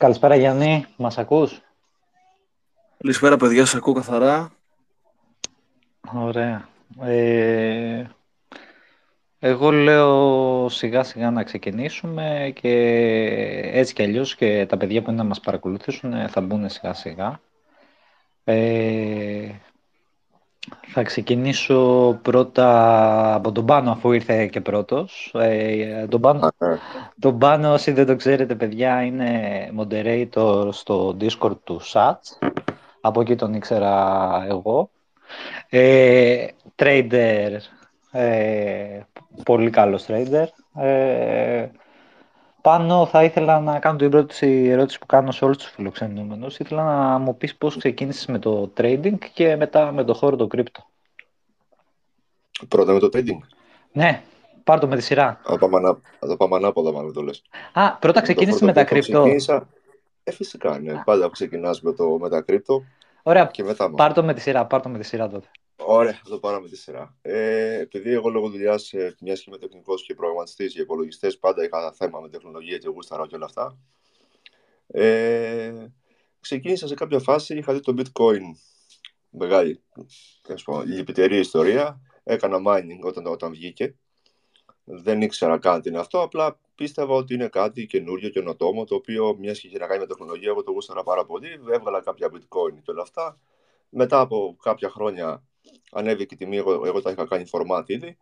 Καλησπέρα Γιάννη, μας ακούς; Καλησπέρα παιδιά, σας ακούω καθαρά. Ωραία. Ε, εγώ λέω σιγά σιγά να ξεκινήσουμε και έτσι κι αλλιώς και τα παιδιά που είναι να μας παρακολουθήσουν θα μπουν σιγά σιγά. Ε, θα ξεκινήσω πρώτα από τον Πάνο αφού ήρθε και πρώτος. Ε, τον, Πάνο, ναι. τον Πάνο, όσοι δεν το ξέρετε παιδιά, είναι moderator στο Discord του SATS. Από εκεί τον ήξερα εγώ. Ε, trader, ε, πολύ καλός trader. Ε, πάνω θα ήθελα να κάνω την πρώτη ερώτηση που κάνω σε όλους τους φιλοξενούμενους. Ήθελα να μου πεις πώς ξεκίνησες με το trading και μετά με το χώρο το crypto. Πρώτα με το trading; Ναι, πάρ' το με τη σειρά. Θα πάμε, ανά, το πάμε ανάποδα, μάλλον το λες. Α, πρώτα ξεκίνησες με τα crypto. Ξεκίνησα... Ε, φυσικά, ναι. Πάντα ξεκινάς με, το, με τα crypto. Ωραία, και μετά, πάρ' το με τη σειρά, πάρ' το με τη σειρά τότε. Ωραία, θα το πάρω με τη σειρά. Ε, επειδή εγώ λόγω δουλειάς, μιας και είμαι τεχνικός και προγραμματιστής για υπολογιστέ, πάντα είχα θέμα με τεχνολογία και γούσταρα και όλα αυτά. Ε, ξεκίνησα σε κάποια φάση, είχα δει το bitcoin. Μεγάλη, πω, λυπητερή ιστορία. Έκανα mining όταν, όταν βγήκε. Δεν ήξερα καν τι είναι αυτό, απλά πίστευα ότι είναι κάτι καινούριο και νοτόμο, το οποίο μιας και είχε να κάνει με τεχνολογία, εγώ το γούσταρα πάρα πολύ. Έβγαλα κάποια bitcoin και όλα αυτά. Μετά από κάποια χρόνια ανέβηκε η τιμή, εγώ, εγώ τα είχα κάνει format ήδη.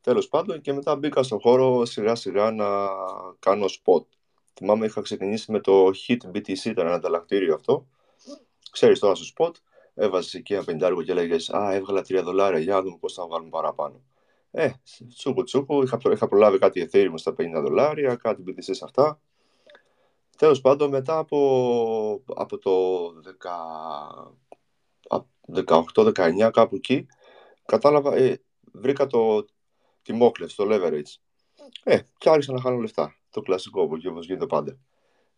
Τέλος πάντων, και μετά μπήκα στον χώρο σιγά σιγά να κάνω spot. Θυμάμαι είχα ξεκινήσει με το Hit BTC, ήταν ένα ανταλλακτήριο αυτό. Ξέρεις τώρα στο spot, έβαζες εκεί ένα πεντάργο και έλεγε Α, έβγαλα 3 δολάρια, για να δούμε πώς θα βγάλουμε παραπάνω. Ε, τσούκου τσούκου, είχα, είχα προλάβει κάτι Ethereum στα 50 δολάρια, κάτι BTC σε αυτά. Τέλος πάντων, μετά από, από το 18-19 κάπου εκεί, κατάλαβα, ε, βρήκα το τιμόκλευση, το leverage. Ε, και άρχισα να χάνω λεφτά. Το κλασικό που όπως γίνεται πάντα.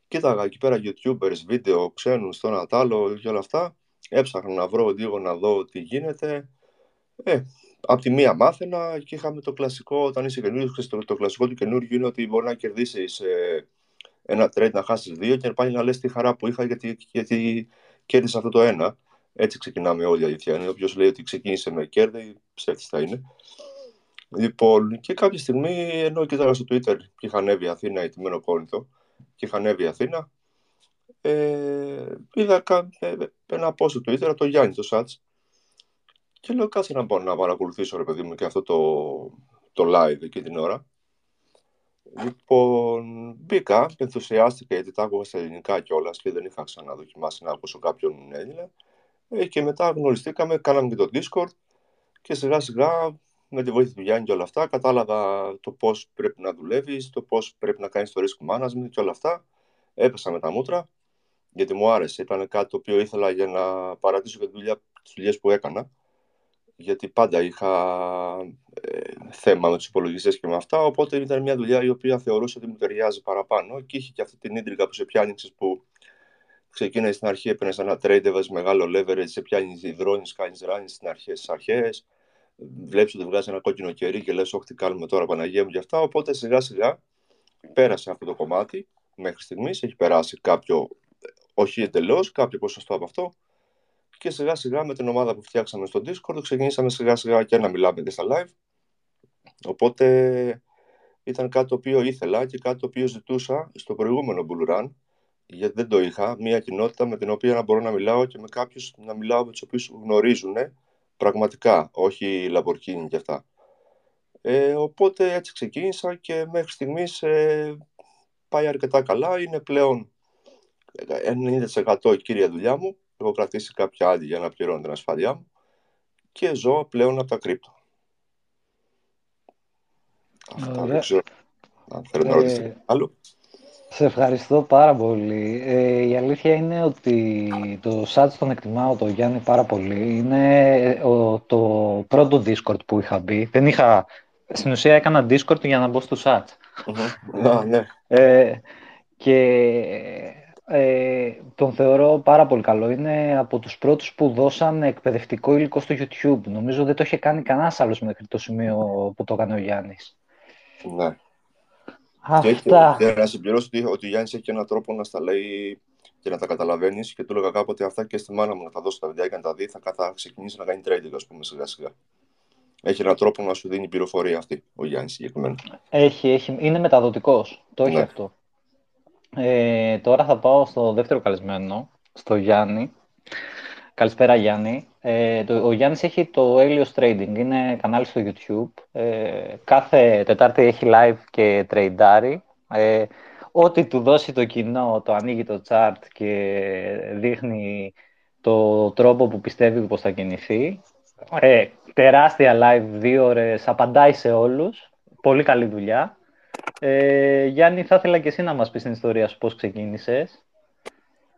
Κοίταγα εκεί πέρα YouTubers, βίντεο, ξένους, στο ένα άλλο και όλα αυτά. Έψαχνα να βρω λίγο να δω τι γίνεται. Ε, απ' τη μία μάθαινα και είχαμε το κλασικό, όταν είσαι καινούριο, το, το κλασικό του καινούργιου είναι ότι μπορεί να κερδίσεις ε, ένα trade να χάσεις δύο και πάλι να λες τη χαρά που είχα γιατί, γιατί κέρδισα αυτό το ένα. Έτσι ξεκινάμε όλοι, η αλήθεια είναι. Όποιος λέει ότι ξεκίνησε με κέρδη, ψεύτης θα είναι. Λοιπόν, και κάποια στιγμή, ενώ κοιτάγα στο Twitter και είχα ανέβει Αθήνα, ετοιμένο κόρνηθο, και είχα ανέβει Αθήνα, ε, είδα ε, ένα post στο Twitter από τον Γιάννη, το Σάτς, και λέω κάτσε να πάω να παρακολουθήσω, ρε παιδί μου, και αυτό το, το live εκεί την ώρα. Λοιπόν, μπήκα, ενθουσιάστηκα γιατί τα άκουγα στα ελληνικά κιόλας και δεν είχα ξαναδοκιμάσει να ακούσω κάποιον Έλληνα. Ε, και μετά γνωριστήκαμε, κάναμε και το Discord και σιγά σιγά με τη βοήθεια του Γιάννη και όλα αυτά κατάλαβα το πώς πρέπει να δουλεύεις, το πώς πρέπει να κάνεις το risk management και όλα αυτά. Έπεσα με τα μούτρα γιατί μου άρεσε. Ήταν κάτι το οποίο ήθελα για να παρατήσω και δουλειά, τις δουλειές που έκανα. Γιατί πάντα είχα ε, θέμα με τους υπολογιστές και με αυτά. Οπότε ήταν μια δουλειά η οποία θεωρούσα ότι μου ταιριάζει παραπάνω. Και είχε και αυτή την ίντρικα που σε πιάνει, που ξεκίνησε στην αρχή, έπαιρνε ένα trade, έβαζε μεγάλο leverage, σε πιάνει υδρώνεις, κάνεις ράνι στην αρχέ, στις αρχές. Βλέπεις ότι βγάζει ένα κόκκινο κερί και λες: Όχι, τι κάνουμε τώρα, Παναγία μου και αυτά. Οπότε σιγά σιγά πέρασε αυτό το κομμάτι μέχρι στιγμής. Έχει περάσει κάποιο, όχι εντελώς, κάποιο ποσοστό από αυτό. Και σιγά σιγά με την ομάδα που φτιάξαμε στο Discord ξεκινήσαμε σιγά σιγά και να μιλάμε και στα live. Οπότε ήταν κάτι το οποίο ήθελα και κάτι το οποίο ζητούσα στο προηγούμενο Bull Run γιατί δεν το είχα, μια κοινότητα με την οποία να μπορώ να μιλάω και με κάποιους να μιλάω με τους οποίους γνωρίζουν πραγματικά, όχι Lamborghini και αυτά. Ε, οπότε έτσι ξεκίνησα και μέχρι στιγμής ε, πάει αρκετά καλά. Είναι πλέον 90% η κύρια δουλειά μου. Έχω κρατήσει κάποια άλλη για να πληρώνω την ασφάλειά μου και ζω πλέον από τα κρύπτο. Αυτά δεν ξέρω αν θέλω να ρωτήσετε ε, άλλο. Σε ευχαριστώ πάρα πολύ. Ε, η αλήθεια είναι ότι το SATS τον εκτιμάω το Γιάννη πάρα πολύ. Είναι ο, το πρώτο Discord που είχα μπει. Δεν είχα... Στην ουσία έκανα Discord για να μπω στο SATS. ναι. Ε, και ε, τον θεωρώ πάρα πολύ καλό. Είναι από τους πρώτους που δώσαν εκπαιδευτικό υλικό στο YouTube. Νομίζω δεν το είχε κάνει κανένας άλλος μέχρι το σημείο που το έκανε ο Γιάννης. Ναι. Αυτά. Και, να συμπληρώσω ότι, ότι ο Γιάννης έχει έναν τρόπο να στα λέει και να τα καταλαβαίνεις. Και του έλεγα κάποτε αυτά και στη μάνα μου να τα δώσω τα βιντεάκια να τα δει. Θα, θα ξεκινήσει να κάνει trading, ας πούμε, σιγά σιγά. Έχει έναν τρόπο να σου δίνει πληροφορία αυτή ο Γιάννης συγκεκριμένα. Έχει, έχει. Είναι μεταδοτικός. Το έχει Ναι. αυτό. Ε, τώρα θα πάω στο δεύτερο καλεσμένο, στο Γιάννη. Καλησπέρα Γιάννη. Ε, το, ο Γιάννης έχει το Helios Trading, είναι κανάλι στο YouTube. Ε, κάθε Τετάρτη έχει live και τρεϊντάρει. Ε, ό,τι του δώσει το κοινό, το ανοίγει το chart και δείχνει το τρόπο που πιστεύει πως θα κινηθεί. Ε, τεράστια live, δύο ώρες, απαντάει σε όλους. Πολύ καλή δουλειά. Ε, Γιάννη, θα ήθελα και εσύ να μας πεις την ιστορία σου, πώς ξεκίνησες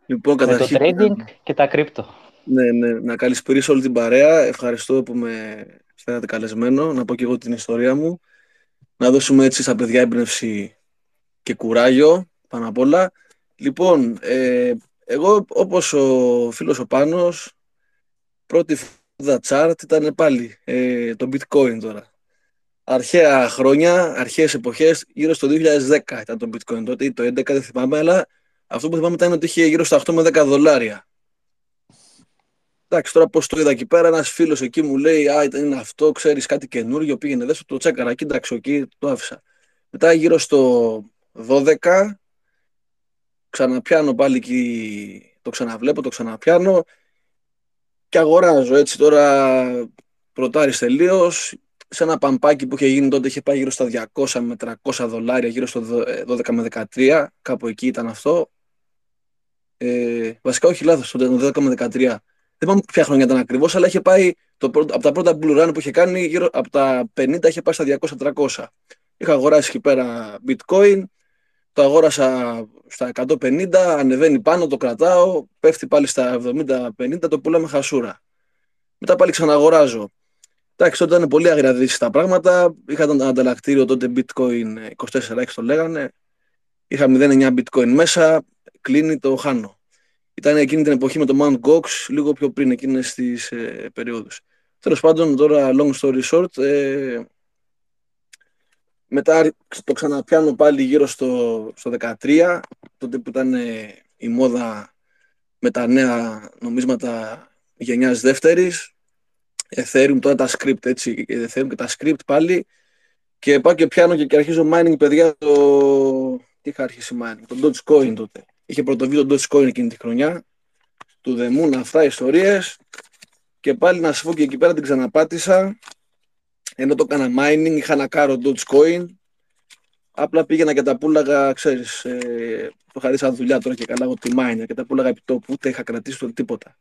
Λοιπόν, με το καταρχήν, trading και τα κρύπτο. Ναι, ναι, να καλησπερίσω όλη την παρέα. Ευχαριστώ που με φέρατε καλεσμένο. Να πω και εγώ την ιστορία μου. Να δώσουμε έτσι στα παιδιά έμπνευση και κουράγιο πάνω απ' όλα. Λοιπόν, ε, εγώ όπως ο φίλος ο Πάνος, πρώτη φούδα chart ήταν πάλι ε, το bitcoin τώρα. Αρχαία χρόνια, αρχαίες εποχές, γύρω στο 2010 ήταν το bitcoin τότε ή το 11 δεν θυμάμαι, αλλά αυτό που θυμάμαι ήταν ότι είχε γύρω στα 8 με 10 δολάρια. Εντάξει, τώρα πώς το είδα εκεί πέρα, ένας φίλος εκεί μου λέει: Α, ήταν είναι αυτό, ξέρεις κάτι καινούριο. Πήγαινε δες, το τσέκαρα. Κοίταξε εκεί, το άφησα. Μετά γύρω στο 12, ξαναπιάνω πάλι εκεί, το ξαναβλέπω, το ξαναπιάνω και αγοράζω έτσι τώρα πρωτάρι τελείως. Σε ένα παμπάκι που είχε γίνει τότε είχε πάει γύρω στα 200 με 300 δολάρια, γύρω στο 12 με 13, κάπου εκεί ήταν αυτό. Ε, βασικά, όχι λάθος, το 12 με 13. Δεν θυμάμαι ποια χρόνια ήταν ακριβώς, αλλά είχε πάει το πρώτο, από τα πρώτα Blue Run που είχε κάνει, γύρω από τα 50 είχε πάει στα 200-300. Είχα αγοράσει εκεί πέρα bitcoin, το αγόρασα στα 150, ανεβαίνει πάνω, το κρατάω, πέφτει πάλι στα 70-50, το πουλάμε χασούρα. Μετά πάλι ξαναγοράζω. Εντάξει, τότε ήταν πολύ αγριαδίσει τα πράγματα. Είχα ένα ανταλλακτήριο τότε bitcoin 24x το λέγανε. Είχα 0,9 bitcoin μέσα, κλείνει, το χάνω. Ήταν εκείνη την εποχή με το Mount Gox, λίγο πιο πριν εκείνες τις ε, περιόδους. Τέλος πάντων, τώρα long story short, ε, μετά το ξαναπιάνω πάλι γύρω στο, στο 13, τότε που ήταν ε, η μόδα με τα νέα νομίσματα γενιάς δεύτερης, Ethereum, τώρα τα script έτσι, Ethereum και τα script πάλι και πάω και πιάνω και, και αρχίζω mining παιδιά το... Τι είχα αρχίσει mining, το Dogecoin τότε. Είχε πρωτοβεί το Dogecoin εκείνη τη χρονιά, του Δεμούν αυτά ιστορίες και πάλι να σου πω και εκεί πέρα την ξαναπάτησα ενώ το έκανα mining, είχα να κάρω Dogecoin απλά πήγαινα και τα πούλαγα, ξέρεις, ε, το χαρίσα δουλειά τώρα και καλά εγώ τη miner και τα πούλαγα επί τόπου, ούτε είχα κρατήσει το τίποτα.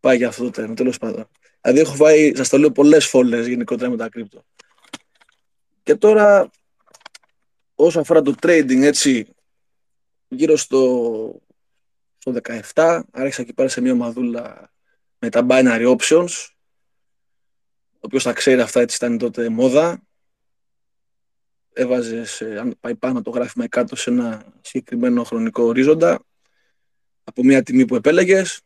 Πάει για αυτό το τέλο, τέλος πάντων. Δηλαδή έχω φάει, σας το λέω, πολλές φόλες γενικότερα με τα κρύπτο. Και τώρα, όσο αφορά το trading, έτσι, γύρω στο, στο 17, άρχισα εκεί πέρα σε μια ομαδούλα με τα binary options, όποιος τα ξέρει αυτά έτσι ήταν τότε μόδα, έβαζες, αν πάει πάνω το γράφημα ή κάτω σε ένα συγκεκριμένο χρονικό ορίζοντα, από μια τιμή που επέλεγες,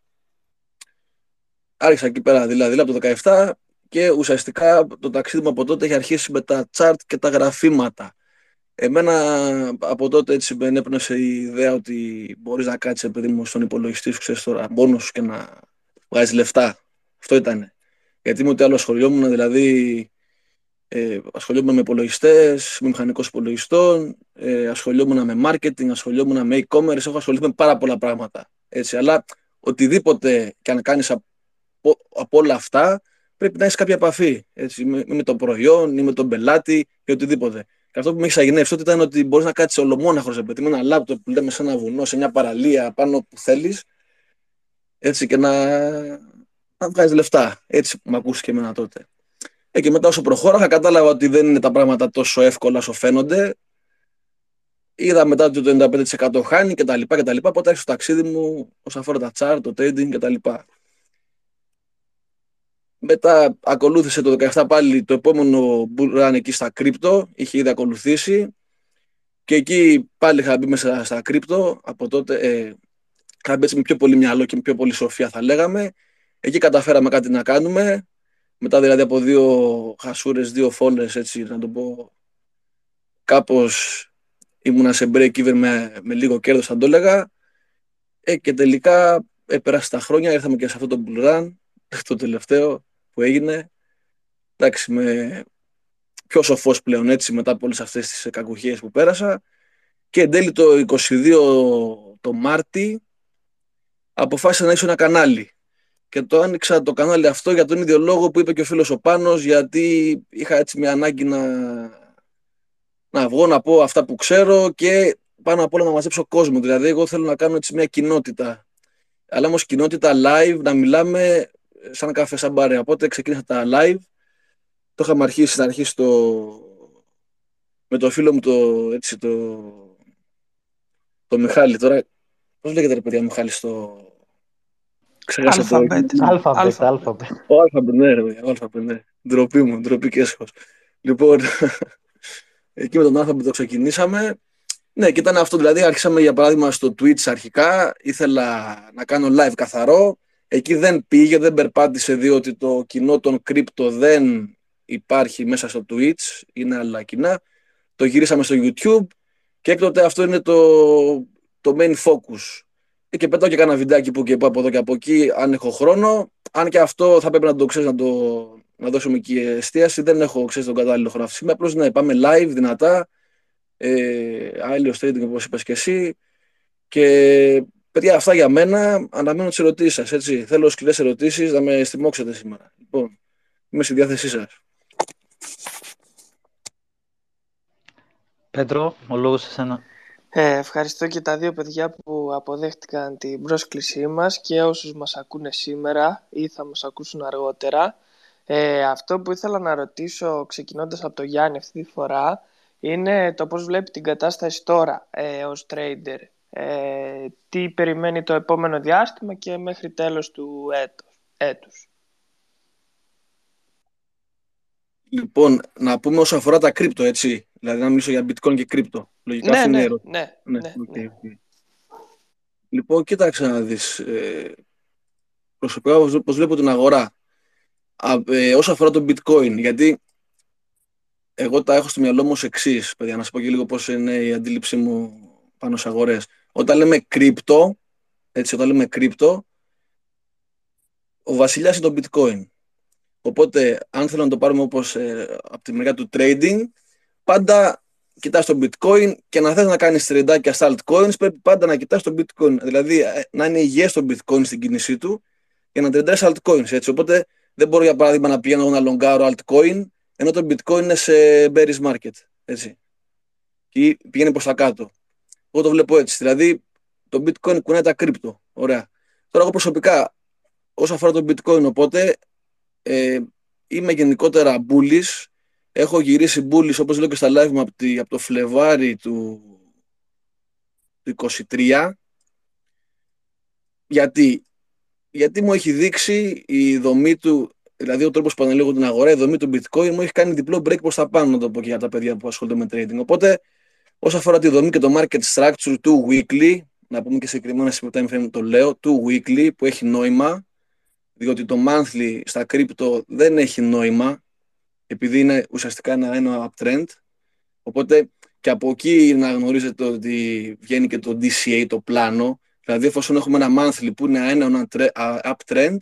άρχισα εκεί πέρα δηλαδή από το 17 και ουσιαστικά το ταξίδι μου από τότε έχει αρχίσει με τα chart και τα γραφήματα. Εμένα από τότε έτσι με έπνευσε η ιδέα ότι μπορείς να κάτσεις παιδί μου στον υπολογιστή σου, ξέρεις τώρα, μόνο σου και να βγάζεις λεφτά. Αυτό ήταν. Γιατί μου ούτε άλλο ασχολιόμουν, δηλαδή ε, ασχολιόμουν με υπολογιστές, με μηχανικός υπολογιστών, ε, ασχολιόμουν με marketing, ασχολιόμουν με e-commerce, έχω ασχοληθεί με πάρα πολλά πράγματα. Έτσι, αλλά οτιδήποτε και αν κάνεις από, από όλα αυτά, πρέπει να έχεις κάποια επαφή. Έτσι, με, με το προϊόν ή με τον πελάτη ή οτιδήποτε. Και αυτό που με έχει αγενεύσει τότε ήταν ότι μπορείς να κάτσεις ολομόναχος με ένα λάπτοπ που λέμε σε ένα βουνό, σε μια παραλία, πάνω που θέλεις, έτσι και να, να βγάζεις λεφτά. Έτσι που με ακούσει και εμένα τότε. Ε, και μετά όσο προχώραγα κατάλαβα ότι δεν είναι τα πράγματα τόσο εύκολα όσο φαίνονται. Είδα μετά ότι το 95% χάνει και τα λοιπά και τα λοιπά. Οπότε άρχισα το ταξίδι μου όσον αφορά τα chart, το trading και τα λοιπά. Μετά ακολούθησε το 17 πάλι το επόμενο bull run εκεί στα κρύπτο. Είχε ήδη ακολουθήσει. Και εκεί πάλι είχα μπει μέσα στα κρύπτο. Από τότε ε, είχα μπει έτσι με πιο πολύ μυαλό και με πιο πολύ σοφία θα λέγαμε. Εκεί καταφέραμε κάτι να κάνουμε. Μετά δηλαδή από δύο χασούρες, δύο φόλες, έτσι να το πω, κάπως ήμουνα σε break even με, με λίγο κέρδος, θα το έλεγα. Ε, και τελικά έπερασε τα χρόνια, ήρθαμε και σε αυτό το bull run, το τελευταίο που έγινε. Εντάξει, με πιο σοφός πλέον έτσι μετά από όλες αυτές τις κακουχίες που πέρασα. Και εν τέλει το 22 το Μάρτι αποφάσισα να ανοίξω ένα κανάλι. Και το άνοιξα το κανάλι αυτό για τον ίδιο λόγο που είπε και ο φίλος ο Πάνος, γιατί είχα έτσι μια ανάγκη να, να βγω να πω αυτά που ξέρω και πάνω απ' όλα να μαζέψω κόσμο. Δηλαδή, εγώ θέλω να κάνω έτσι μια κοινότητα. Αλλά όμως κοινότητα live, να μιλάμε σαν καφέ σαν παρέα. Οπότε ξεκίνησα τα live. Το είχαμε αρχίσει να αρχίσει το... με το φίλο μου το, έτσι, το... το Μιχάλη. Τώρα, πώς λέγεται ρε παιδιά Μιχάλη στο... Ξέχασα το... Alphabet, Alphabet. Ο Alphabet, ναι ρε παιδιά, Alphabet, ναι. Ντροπή μου, ντροπή και έσχος. Λοιπόν, εκεί με τον Alphabet το ξεκινήσαμε. Ναι, και ήταν αυτό. Δηλαδή, άρχισαμε για παράδειγμα στο Twitch αρχικά. Ήθελα να κάνω live καθαρό. Εκεί δεν πήγε, δεν περπάτησε, διότι το κοινό των crypto δεν υπάρχει μέσα στο Twitch. Είναι άλλα κοινά. Το γυρίσαμε στο YouTube και έκτοτε αυτό είναι το, το main focus. Και πετάω και κάνα βιντεάκι που και από εδώ και από εκεί, αν έχω χρόνο. Αν και αυτό θα πρέπει να το ξέρεις, να, το, να δώσουμε εκεί εστίαση. Δεν έχω ξέρεις τον κατάλληλο χρόνο αυτή τη Απλώς ναι, πάμε live δυνατά ε, Άιλιο Trading όπως είπες και εσύ και παιδιά αυτά για μένα αναμένω τις ερωτήσεις σας έτσι. θέλω σκληρές ερωτήσεις να με στιμώξετε σήμερα λοιπόν είμαι στη διάθεσή σας Πέτρο, ο λόγος σε σένα. Ε, ευχαριστώ και τα δύο παιδιά που αποδέχτηκαν την πρόσκλησή μας και όσους μας ακούνε σήμερα ή θα μας ακούσουν αργότερα. Ε, αυτό που ήθελα να ρωτήσω ξεκινώντας από το Γιάννη αυτή τη φορά είναι το πώς βλέπει την κατάσταση τώρα ε, ως trader. Ε, τι περιμένει το επόμενο διάστημα και μέχρι τέλος του έτους. έτους. Λοιπόν, να πούμε όσο αφορά τα κρύπτο, έτσι. Δηλαδή να μιλήσω για bitcoin και κρύπτο. Λογικά ναι, αυτή ναι, είναι ναι, ναι, ναι, okay, okay. Λοιπόν, κοίταξε να δεις. Ε, προσωπικά πώς βλέπω την αγορά. Α, ε, όσο αφορά το bitcoin, γιατί εγώ τα έχω στο μυαλό μου ως εξής, παιδιά, να σας πω και λίγο πώς είναι η αντίληψή μου πάνω σε αγορές. Όταν λέμε κρύπτο, έτσι, όταν λέμε κρύπτο, ο βασιλιάς είναι το bitcoin. Οπότε, αν θέλω να το πάρουμε όπως ε, από τη μεριά του trading, πάντα κοιτάς το bitcoin και να θες να κάνεις τρεντάκια στα altcoins, πρέπει πάντα να κοιτάς το bitcoin. Δηλαδή, ε, να είναι υγιές το bitcoin στην κίνησή του για να τρεντάς altcoins, έτσι. Οπότε, δεν μπορώ για παράδειγμα να πηγαίνω να λογκάρω altcoin ενώ το bitcoin είναι σε bearish market, έτσι. Και πηγαίνει προς τα κάτω. Εγώ το βλέπω έτσι, δηλαδή το bitcoin κουνάει τα κρύπτο, ωραία. Τώρα εγώ προσωπικά, όσο αφορά το bitcoin, οπότε ε, είμαι γενικότερα bullish, έχω γυρίσει bullish όπως λέω και στα live μου από, από το Φλεβάρι του, του 23, γιατί γιατί μου έχει δείξει η δομή του Δηλαδή, ο τρόπος που αναλύω την αγορά, η δομή του bitcoin μου έχει κάνει διπλό break προς τα πάνω, να το πω και για τα παιδιά που ασχολούνται με trading. Οπότε, όσο αφορά τη δομή και το market structure του weekly, να πούμε και συγκεκριμένα σε time frame το λέω, του weekly που έχει νόημα, διότι το monthly στα crypto δεν έχει νόημα, επειδή είναι ουσιαστικά ένα, ένα uptrend. Οπότε και από εκεί να γνωρίζετε ότι βγαίνει και το DCA, το πλάνο. Δηλαδή, εφόσον έχουμε ένα monthly που είναι ένα uptrend,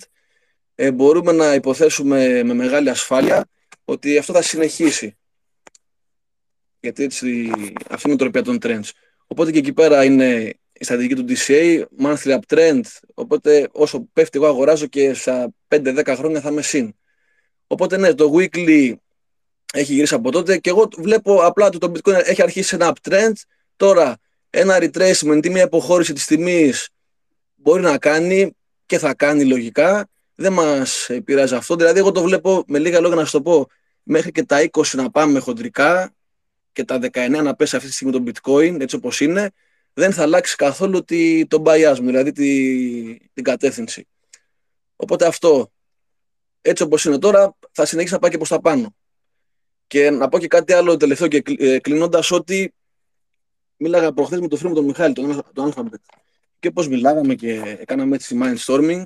ε, μπορούμε να υποθέσουμε με μεγάλη ασφάλεια ότι αυτό θα συνεχίσει. Γιατί έτσι αυτή είναι η τροπία των trends. Οπότε και εκεί πέρα είναι η στρατηγική του DCA, monthly uptrend, οπότε όσο πέφτει εγώ αγοράζω και στα 5-10 χρόνια θα είμαι συν. Οπότε ναι, το weekly έχει γυρίσει από τότε και εγώ βλέπω απλά ότι το bitcoin έχει αρχίσει ένα uptrend, τώρα ένα retracement ή μια υποχώρηση της τιμής μπορεί να κάνει και θα κάνει λογικά δεν μας πειράζει αυτό. Δηλαδή, εγώ το βλέπω με λίγα λόγια να σου το πω. Μέχρι και τα 20 να πάμε χοντρικά και τα 19 να πέσει αυτή τη στιγμή το bitcoin, έτσι όπως είναι, δεν θα αλλάξει καθόλου τη, τον bias μου, δηλαδή τη, την κατεύθυνση. Οπότε αυτό, έτσι όπως είναι τώρα, θα συνεχίσει να πάει και προς τα πάνω. Και να πω και κάτι άλλο τελευταίο και ε, κλείνοντας ότι μίλαγα προχθές με τον φίλο μου τον Μιχάλη, τον, τον Alphabet. Και όπω μιλάγαμε και έκαναμε έτσι mindstorming,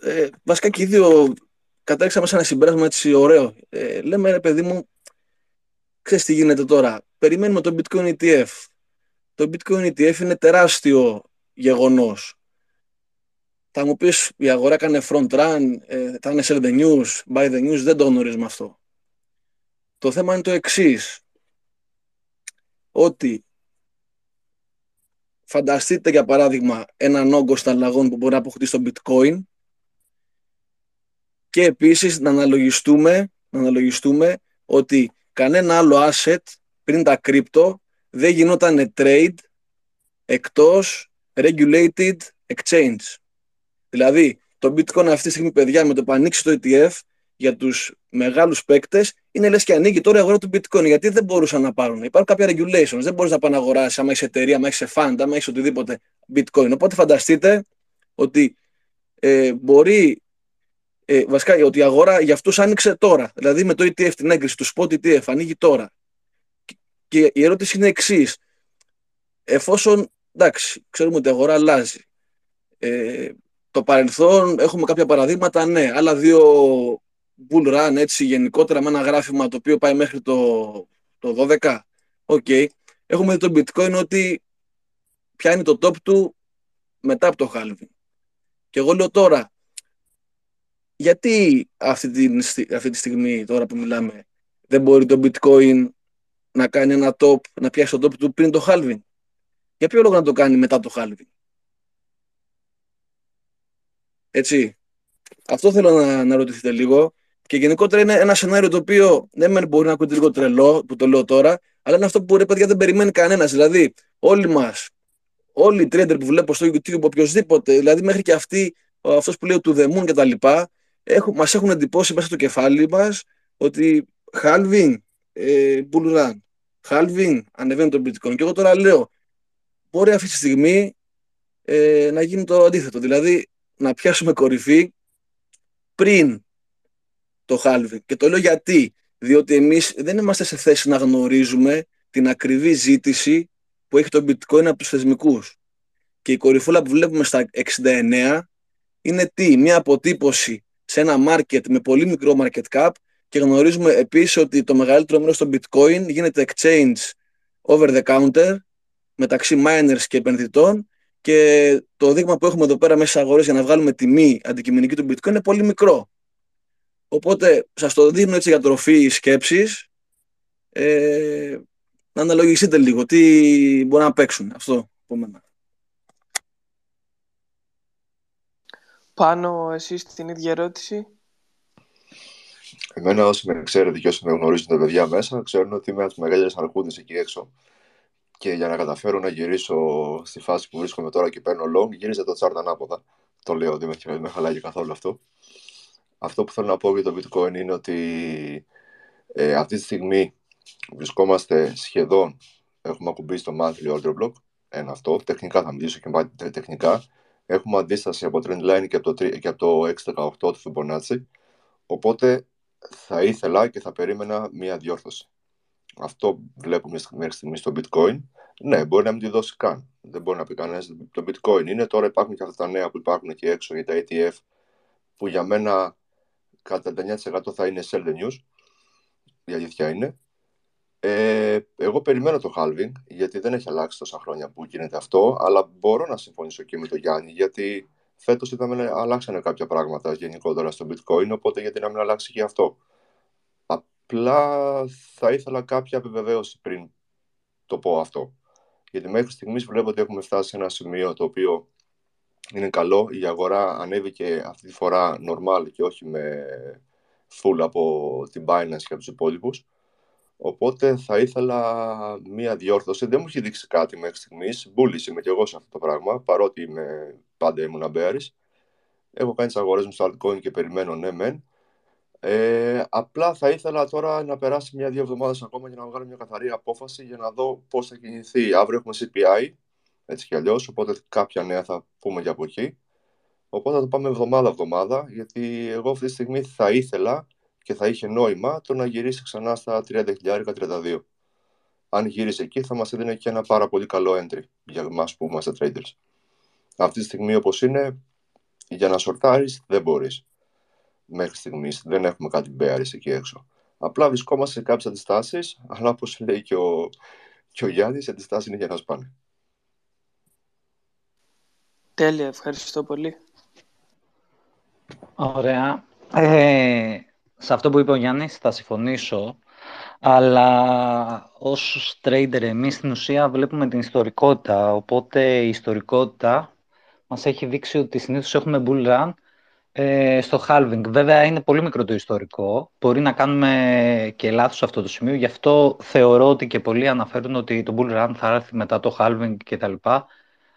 ε, βασικά και οι δύο κατέληξαμε σε ένα συμπέρασμα έτσι ωραίο. Ε, λέμε, ρε παιδί μου, ξέρεις τι γίνεται τώρα. Περιμένουμε το Bitcoin ETF. Το Bitcoin ETF είναι τεράστιο γεγονός. Θα μου πεις η αγορά έκανε front run, ε, θα είναι sell the news, buy the news, δεν το γνωρίζουμε αυτό. Το θέμα είναι το εξής. Ότι φανταστείτε για παράδειγμα έναν όγκο σταλλαγών που μπορεί να αποκτήσει το bitcoin και επίσης να αναλογιστούμε, να αναλογιστούμε ότι κανένα άλλο asset πριν τα crypto δεν γινόταν trade εκτός regulated exchange. Δηλαδή, το bitcoin αυτή τη στιγμή, παιδιά, με το που ανοίξει το ETF για τους μεγάλους παίκτες, είναι λες και ανοίγει τώρα η αγορά του bitcoin. Γιατί δεν μπορούσαν να πάρουν; Υπάρχουν κάποια regulations. Δεν μπορείς να πάνε να αγοράσεις άμα έχει εταιρεία, άμα έχει fund, άμα έχει οτιδήποτε bitcoin. Οπότε φανταστείτε ότι ε, μπορεί ε, βασικά ότι η αγορά για αυτούς άνοιξε τώρα. Δηλαδή με το ETF, την έγκριση του spot ETF, ανοίγει τώρα. Και η ερώτηση είναι εξής. Εφόσον, εντάξει, ξέρουμε ότι η αγορά αλλάζει. Ε, το παρελθόν έχουμε κάποια παραδείγματα, ναι. Άλλα δύο bull run, έτσι, γενικότερα με ένα γράφημα το οποίο πάει μέχρι το, το 12. OK. Okay. Έχουμε δει το bitcoin ότι πιάνει το top του μετά από το halving. Και εγώ λέω τώρα, γιατί αυτή τη, αυτή τη στιγμή τώρα που μιλάμε δεν μπορεί το bitcoin να κάνει ένα top, να πιάσει το top του πριν το halving; Για ποιο λόγο να το κάνει μετά το halving; Έτσι. Αυτό θέλω να, να ρωτηθείτε λίγο. Και γενικότερα είναι ένα σενάριο το οποίο δεν ναι, μπορεί να ακούτε λίγο τρελό, που το λέω τώρα, αλλά είναι αυτό που ρε παιδιά δεν περιμένει κανένας. Δηλαδή, όλοι μας, όλοι οι trader που βλέπω στο YouTube, οποιοδήποτε, δηλαδή μέχρι και αυτοί, αυτός που λέει του δεμούν και τα λοιπά, έχουν, μας έχουν εντυπώσει μέσα στο κεφάλι μας ότι halving, ε, bull run, halving, ανεβαίνει το bitcoin. Και εγώ τώρα λέω, μπορεί αυτή τη στιγμή ε, να γίνει το αντίθετο. Δηλαδή, να πιάσουμε κορυφή πριν το halving. Και το λέω γιατί. Διότι εμείς δεν είμαστε σε θέση να γνωρίζουμε την ακριβή ζήτηση που έχει το bitcoin από τους θεσμικούς. Και η κορυφούλα που βλέπουμε στα 69 είναι τι, μια αποτύπωση σε ένα market με πολύ μικρό market cap και γνωρίζουμε επίσης ότι το μεγαλύτερο μέρος των bitcoin γίνεται exchange over the counter μεταξύ miners και επενδυτών και το δείγμα που έχουμε εδώ πέρα μέσα στις αγορές για να βγάλουμε τιμή αντικειμενική του bitcoin είναι πολύ μικρό. Οπότε σας το δίνω έτσι για τροφή σκέψης ε, να αναλογιστείτε λίγο τι μπορεί να παίξουν αυτό από μένα. Πάνω εσείς την ίδια ερώτηση; Εμένα όσοι με ξέρετε και όσοι με γνωρίζουν τα παιδιά μέσα, ξέρουν ότι είμαι ένα του μεγάλε αρχούδε εκεί έξω. Και για να καταφέρω να γυρίσω στη φάση που βρίσκομαι τώρα και παίρνω long, γύριζε το chart ανάποδα. Το λέω, δεν με, με χαλάει καθόλου αυτό. Αυτό που θέλω να πω για το bitcoin είναι ότι ε, αυτή τη στιγμή βρισκόμαστε σχεδόν, έχουμε ακουμπήσει το monthly order block, ένα αυτό, τεχνικά θα μιλήσω και τεχνικά, έχουμε αντίσταση από trend line και από το, και από το 618 του Fibonacci, οπότε θα ήθελα και θα περίμενα μία διόρθωση. Αυτό βλέπουμε μέχρι στιγμής στο bitcoin. Ναι, μπορεί να μην τη δώσει καν. Δεν μπορεί να πει κανένας το bitcoin είναι. Τώρα υπάρχουν και αυτά τα νέα που υπάρχουν εκεί έξω για τα ETF, που για μένα κατά 9% θα είναι sell the news. Η αλήθεια είναι. Ε, εγώ περιμένω το halving, γιατί δεν έχει αλλάξει τόσα χρόνια που γίνεται αυτό, αλλά μπορώ να συμφωνήσω και με τον Γιάννη, γιατί φέτος είδαμε να αλλάξανε κάποια πράγματα γενικότερα στο bitcoin, οπότε γιατί να μην αλλάξει και αυτό. Απλά θα ήθελα κάποια επιβεβαίωση πριν το πω αυτό. Γιατί μέχρι στιγμής βλέπω ότι έχουμε φτάσει σε ένα σημείο το οποίο είναι καλό. Η αγορά ανέβηκε αυτή τη φορά normal και όχι με full από την Binance και από τους υπόλοιπους. Οπότε θα ήθελα μία διόρθωση. Δεν μου έχει δείξει κάτι μέχρι στιγμής. Μπούληση είμαι και εγώ σε αυτό το πράγμα, παρότι είμαι, πάντα ήμουν αμπέρι. Έχω κάνει τις αγορές μου στο altcoin και περιμένω ναι, μεν. Ε, απλά θα ήθελα τώρα να περάσει μια-δύο εβδομάδες ακόμα για να βγάλω μια καθαρή απόφαση για να δω πώς θα κινηθεί. Αύριο έχουμε CPI, έτσι κι αλλιώς, οπότε κάποια νέα θα πούμε για από εκεί. Οπότε θα το πάμε εβδομάδα-εβδομάδα, γιατί εγώ αυτή τη στιγμή θα ήθελα και θα είχε νόημα το να γυρίσει ξανά στα 30.000-32. Αν γύρισε εκεί θα μας έδινε και ένα πάρα πολύ καλό entry για εμάς που είμαστε traders. Αυτή τη στιγμή όπως είναι, για να σορτάρεις δεν μπορείς. Μέχρι στιγμής δεν έχουμε κάτι bearish εκεί έξω. Απλά βρισκόμαστε σε κάποιες αντιστάσεις, αλλά όπως λέει και ο, και ο Γιάννης, οι αντιστάσεις είναι για να σπάνε. Τέλεια, ευχαριστώ πολύ. Ωραία. Ε, σε αυτό που είπε ο Γιάννης θα συμφωνήσω, αλλά ως trader εμείς στην ουσία βλέπουμε την ιστορικότητα, οπότε η ιστορικότητα μας έχει δείξει ότι συνήθως έχουμε bull run ε, στο halving. Βέβαια είναι πολύ μικρό το ιστορικό, μπορεί να κάνουμε και λάθος σε αυτό το σημείο, γι' αυτό θεωρώ ότι και πολλοί αναφέρουν ότι το bull run θα έρθει μετά το halving κτλ.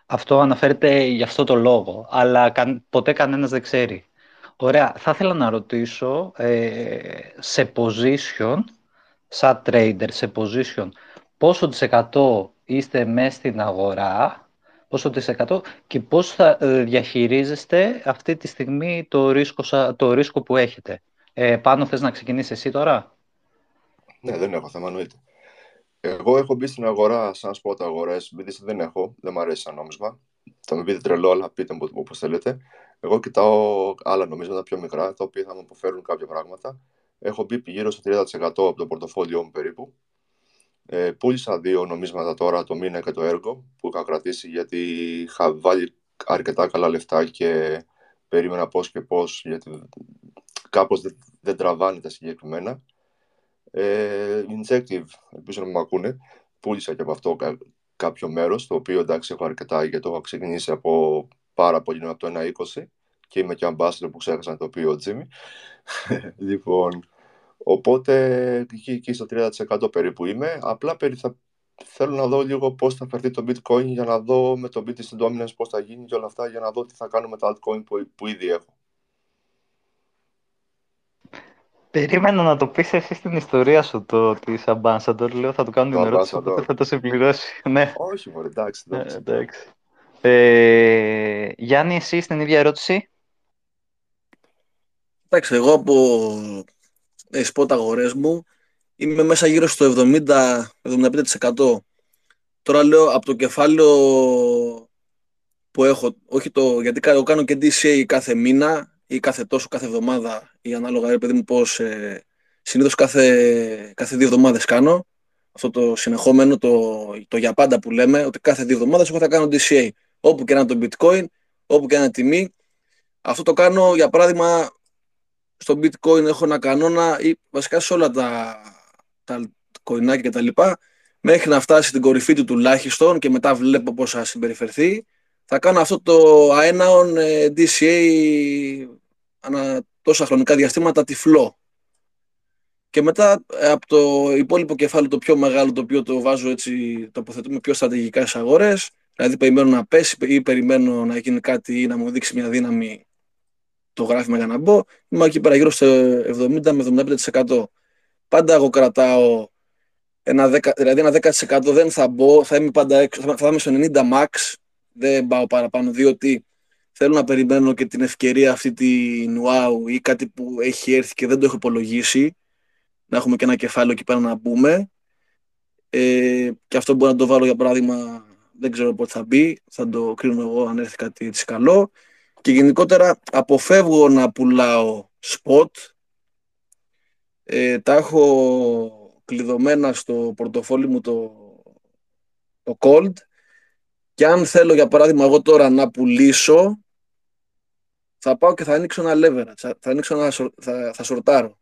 Αυτό αναφέρεται γι' αυτό το λόγο, αλλά ποτέ κανένας δεν ξέρει. Ωραία. Θα ήθελα να ρωτήσω ε, σε position, σαν trader, σε position, πόσο της εκατό είστε μέσα στην αγορά, πόσο της εκατό και πώς θα ε, διαχειρίζεστε αυτή τη στιγμή το ρίσκο, το ρίσκο που έχετε. Ε, πάνω θες να ξεκινήσεις εσύ τώρα; Ναι, δεν έχω θέμα, εννοείται. Εγώ έχω μπει στην αγορά σαν spot αγορές, BTC δεν έχω, δεν μου αρέσει σαν νόμισμα. Θα με πείτε τρελό, αλλά πείτε μου όπως θέλετε. Εγώ κοιτάω άλλα νομίσματα πιο μικρά, τα οποία θα μου αποφέρουν κάποια πράγματα. Έχω μπει γύρω στο 30% από το πορτοφόλιό μου περίπου. Ε, πούλησα δύο νομίσματα τώρα, το μήνα και το έργο, που είχα κρατήσει γιατί είχα βάλει αρκετά καλά λεφτά και περίμενα πώς και πώς, γιατί κάπως δεν, δεν τραβάνε τα συγκεκριμένα. Ε, injective, ελπίζω να μου ακούνε, πούλησα και από αυτό κάποιο μέρος, το οποίο εντάξει έχω αρκετά γιατί το έχω ξεκινήσει από πάρα πολύ από το 1.20 και είμαι και ambassador που ξέχασα να το πει ο Τζίμι. λοιπόν, οπότε εκεί, εκεί στο 30% περίπου είμαι. Απλά περί, θα, θέλω να δω λίγο πώς θα φερθεί το bitcoin για να δω με το BTC dominance πώς θα γίνει και όλα αυτά για να δω τι θα κάνω με τα altcoin που, που ήδη έχω. Περίμενα να το πεις εσύ στην ιστορία σου το ότι είσαι ambassador. Λέω θα του κάνω την ερώτηση, οπότε θα το συμπληρώσει. Ναι. Όχι, μωρέ, εντάξει. εντάξει. Ε, εντάξει. Ε, Γιάννη, εσύ στην ίδια ερώτηση; Εντάξει, εγώ από τις spot αγορές μου είμαι μέσα γύρω στο 70-75%. Τώρα λέω από το κεφάλαιο που έχω, όχι το, γιατί κάνω, κάνω και DCA κάθε μήνα ή κάθε τόσο, κάθε εβδομάδα ή ανάλογα, ρε παιδί μου, πώς ε, συνήθως κάθε, κάθε δύο εβδομάδες κάνω αυτό το συνεχόμενο, το, το για πάντα που λέμε, ότι κάθε δύο εβδομάδες εγώ θα κάνω DCA όπου και να το bitcoin, όπου και να τιμή. Αυτό το κάνω, για παράδειγμα, στο bitcoin έχω ένα κανόνα ή βασικά σε όλα τα, τα κοινάκια και τα λοιπά, μέχρι να φτάσει στην κορυφή του τουλάχιστον και μετά βλέπω πώς θα συμπεριφερθεί, θα κάνω αυτό το αέναον ε, DCA ανά τόσα χρονικά διαστήματα τυφλό. Και μετά ε, από το υπόλοιπο κεφάλαιο το πιο μεγάλο, το οποίο το βάζω έτσι, τοποθετούμε πιο στρατηγικά στις αγορές, Δηλαδή περιμένω να πέσει ή περιμένω να γίνει κάτι ή να μου δείξει μια δύναμη το γράφημα για να μπω. Είμαι εκεί πέρα γύρω στο 70 με 75%. Πάντα εγώ κρατάω ένα 10, δηλαδή ένα 10% δεν θα μπω, θα είμαι πάντα έξω, θα είμαι στο 90 max, δεν πάω παραπάνω, διότι θέλω να περιμένω και την ευκαιρία αυτή την wow ή κάτι που έχει έρθει και δεν το έχω υπολογίσει, να έχουμε και ένα κεφάλαιο εκεί πέρα να μπούμε. Ε, και αυτό μπορώ να το βάλω για παράδειγμα δεν ξέρω πότε θα μπει, θα το κρίνω εγώ αν έρθει κάτι έτσι καλό. Και γενικότερα αποφεύγω να πουλάω spot. Ε, τα έχω κλειδωμένα στο πορτοφόλι μου το, το cold και αν θέλω για παράδειγμα εγώ τώρα να πουλήσω θα πάω και θα ανοίξω ένα leverage, θα, ανοίξω ένα, θα, θα σορτάρω.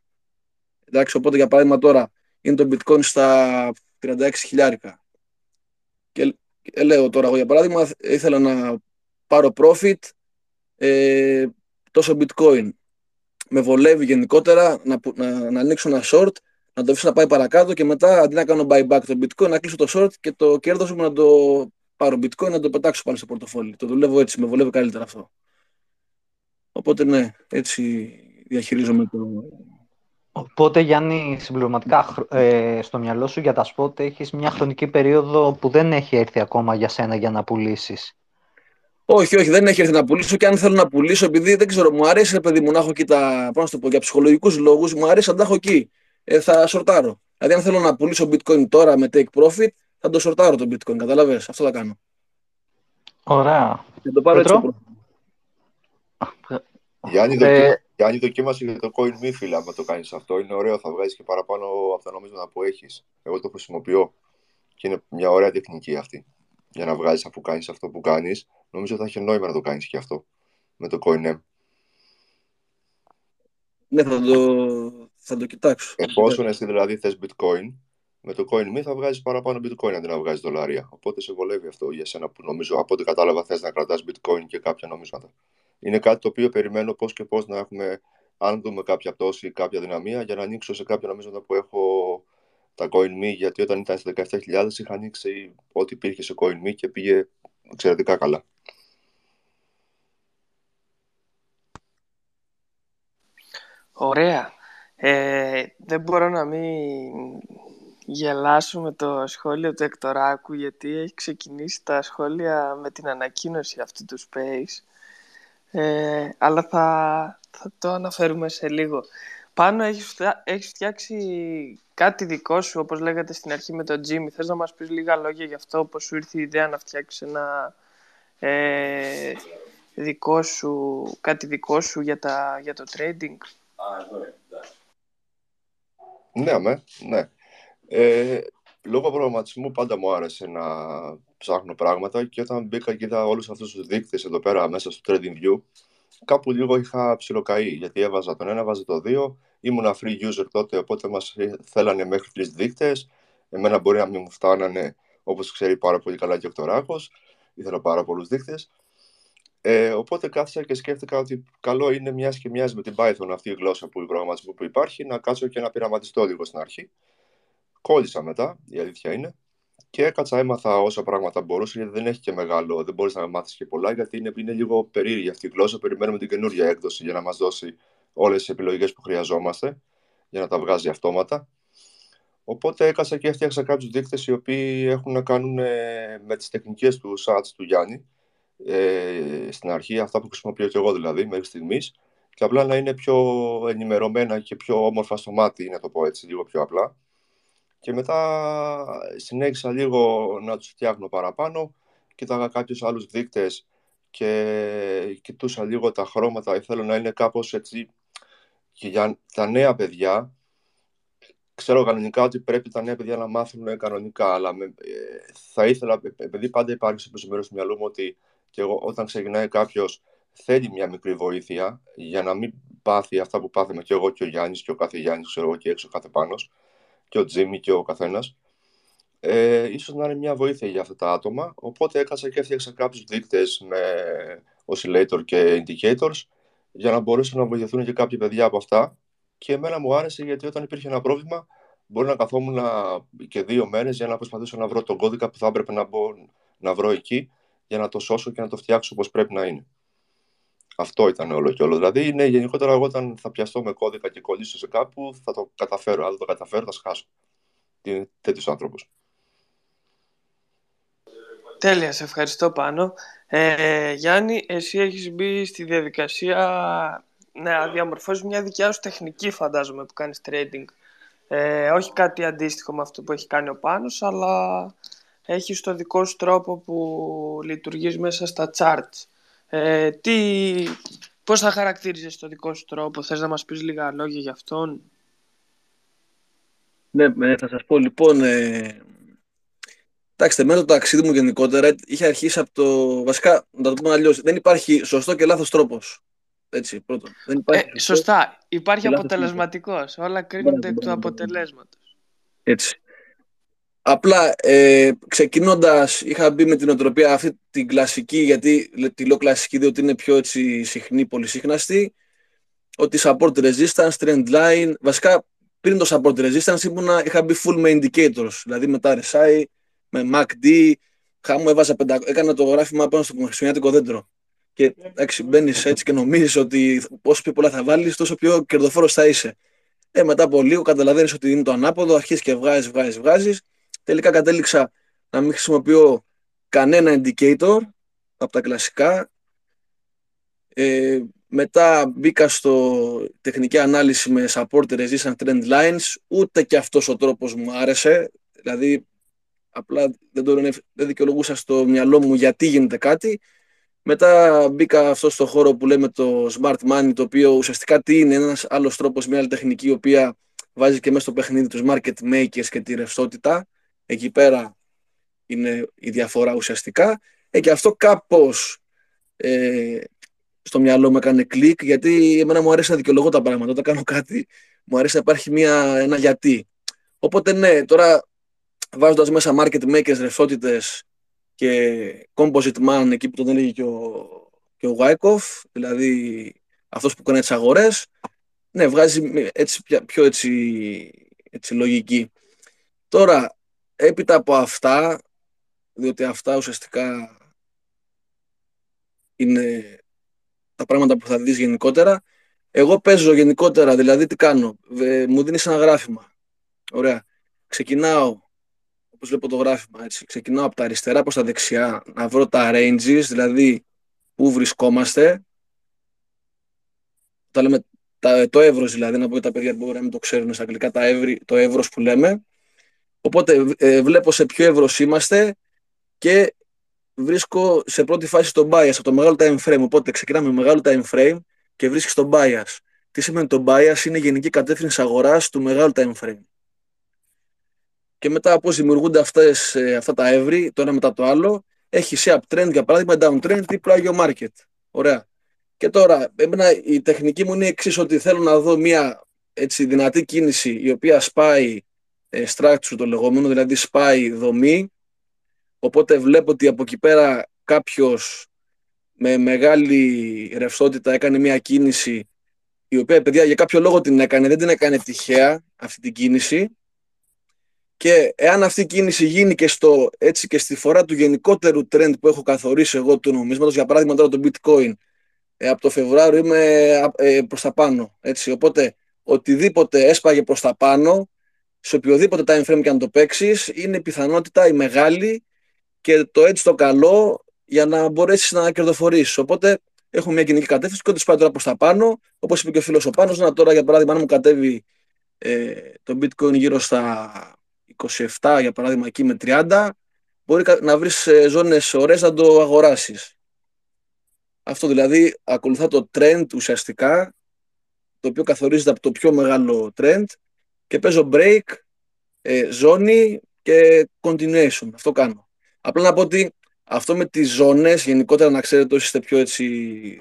Εντάξει, οπότε για παράδειγμα τώρα είναι το bitcoin στα 36 χιλιάρικα και ε, λέω τώρα εγώ για παράδειγμα, ήθελα να πάρω profit ε, τόσο bitcoin. Με βολεύει γενικότερα να, να, να ανοίξω ένα short, να το αφήσω να πάει παρακάτω και μετά αντί να κάνω buyback το bitcoin, να κλείσω το short και το κέρδος μου να το πάρω bitcoin, να το πετάξω πάλι στο πορτοφόλι. Το δουλεύω έτσι, με βολεύει καλύτερα αυτό. Οπότε ναι, έτσι διαχειρίζομαι το, Οπότε Γιάννη, συμπληρωματικά ε, στο μυαλό σου για τα σπότ έχεις μια χρονική περίοδο που δεν έχει έρθει ακόμα για σένα για να πουλήσεις. Όχι, όχι, δεν έχει έρθει να πουλήσω και αν θέλω να πουλήσω, επειδή δεν ξέρω, μου αρέσει, παιδί μου, να έχω εκεί τα. Πώς να το πω, για ψυχολογικούς λόγους, μου αρέσει να τα έχω εκεί. Ε, θα σορτάρω. Δηλαδή, αν θέλω να πουλήσω bitcoin τώρα με take profit, θα το σορτάρω το bitcoin. Καταλαβέ, αυτό θα κάνω. Ωραία. Και το πάρω έτσι. Γιάννη, ε, Γιάννη, δοκίμασε για το coin me, φίλα, άμα το κάνεις αυτό. Είναι ωραίο, θα βγάζεις και παραπάνω από τα νομίσματα που έχεις. Εγώ το χρησιμοποιώ. Και είναι μια ωραία τεχνική αυτή. Για να βγάζεις αφού κάνεις αυτό που κάνεις. Νομίζω θα έχει νόημα να το κάνεις και αυτό. Με το coin Ναι, θα το, θα το κοιτάξω. Εφόσον εσύ δηλαδή θες bitcoin, με το coin me θα βγάζεις παραπάνω bitcoin αντί να βγάζεις δολάρια. Οπότε σε βολεύει αυτό για σένα που νομίζω από ό,τι κατάλαβα θες να κρατάς bitcoin και κάποια νομίσματα. Είναι κάτι το οποίο περιμένω πώς και πώς να έχουμε, αν δούμε κάποια πτώση ή κάποια δυναμία, για να ανοίξω σε κάποια νομίσματα που έχω τα coin me. Γιατί όταν ήταν στι 17.000 είχα ανοίξει ό,τι υπήρχε σε coin me και πήγε εξαιρετικά καλά. Ωραία. Ε, δεν μπορώ να μην γελάσω με το σχόλιο του Εκτοράκου γιατί έχει ξεκινήσει τα σχόλια με την ανακοίνωση αυτού του Space ε, αλλά θα, θα το αναφέρουμε σε λίγο. Πάνω έχεις, έχεις φτιάξει κάτι δικό σου, όπως λέγατε στην αρχή με τον Jimmy. Θες να μας πεις λίγα λόγια γι' αυτό, πώς σου ήρθε η ιδέα να φτιάξεις ένα ε, δικό σου, κάτι δικό σου για, τα, για το trading; Ναι, με, ναι. Ε, λόγω προγραμματισμού πάντα μου άρεσε να ψάχνω πράγματα και όταν μπήκα και είδα όλους αυτούς τους δείκτες εδώ πέρα μέσα στο TradingView κάπου λίγο είχα ψιλοκαεί γιατί έβαζα τον ένα, έβαζα το δύο ήμουν free user τότε οπότε μας θέλανε μέχρι τρεις δείκτες εμένα μπορεί να μην μου φτάνανε όπως ξέρει πάρα πολύ καλά και ο Κτοράκος ήθελα πάρα πολλούς δείκτες ε, οπότε κάθισα και σκέφτηκα ότι καλό είναι μιας και μοιάζει με την Python αυτή η γλώσσα που, η προγραμματισμό που υπάρχει να κάτσω και να πειραματιστώ λίγο στην αρχή Κόλλησα μετά, η αλήθεια είναι. Και έκατσα, έμαθα όσα πράγματα μπορούσα, γιατί δεν έχει και μεγάλο, δεν μπορείς να μάθεις και πολλά, γιατί είναι, είναι λίγο περίεργη αυτή η γλώσσα. Περιμένουμε την καινούργια έκδοση για να μας δώσει όλες τις επιλογές που χρειαζόμαστε, για να τα βγάζει αυτόματα. Οπότε έκασα και έφτιαξα κάποιους δείκτες οι οποίοι έχουν να κάνουν ε, με τις τεχνικές του SATS του Γιάννη. Ε, στην αρχή, αυτά που χρησιμοποιώ και εγώ δηλαδή μέχρι στιγμής, και απλά να είναι πιο ενημερωμένα και πιο όμορφα στο μάτι, να το πω έτσι, λίγο πιο απλά. Και μετά συνέχισα λίγο να τους φτιάχνω παραπάνω, κοίταγα κάποιους άλλους δείκτες και κοιτούσα λίγο τα χρώματα. Θέλω να είναι κάπως έτσι και για τα νέα παιδιά. Ξέρω κανονικά ότι πρέπει τα νέα παιδιά να μάθουν κανονικά, αλλά με, ε, θα ήθελα, επειδή πάντα υπάρχει στο μέρο του μυαλού μου ότι και εγώ, όταν ξεκινάει κάποιος θέλει μια μικρή βοήθεια για να μην πάθει αυτά που πάθαμε και εγώ και ο Γιάννης και ο κάθε Γιάννης, ξέρω εγώ και έξω κάθε Πάνος και ο Τζίμι και ο καθένας. Ε, ίσως να είναι μια βοήθεια για αυτά τα άτομα. Οπότε έκασα και έφτιαξα κάποιους δείκτες με oscillator και indicators για να μπορέσουν να βοηθηθούν και κάποια παιδιά από αυτά. Και εμένα μου άρεσε γιατί όταν υπήρχε ένα πρόβλημα, μπορεί να καθόμουν και δύο μέρες για να προσπαθήσω να βρω τον κώδικα που θα έπρεπε να, μπω, να βρω εκεί για να το σώσω και να το φτιάξω όπως πρέπει να είναι. Αυτό ήταν όλο και όλο. Δηλαδή, είναι γενικότερα εγώ όταν θα πιαστώ με κώδικα και κολλήσω σε κάπου, θα το καταφέρω. Αν δεν το καταφέρω, θα σκάσω. Είναι τέτοιος άνθρωπος. Τέλεια, σε ευχαριστώ πάνω. Ε, Γιάννη, εσύ έχεις μπει στη διαδικασία να διαμορφώσεις μια δικιά σου τεχνική, φαντάζομαι, που κάνεις trading. Ε, όχι κάτι αντίστοιχο με αυτό που έχει κάνει ο Πάνος, αλλά έχεις το δικό σου τρόπο που λειτουργείς μέσα στα charts. Ε, τι, πώς θα χαρακτήριζες το δικό σου τρόπο, θες να μας πεις λίγα λόγια για αυτόν; Ναι, ε, θα σας πω λοιπόν, ε, εντάξει, εμένα το ταξίδι μου γενικότερα είχε αρχίσει από το, βασικά, να το πούμε αλλιώς, δεν υπάρχει σωστό και λάθος τρόπος. Έτσι, πρώτον. Δεν υπάρχει ε, σωστά, υπάρχει αποτελεσματικός, όλα κρίνονται εκ του αποτελέσματος. Έτσι. Απλά ε, ξεκινώντας, είχα μπει με την οτροπία αυτή την κλασική, γιατί τη λέω κλασική διότι είναι πιο έτσι, συχνή, πολυσύχναστη, ότι support resistance, trend line. Βασικά πριν το support resistance ήμουνα, είχα μπει full με indicators, δηλαδή με τα RSI, με MACD. Χάμου έβαζα 500, έκανα το γράφημα πάνω στο χριστουγεννιάτικο δέντρο. Και εντάξει, μπαίνεις έτσι και νομίζεις ότι όσο πιο πολλά θα βάλεις, τόσο πιο κερδοφόρος θα είσαι. Ε, μετά από λίγο καταλαβαίνεις ότι είναι το ανάποδο, αρχίζεις και βγάζεις, βγάζεις, βγάζεις Τελικά κατέληξα να μην χρησιμοποιώ κανένα indicator από τα κλασικά. Ε, μετά μπήκα στο τεχνική ανάλυση με support resistance trend lines. Ούτε και αυτός ο τρόπος μου άρεσε. Δηλαδή, απλά δεν, το, δεν δικαιολογούσα στο μυαλό μου γιατί γίνεται κάτι. Μετά μπήκα αυτό στο χώρο που λέμε το smart money, το οποίο ουσιαστικά τι είναι, ένας άλλος τρόπος, μια άλλη τεχνική, η οποία βάζει και μέσα στο παιχνίδι τους market makers και τη ρευστότητα. Εκεί πέρα είναι η διαφορά ουσιαστικά. Ε, και αυτό κάπως ε, στο μυαλό μου έκανε κλικ, γιατί εμένα μου αρέσει να δικαιολογώ τα πράγματα. Όταν κάνω κάτι, μου αρέσει να υπάρχει μια, ένα γιατί. Οπότε ναι, τώρα βάζοντας μέσα market makers, ρευστότητες και composite man, εκεί που τον έλεγε και ο, και ο Wyckoff, δηλαδή αυτός που κάνει τις αγορές, ναι, βγάζει έτσι, πιο έτσι, έτσι λογική. Τώρα, έπειτα από αυτά, διότι αυτά ουσιαστικά είναι τα πράγματα που θα δεις γενικότερα, εγώ παίζω γενικότερα, δηλαδή τι κάνω, μου δίνεις ένα γράφημα. Ωραία. Ξεκινάω, όπως βλέπω το γράφημα, έτσι, ξεκινάω από τα αριστερά προς τα δεξιά, να βρω τα ranges, δηλαδή πού βρισκόμαστε. Τα λέμε τα, το εύρος δηλαδή, να πω για τα παιδιά που μπορεί να μην το ξέρουν στα αγγλικά, τα εύρη, το εύρος που λέμε. Οπότε ε, βλέπω σε ποιο εύρος είμαστε και βρίσκω σε πρώτη φάση το bias από το μεγάλο time frame. Οπότε ξεκινάμε με μεγάλο time frame και βρίσκεις το bias. Τι σημαίνει το bias, είναι η γενική κατεύθυνση αγοράς του μεγάλου time frame. Και μετά πώς δημιουργούνται αυτές, ε, αυτά τα εύρη, το ένα μετά το άλλο, έχει σε uptrend για παράδειγμα, downtrend ή πλάγιο market. Ωραία. Και τώρα, εμένα η τεχνική μου είναι εξής ότι θέλω να δω μια έτσι, δυνατή κίνηση η οποία σπάει ε, structure το λεγόμενο, δηλαδή σπάει δομή. Οπότε βλέπω ότι από εκεί πέρα κάποιος με μεγάλη ρευστότητα έκανε μια κίνηση η οποία παιδιά για κάποιο λόγο την έκανε, δεν την έκανε τυχαία αυτή την κίνηση και εάν αυτή η κίνηση γίνει και, στο, έτσι, και στη φορά του γενικότερου trend που έχω καθορίσει εγώ του νομίσματος, για παράδειγμα τώρα το bitcoin, ε, από το Φεβρουάριο είμαι ε, προς τα πάνω. Έτσι. Οπότε οτιδήποτε έσπαγε προς τα πάνω, σε οποιοδήποτε time frame και αν το παίξεις, είναι η πιθανότητα η μεγάλη και το έτσι το καλό για να μπορέσεις να κερδοφορήσει. Οπότε έχουμε μια κοινική κατεύθυνση και ό,τι σπάει τώρα προς τα πάνω, όπως είπε και ο φίλος ο Πάνος, να τώρα για παράδειγμα, αν μου κατέβει ε, το bitcoin γύρω στα 27, για παράδειγμα, εκεί με 30, μπορεί να βρεις ε, ζώνες ωραίες να το αγοράσεις. Αυτό δηλαδή ακολουθά το trend ουσιαστικά, το οποίο καθορίζεται από το πιο μεγάλο trend και παίζω break, ε, ζώνη και continuation. Αυτό κάνω. Απλά να πω ότι αυτό με τις ζώνες, γενικότερα να ξέρετε όσοι είστε πιο έτσι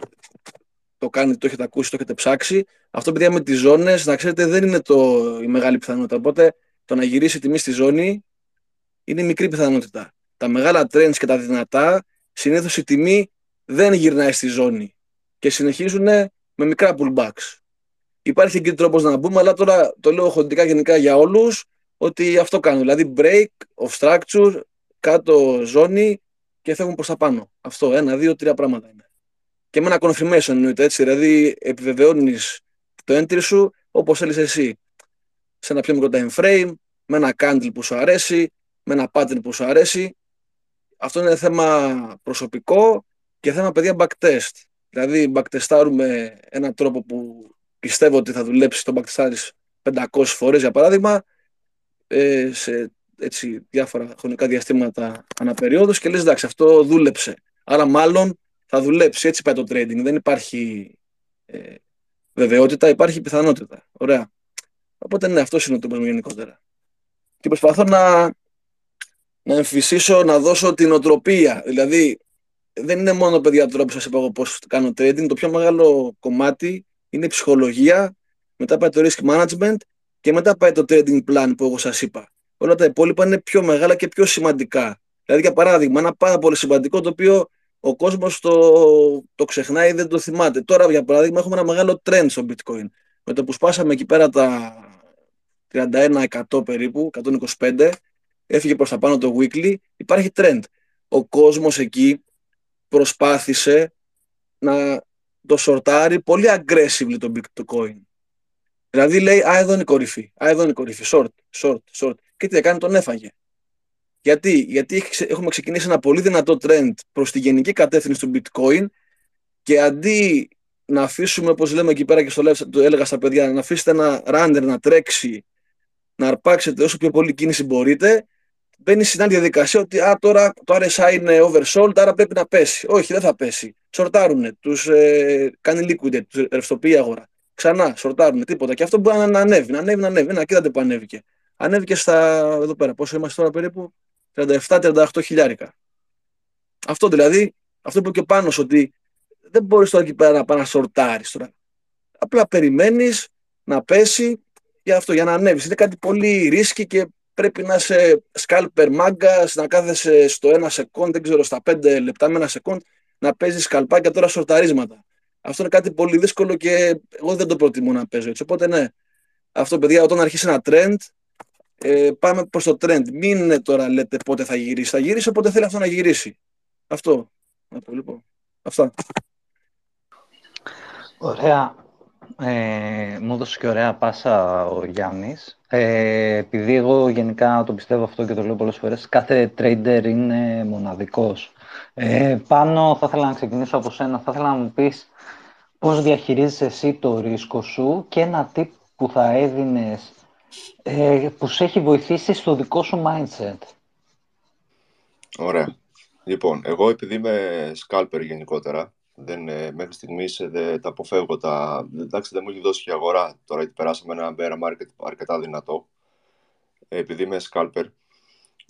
το κάνετε, το έχετε ακούσει, το έχετε ψάξει. Αυτό παιδιά με τις ζώνες, να ξέρετε δεν είναι το, η μεγάλη πιθανότητα. Οπότε το να γυρίσει η τιμή στη ζώνη είναι η μικρή πιθανότητα. Τα μεγάλα trends και τα δυνατά, συνήθως η τιμή δεν γυρνάει στη ζώνη και συνεχίζουν με μικρά pullbacks. Υπάρχει και τρόπος να μπούμε, αλλά τώρα το λέω χοντρικά γενικά για όλους ότι αυτό κάνουν. Δηλαδή break of structure, κάτω ζώνη και φεύγουν προς τα πάνω. Αυτό, ένα, δύο, τρία πράγματα είναι. Και με ένα confirmation εννοείται έτσι, δηλαδή επιβεβαιώνεις το entry σου όπως θέλεις εσύ. Σε ένα πιο μικρό time frame, με ένα candle που σου αρέσει, με ένα pattern που σου αρέσει. Αυτό είναι θέμα προσωπικό και θέμα παιδιά backtest. Δηλαδή backtestάρουμε έναν τρόπο που πιστεύω ότι θα δουλέψει το backtest 500 φορές για παράδειγμα ε, σε έτσι, διάφορα χρονικά διαστήματα αναπεριόδους και λες εντάξει αυτό δούλεψε. Άρα μάλλον θα δουλέψει. Έτσι πάει το trading. Δεν υπάρχει ε, βεβαιότητα, υπάρχει πιθανότητα. Ωραία. Οπότε ναι, αυτός είναι το τρόπος γενικότερα. Και προσπαθώ να, να εμφυσίσω, να δώσω την οτροπία. Δηλαδή, δεν είναι μόνο παιδιά τώρα που σας είπα εγώ πώς κάνω trading. Το πιο μεγάλο κομμάτι είναι η ψυχολογία, μετά πάει το risk management και μετά πάει το trading plan που εγώ σας είπα. Όλα τα υπόλοιπα είναι πιο μεγάλα και πιο σημαντικά. Δηλαδή, για παράδειγμα, ένα πάρα πολύ σημαντικό το οποίο ο κόσμος το, το ξεχνάει ή δεν το θυμάται. Τώρα, για παράδειγμα, έχουμε ένα μεγάλο trend στο bitcoin. Με το που σπάσαμε εκεί πέρα τα 31% περίπου, 125, έφυγε προς τα πάνω το weekly, υπάρχει trend. Ο κόσμος εκεί προσπάθησε να το σορτάρει πολύ aggressively το bitcoin. Δηλαδή λέει, α, εδώ είναι η κορυφή, α, εδώ είναι η κορυφή, short, short, short. Και τι έκανε, τον έφαγε. Γιατί, Γιατί έχουμε ξεκινήσει ένα πολύ δυνατό trend προς τη γενική κατεύθυνση του bitcoin και αντί να αφήσουμε, όπως λέμε εκεί πέρα και στο live, το έλεγα στα παιδιά, να αφήσετε ένα runner να τρέξει, να αρπάξετε όσο πιο πολύ κίνηση μπορείτε, μπαίνει στην άλλη διαδικασία ότι α, τώρα το RSI είναι oversold, άρα πρέπει να πέσει. Όχι, δεν θα πέσει. Σορτάρουνε, τους ε, κάνει liquid, τους ρευστοποιεί η αγορά. Ξανά, σορτάρουνε, τίποτα. Και αυτό μπορεί να ανέβει, να ανέβει, να ανέβει. Να κοίτατε που ανέβηκε. Ανέβηκε στα, εδώ πέρα, πόσο είμαστε τώρα περίπου, 37-38 χιλιάρικα. Αυτό δηλαδή, αυτό που είπε και πάνω ότι δεν μπορείς τώρα εκεί πέρα να πάει να σορτάρεις τώρα. Απλά περιμένεις να πέσει για αυτό, για να ανέβεις. Είναι κάτι πολύ ρίσκι και πρέπει να είσαι σκάλπερ μάγκας, να κάθεσαι στο ένα σεκόντ, δεν ξέρω, στα πέντε λεπτά με ένα σεκόντ, να παίζεις σκαλπάκια τώρα σορταρίσματα. Αυτό είναι κάτι πολύ δύσκολο και εγώ δεν το προτιμώ να παίζω έτσι. Οπότε ναι, αυτό παιδιά, όταν αρχίσει ένα trend, ε, πάμε προς το trend. Μην είναι τώρα λέτε πότε θα γυρίσει. Θα γυρίσει όποτε θέλει αυτό να γυρίσει. Αυτό. Λοιπόν. Αυτά. Ωραία. Ε, μου έδωσε και ωραία πάσα ο Γιάννης. Ε, επειδή εγώ γενικά το πιστεύω αυτό και το λέω πολλές φορές, κάθε trader είναι μοναδικός. Ε, πάνω θα ήθελα να ξεκινήσω από σένα. Θα ήθελα να μου πεις πώς διαχειρίζεσαι εσύ το ρίσκο σου και ένα tip που θα έδινες ε, που σε έχει βοηθήσει στο δικό σου mindset. Ωραία. Λοιπόν, εγώ επειδή είμαι scalper γενικότερα, δεν, ε, μέχρι στιγμής ε, δεν τα αποφεύγω. Τα, εντάξει, δεν μου έχει δώσει και η αγορά τώρα, γιατί περάσαμε ένα bear market αρκετά δυνατό. Ε, επειδή είμαι scalper,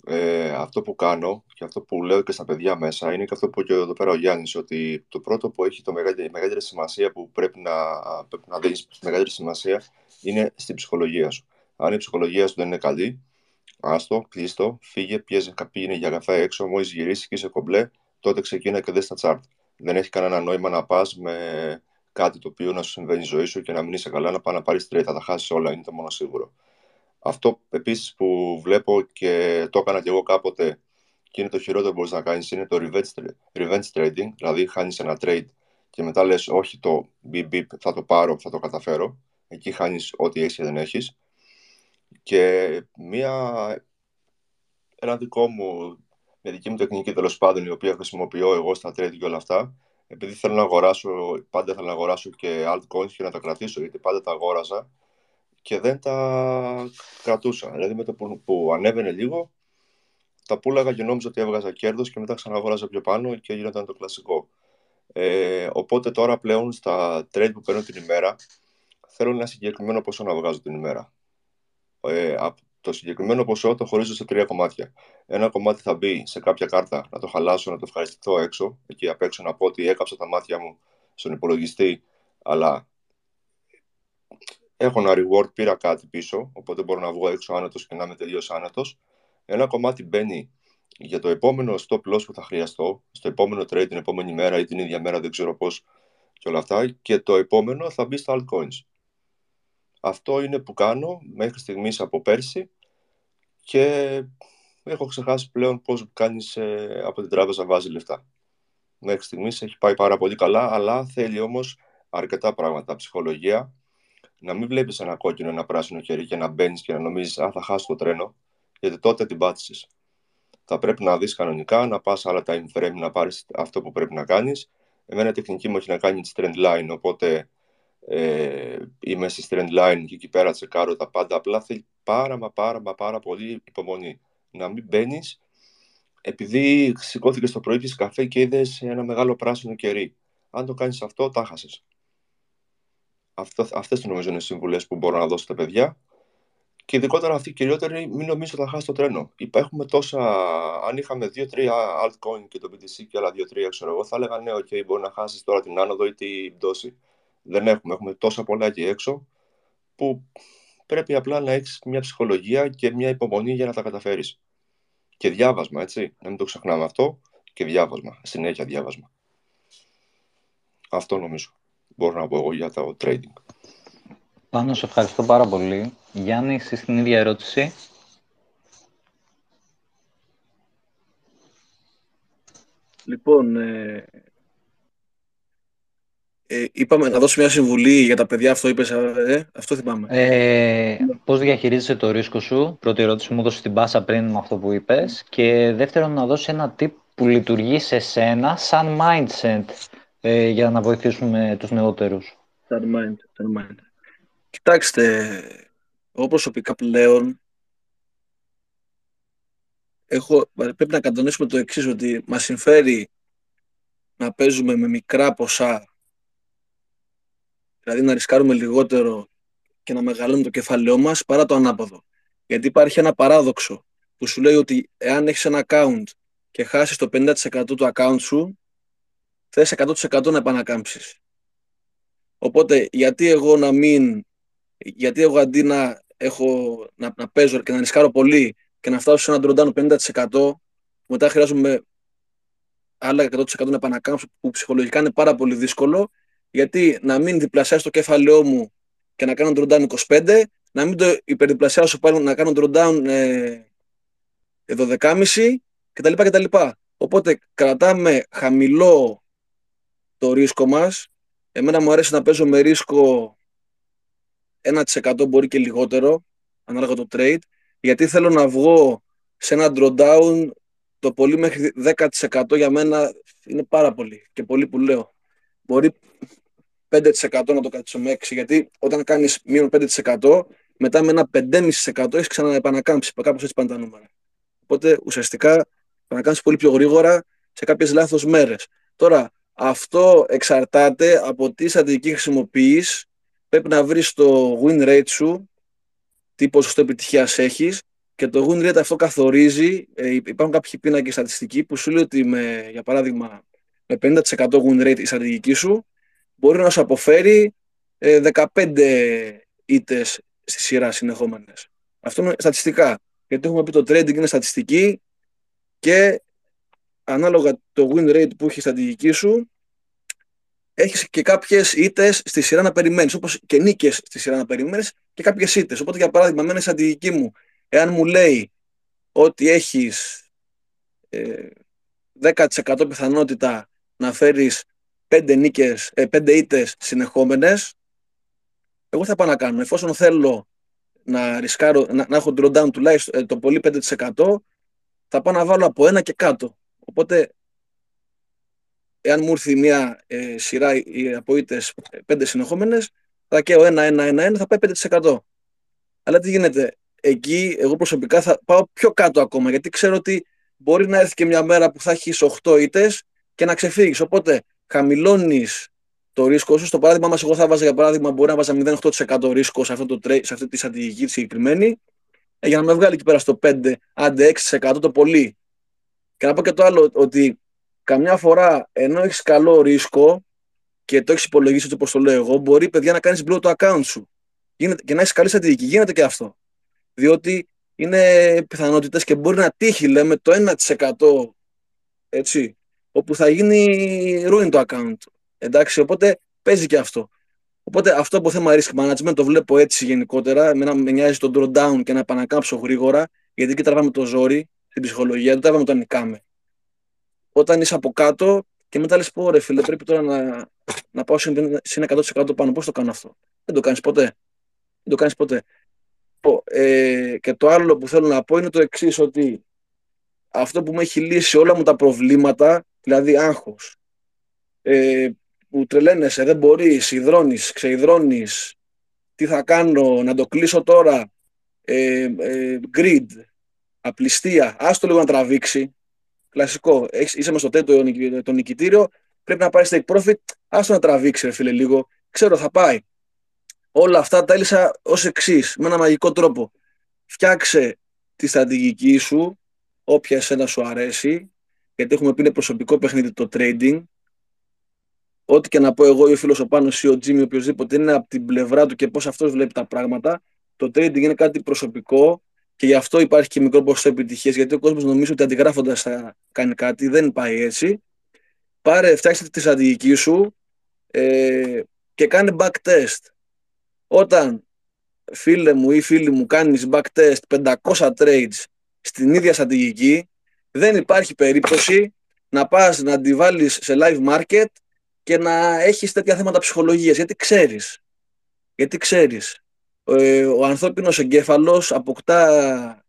ε, αυτό που κάνω και αυτό που λέω και στα παιδιά μέσα είναι και αυτό που είπε εδώ πέρα ο Γιάννης, ότι το πρώτο που έχει το μεγαλύτερη, μεγαλύτερη σημασία που πρέπει να, πρέπει να δεις μεγαλύτερη σημασία είναι στην ψυχολογία σου. Αν η ψυχολογία σου δεν είναι καλή, άστο, κλείστο, φύγε, πιέζει, είναι για καφέ έξω, μόλις γυρίσεις και είσαι κομπλέ, τότε ξεκίνα και δες τα chart δεν έχει κανένα νόημα να πας με κάτι το οποίο να σου συμβαίνει στη ζωή σου και να μην είσαι καλά, να πάει να πάρεις τρία, θα τα χάσεις όλα, είναι το μόνο σίγουρο. Αυτό επίσης που βλέπω και το έκανα και εγώ κάποτε και είναι το χειρότερο που μπορείς να κάνεις είναι το revenge, revenge trading, δηλαδή χάνεις ένα trade και μετά λες, όχι το beep beep, θα το πάρω, θα το καταφέρω. Εκεί χάνεις ό,τι έχεις και δεν έχεις. Και μία, ένα δικό μου με δική μου τεχνική τέλος πάντων, η οποία χρησιμοποιώ εγώ στα trade και όλα αυτά, επειδή θέλω να αγοράσω, πάντα θέλω να αγοράσω και altcoins και να τα κρατήσω, γιατί πάντα τα αγόραζα και δεν τα κρατούσα. Δηλαδή με το που, που ανέβαινε λίγο, τα πούλαγα και νόμιζα ότι έβγαζα κέρδος και μετά ξαναγόραζα πιο πάνω και γινόταν το κλασικό. Ε, οπότε τώρα πλέον στα trade που παίρνω την ημέρα, θέλω ένα συγκεκριμένο ποσό να βγάζω την ημέρα. Ε, το συγκεκριμένο ποσό το χωρίζω σε τρία κομμάτια. Ένα κομμάτι θα μπει σε κάποια κάρτα, να το χαλάσω, να το ευχαριστηθώ έξω, εκεί απ' έξω να πω ότι έκαψα τα μάτια μου στον υπολογιστή, αλλά έχω ένα reward, πήρα κάτι πίσω, οπότε μπορώ να βγω έξω άνετος και να είμαι τελείως άνετος. Ένα κομμάτι μπαίνει για το επόμενο stop loss που θα χρειαστώ, στο επόμενο trade την επόμενη μέρα ή την ίδια μέρα, δεν ξέρω πώς και όλα αυτά, και το επόμενο θα μπει στα altcoins. Αυτό είναι που κάνω μέχρι στιγμής από πέρσι και έχω ξεχάσει πλέον πώς κάνεις ε, από την τράπεζα βάζεις λεφτά. Μέχρι στιγμής έχει πάει πάρα πολύ καλά, αλλά θέλει όμως αρκετά πράγματα. Ψυχολογία, να μην βλέπεις ένα κόκκινο, ένα πράσινο χέρι και να μπαίνεις και να νομίζεις «Α, θα χάσω το τρένο», γιατί τότε την πάτησες. Θα πρέπει να δεις κανονικά, να πας άλλα time frame, να πάρεις αυτό που πρέπει να κάνεις. Εμένα η τεχνική μου έχει να κάνει τη trend line, οπότε ε, είμαι στη trend line και εκεί πέρα τσεκάρω τα πάντα. Απλά θέλει πάρα μα πάρα μα πάρα πολύ υπομονή. Να μην μπαίνεις επειδή σηκώθηκες το πρωί και καφέ και είδες ένα μεγάλο πράσινο κερί. Αν το κάνεις αυτό, τα χασε. Αυτές νομίζω είναι οι συμβουλές που μπορώ να δώσω στα παιδιά. Και ειδικότερα αυτή η κυριότερη, μην νομίζω ότι θα χάσει το τρένο. Έχουμε τόσα. Αν είχαμε 2-3 altcoin και το BTC και άλλα 2-3, ξέρω εγώ, θα έλεγα ναι, OK, μπορεί να χάσεις τώρα την άνοδο ή την πτώση δεν έχουμε. Έχουμε τόσα πολλά εκεί έξω που πρέπει απλά να έχεις μια ψυχολογία και μια υπομονή για να τα καταφέρεις. Και διάβασμα, έτσι. Να μην το ξεχνάμε αυτό. Και διάβασμα. Συνέχεια διάβασμα. Αυτό νομίζω. Μπορώ να πω εγώ για το trading. Πάνω, σε ευχαριστώ πάρα πολύ. Γιάννη, εσύ την ίδια ερώτηση. Λοιπόν, ε, ε, είπαμε να δώσω μια συμβουλή για τα παιδιά, αυτό είπες, ε, αυτό θυμάμαι. Ε, πώς διαχειρίζεσαι το ρίσκο σου, πρώτη ερώτηση μου έδωσες την πάσα πριν με αυτό που είπες και δεύτερον να δώσεις ένα tip που λειτουργεί σε σένα σαν mindset ε, για να βοηθήσουμε τους νεότερους. Σαν mindset, σαν mindset. Κοιτάξτε, εγώ προσωπικά πλέον έχω, πρέπει να κατανοήσουμε το εξής ότι μας συμφέρει να παίζουμε με μικρά ποσά, δηλαδή να ρισκάρουμε λιγότερο και να μεγαλώνουμε το κεφάλαιό μας παρά το ανάποδο. Γιατί υπάρχει ένα παράδοξο που σου λέει ότι εάν έχεις ένα account και χάσεις το 50% του account σου, θες 100% να επανακάμψεις. Οπότε γιατί εγώ να μην, γιατί εγώ αντί να, έχω, να, να παίζω και να ρισκάρω πολύ και να φτάσω σε ένα drawdown 50%, μετά χρειάζομαι άλλα 100% να επανακάμψω, που ψυχολογικά είναι πάρα πολύ δύσκολο, γιατί να μην διπλασιάσω το κεφάλαιό μου και να κάνω drawdown 25, να μην το υπερδιπλασιάσω πάλι να κάνω drawdown ε, 12,5 κτλ. κτλ. Οπότε κρατάμε χαμηλό το ρίσκο μας. Εμένα μου αρέσει να παίζω με ρίσκο 1% μπορεί και λιγότερο, ανάλογα το trade, γιατί θέλω να βγω σε ένα drawdown το πολύ μέχρι 10% για μένα είναι πάρα πολύ και πολύ που λέω. Μπορεί 5% να το κρατήσω με 6, γιατί όταν κάνεις μείον 5%, μετά με ένα 5,5% έχεις ξαναεπανακάμψει. Κάπως έτσι πάνε τα νούμερα. Οπότε ουσιαστικά επανακάμψεις πολύ πιο γρήγορα σε κάποιες λάθος μέρες. Τώρα, αυτό εξαρτάται από τι στρατηγική χρησιμοποιείς. Πρέπει να βρεις το win rate σου, τι ποσοστό επιτυχίας έχεις και το win rate αυτό καθορίζει. Ε, υπάρχουν κάποιοι πίνακες στατιστικοί που σου λέει ότι με, για παράδειγμα με 50% win rate η στρατηγική σου μπορεί να σου αποφέρει 15 ε, ήττες στη σειρά συνεχόμενες. Αυτό είναι στατιστικά. Γιατί έχουμε πει το trading είναι στατιστική και ανάλογα το win rate που έχει η στρατηγική σου, έχεις και κάποιες ήττες στη σειρά να περιμένεις. Όπως και νίκες στη σειρά να περιμένεις και κάποιες ήττες. Οπότε, για παράδειγμα, εμένα η στρατηγική μου, εάν μου λέει ότι έχεις ε, 10% πιθανότητα να φέρεις 5 νίκες, ε, 5 ήττες συνεχόμενες, εγώ θα πάω να κάνω. Εφόσον θέλω να ρισκάρω, να, να έχω drawdown τουλάχιστον ε, το πολύ 5%, θα πάω να βάλω από ένα και κάτω. Οπότε, εάν μου έρθει μια ε, σειρά οι απόητες πέντε συνεχόμενες, θα καίω ένα, ένα, ένα, ένα, θα πάει 5%. Αλλά τι γίνεται, εκεί εγώ προσωπικά θα πάω πιο κάτω ακόμα, γιατί ξέρω ότι μπορεί να έρθει και μια μέρα που θα έχεις 8 ήττες και να ξεφύγεις. Οπότε χαμηλώνεις το ρίσκο σου. Στο παράδειγμα μα, εγώ θα βάζα για παράδειγμα, μπορεί να βάζα 0,8% ρίσκο σε, αυτό το, σε αυτή τη στρατηγική τη συγκεκριμένη, ε, για να με βγάλει εκεί πέρα στο 5, άντε 6% το πολύ. Και να πω και το άλλο, ότι καμιά φορά ενώ έχεις καλό ρίσκο και το έχεις υπολογίσει έτσι όπως το λέω εγώ, μπορεί παιδιά να κάνεις blow το account σου. Γίνεται, και να έχεις καλή στρατηγική. Γίνεται και αυτό. Διότι είναι πιθανότητες και μπορεί να τύχει, λέμε, το 1% έτσι, όπου θα γίνει ruin το account. Εντάξει, οπότε παίζει και αυτό. Οπότε αυτό από θέμα risk management το βλέπω έτσι γενικότερα. Εμένα με νοιάζει το drawdown και να επανακάμψω γρήγορα, γιατί και τραβάμε το ζόρι στην ψυχολογία, δεν τραβάμε το νικάμε. Όταν είσαι από κάτω και μετά λες: Πω ρε φίλε, πρέπει τώρα να, να πάω σε 100% πάνω. Πώς το κάνω αυτό; Δεν το κάνεις ποτέ. Δεν το κάνεις ποτέ. Ε, και το άλλο που θέλω να πω είναι το εξής, ότι αυτό που μου έχει λύσει όλα μου τα προβλήματα, δηλαδή άγχος, ε, που τρελαίνεσαι, δεν μπορείς, υδρώνεις, ξεϊδρώνεις. Τι θα κάνω, να το κλείσω τώρα. Ε, ε, grid, απληστία, άστο λίγο να τραβήξει. Κλασικό. Έχεις, είσαι μες στο τέτοιο το νικητήριο, πρέπει να πάρεις take profit, άστο να τραβήξει, ρε φίλε, λίγο. Ξέρω, θα πάει. Όλα αυτά τα έλυσα ως εξής, με ένα μαγικό τρόπο. Φτιάξε τη στρατηγική σου, όποια εσένα σου αρέσει, γιατί έχουμε πει είναι προσωπικό παιχνίδι το trading, ό,τι και να πω εγώ ή ο φίλος ο Πάνος ή ο Τζίμι, οποιοδήποτε είναι από την πλευρά του και πώς αυτός βλέπει τα πράγματα. Το trading είναι κάτι προσωπικό και γι' αυτό υπάρχει και μικρό ποσοστό επιτυχίας. Γιατί ο κόσμος νομίζει ότι αντιγράφοντας θα κάνει κάτι. Δεν πάει έτσι. Πάρε, φτιάξτε τη στρατηγική σου ε, και κάνε back test. Όταν φίλε μου ή φίλοι μου κάνεις back test 500 trades στην ίδια στρατηγική, δεν υπάρχει περίπτωση να πας να τη βάλεις σε live market και να έχεις τέτοια θέματα ψυχολογίας, γιατί ξέρεις. Γιατί ξέρεις. Ε, ο ανθρώπινος εγκέφαλος αποκτά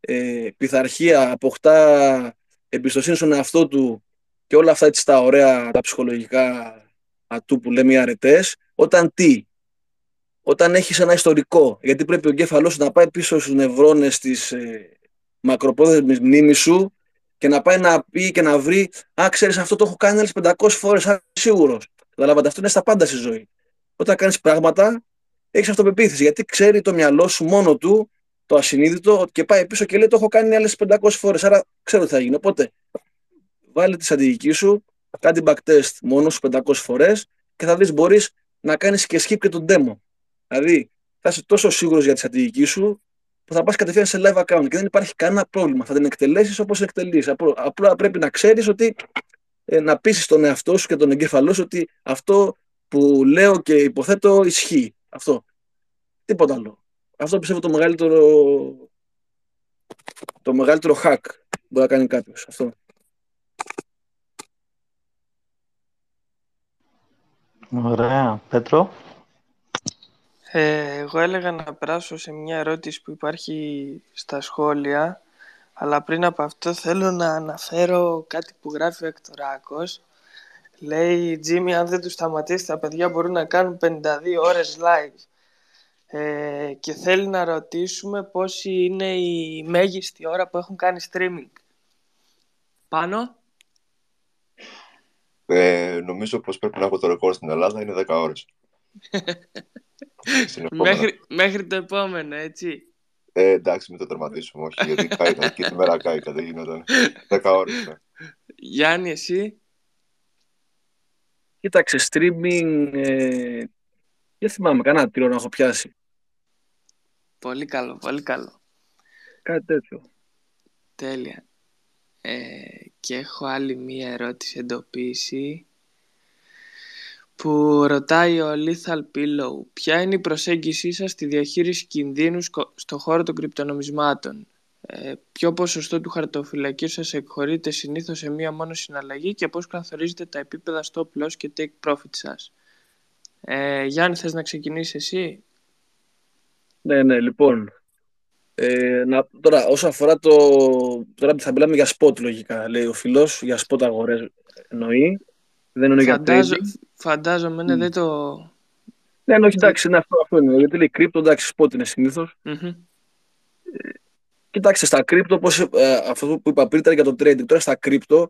ε, πειθαρχία, αποκτά εμπιστοσύνη στον εαυτό του και όλα αυτά έτσι τα ωραία, τα ψυχολογικά ατού που λέμε οι αρετές, όταν τι, όταν έχεις ένα ιστορικό, γιατί πρέπει ο εγκέφαλός να πάει πίσω στους νευρώνες της, ε, μακροπρόθεσμης μνήμης σου και να πάει να πει και να βρει Α, ξέρεις, αυτό το έχω κάνει άλλες 500 φορές, σίγουρος. Καταλάβατε, αυτό είναι στα πάντα στη ζωή. Όταν κάνεις πράγματα, έχεις αυτοπεποίθηση. Γιατί ξέρει το μυαλό σου μόνο του, το ασυνείδητο, και πάει πίσω και λέει: Το έχω κάνει άλλες 500 φορές. Άρα ξέρω τι θα γίνει. Οπότε, βάλει τη στρατηγική σου, κάνει backtest μόνος σου 500 φορές και θα δεις μπορείς να κάνεις και skip και τον demo. Δηλαδή, θα είσαι τόσο σίγουρος για τη στρατηγική σου που θα πας κατευθείαν σε live account και δεν υπάρχει κανένα πρόβλημα. Θα την εκτελέσεις όπως εκτελείς. Απλά πρέπει να ξέρεις ότι ε, να πείσει τον εαυτό σου και τον εγκέφαλό σου ότι αυτό που λέω και υποθέτω ισχύει. Αυτό. Τίποτα άλλο. Αυτό πιστεύω το μεγαλύτερο το μεγαλύτερο hack που μπορεί να κάνει κάποιος. Αυτό. Ωραία. Πέτρο. Ε, εγώ έλεγα να περάσω σε μια ερώτηση που υπάρχει στα σχόλια, αλλά πριν από αυτό θέλω να αναφέρω κάτι που γράφει ο Εκτοράκος. Λέει, Τζίμι, αν δεν τους σταματήσεις, τα παιδιά μπορούν να κάνουν 52 ώρες live. Ε, και θέλει να ρωτήσουμε πόση είναι η μέγιστη ώρα που έχουν κάνει streaming. Πάνω. Ε, νομίζω πως πρέπει να έχω το ρεκόρ στην Ελλάδα, είναι 10 ώρες. μέχρι, μέχρι το επόμενο, έτσι. Ε, εντάξει, μην το τερματίσουμε, όχι, γιατί κάηκα, και τη μέρα κάηκα, δεν γινόταν. 10 ώρες. Ναι. Γιάννη, εσύ; Κοίταξε, streaming, ε, δεν θυμάμαι, κανένα τρίο να έχω πιάσει. Πολύ καλό, πολύ καλό. Κάτι τέτοιο. Τέλεια. Ε, και έχω άλλη μία ερώτηση εντοπίσει που ρωτάει ο Lethal Pillow. Ποια είναι η προσέγγισή σας στη διαχείριση κινδύνου στο χώρο των κρυπτονομισμάτων; Ε, ποιο ποσοστό του χαρτοφυλακίου σας εκχωρείται συνήθως σε μία μόνο συναλλαγή και πώς καθορίζετε τα επίπεδα stop loss και take profit σας; Ε, Γιάννη, θες να ξεκινήσεις εσύ; Ναι, ναι, λοιπόν. Ε, να, τώρα, όσον αφορά το. Τώρα θα μιλάμε για spot λογικά, λέει ο φιλό, για spot αγορές εννοεί. Δεν είναι Φαντάζω, για trading. Φαντάζομαι, ναι, Mm. δεν το... Ναι, ναι, όχι, εντάξει, είναι αυτό, αυτό είναι. Γιατί λέει crypto, εντάξει, spot είναι συνήθως. Μμμ. Κοιτάξτε, στα crypto, όπως, ε, αυτό που είπα πριν ήταν για το trading. Τώρα στα crypto,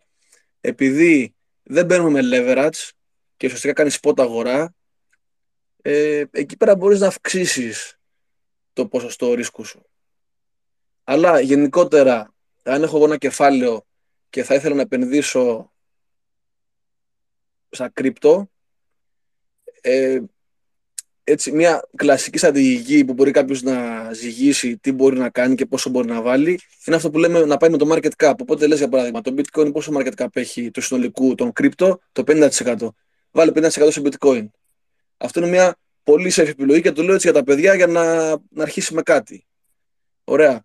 επειδή δεν μπαίνουμε με leverage και ουσιαστικά κάνεις spot αγορά, ε, εκεί πέρα μπορείς να αυξήσεις το ποσοστό ρίσκου σου. Αλλά γενικότερα, αν έχω εγώ ένα κεφάλαιο και θα ήθελα να επενδύσω στα κρυπτο, ε, έτσι μια κλασική στρατηγική που μπορεί κάποιος να ζυγίσει τι μπορεί να κάνει και πόσο μπορεί να βάλει είναι αυτό που λέμε να πάει με το market cap. Οπότε λες για παράδειγμα το bitcoin πόσο market cap έχει του συνολικού των κρυπτο το 50%. Βάλε 50% σε bitcoin. Αυτό είναι μια πολύ safe επιλογή και το λέω έτσι για τα παιδιά για να, να αρχίσει με κάτι. Ωραία.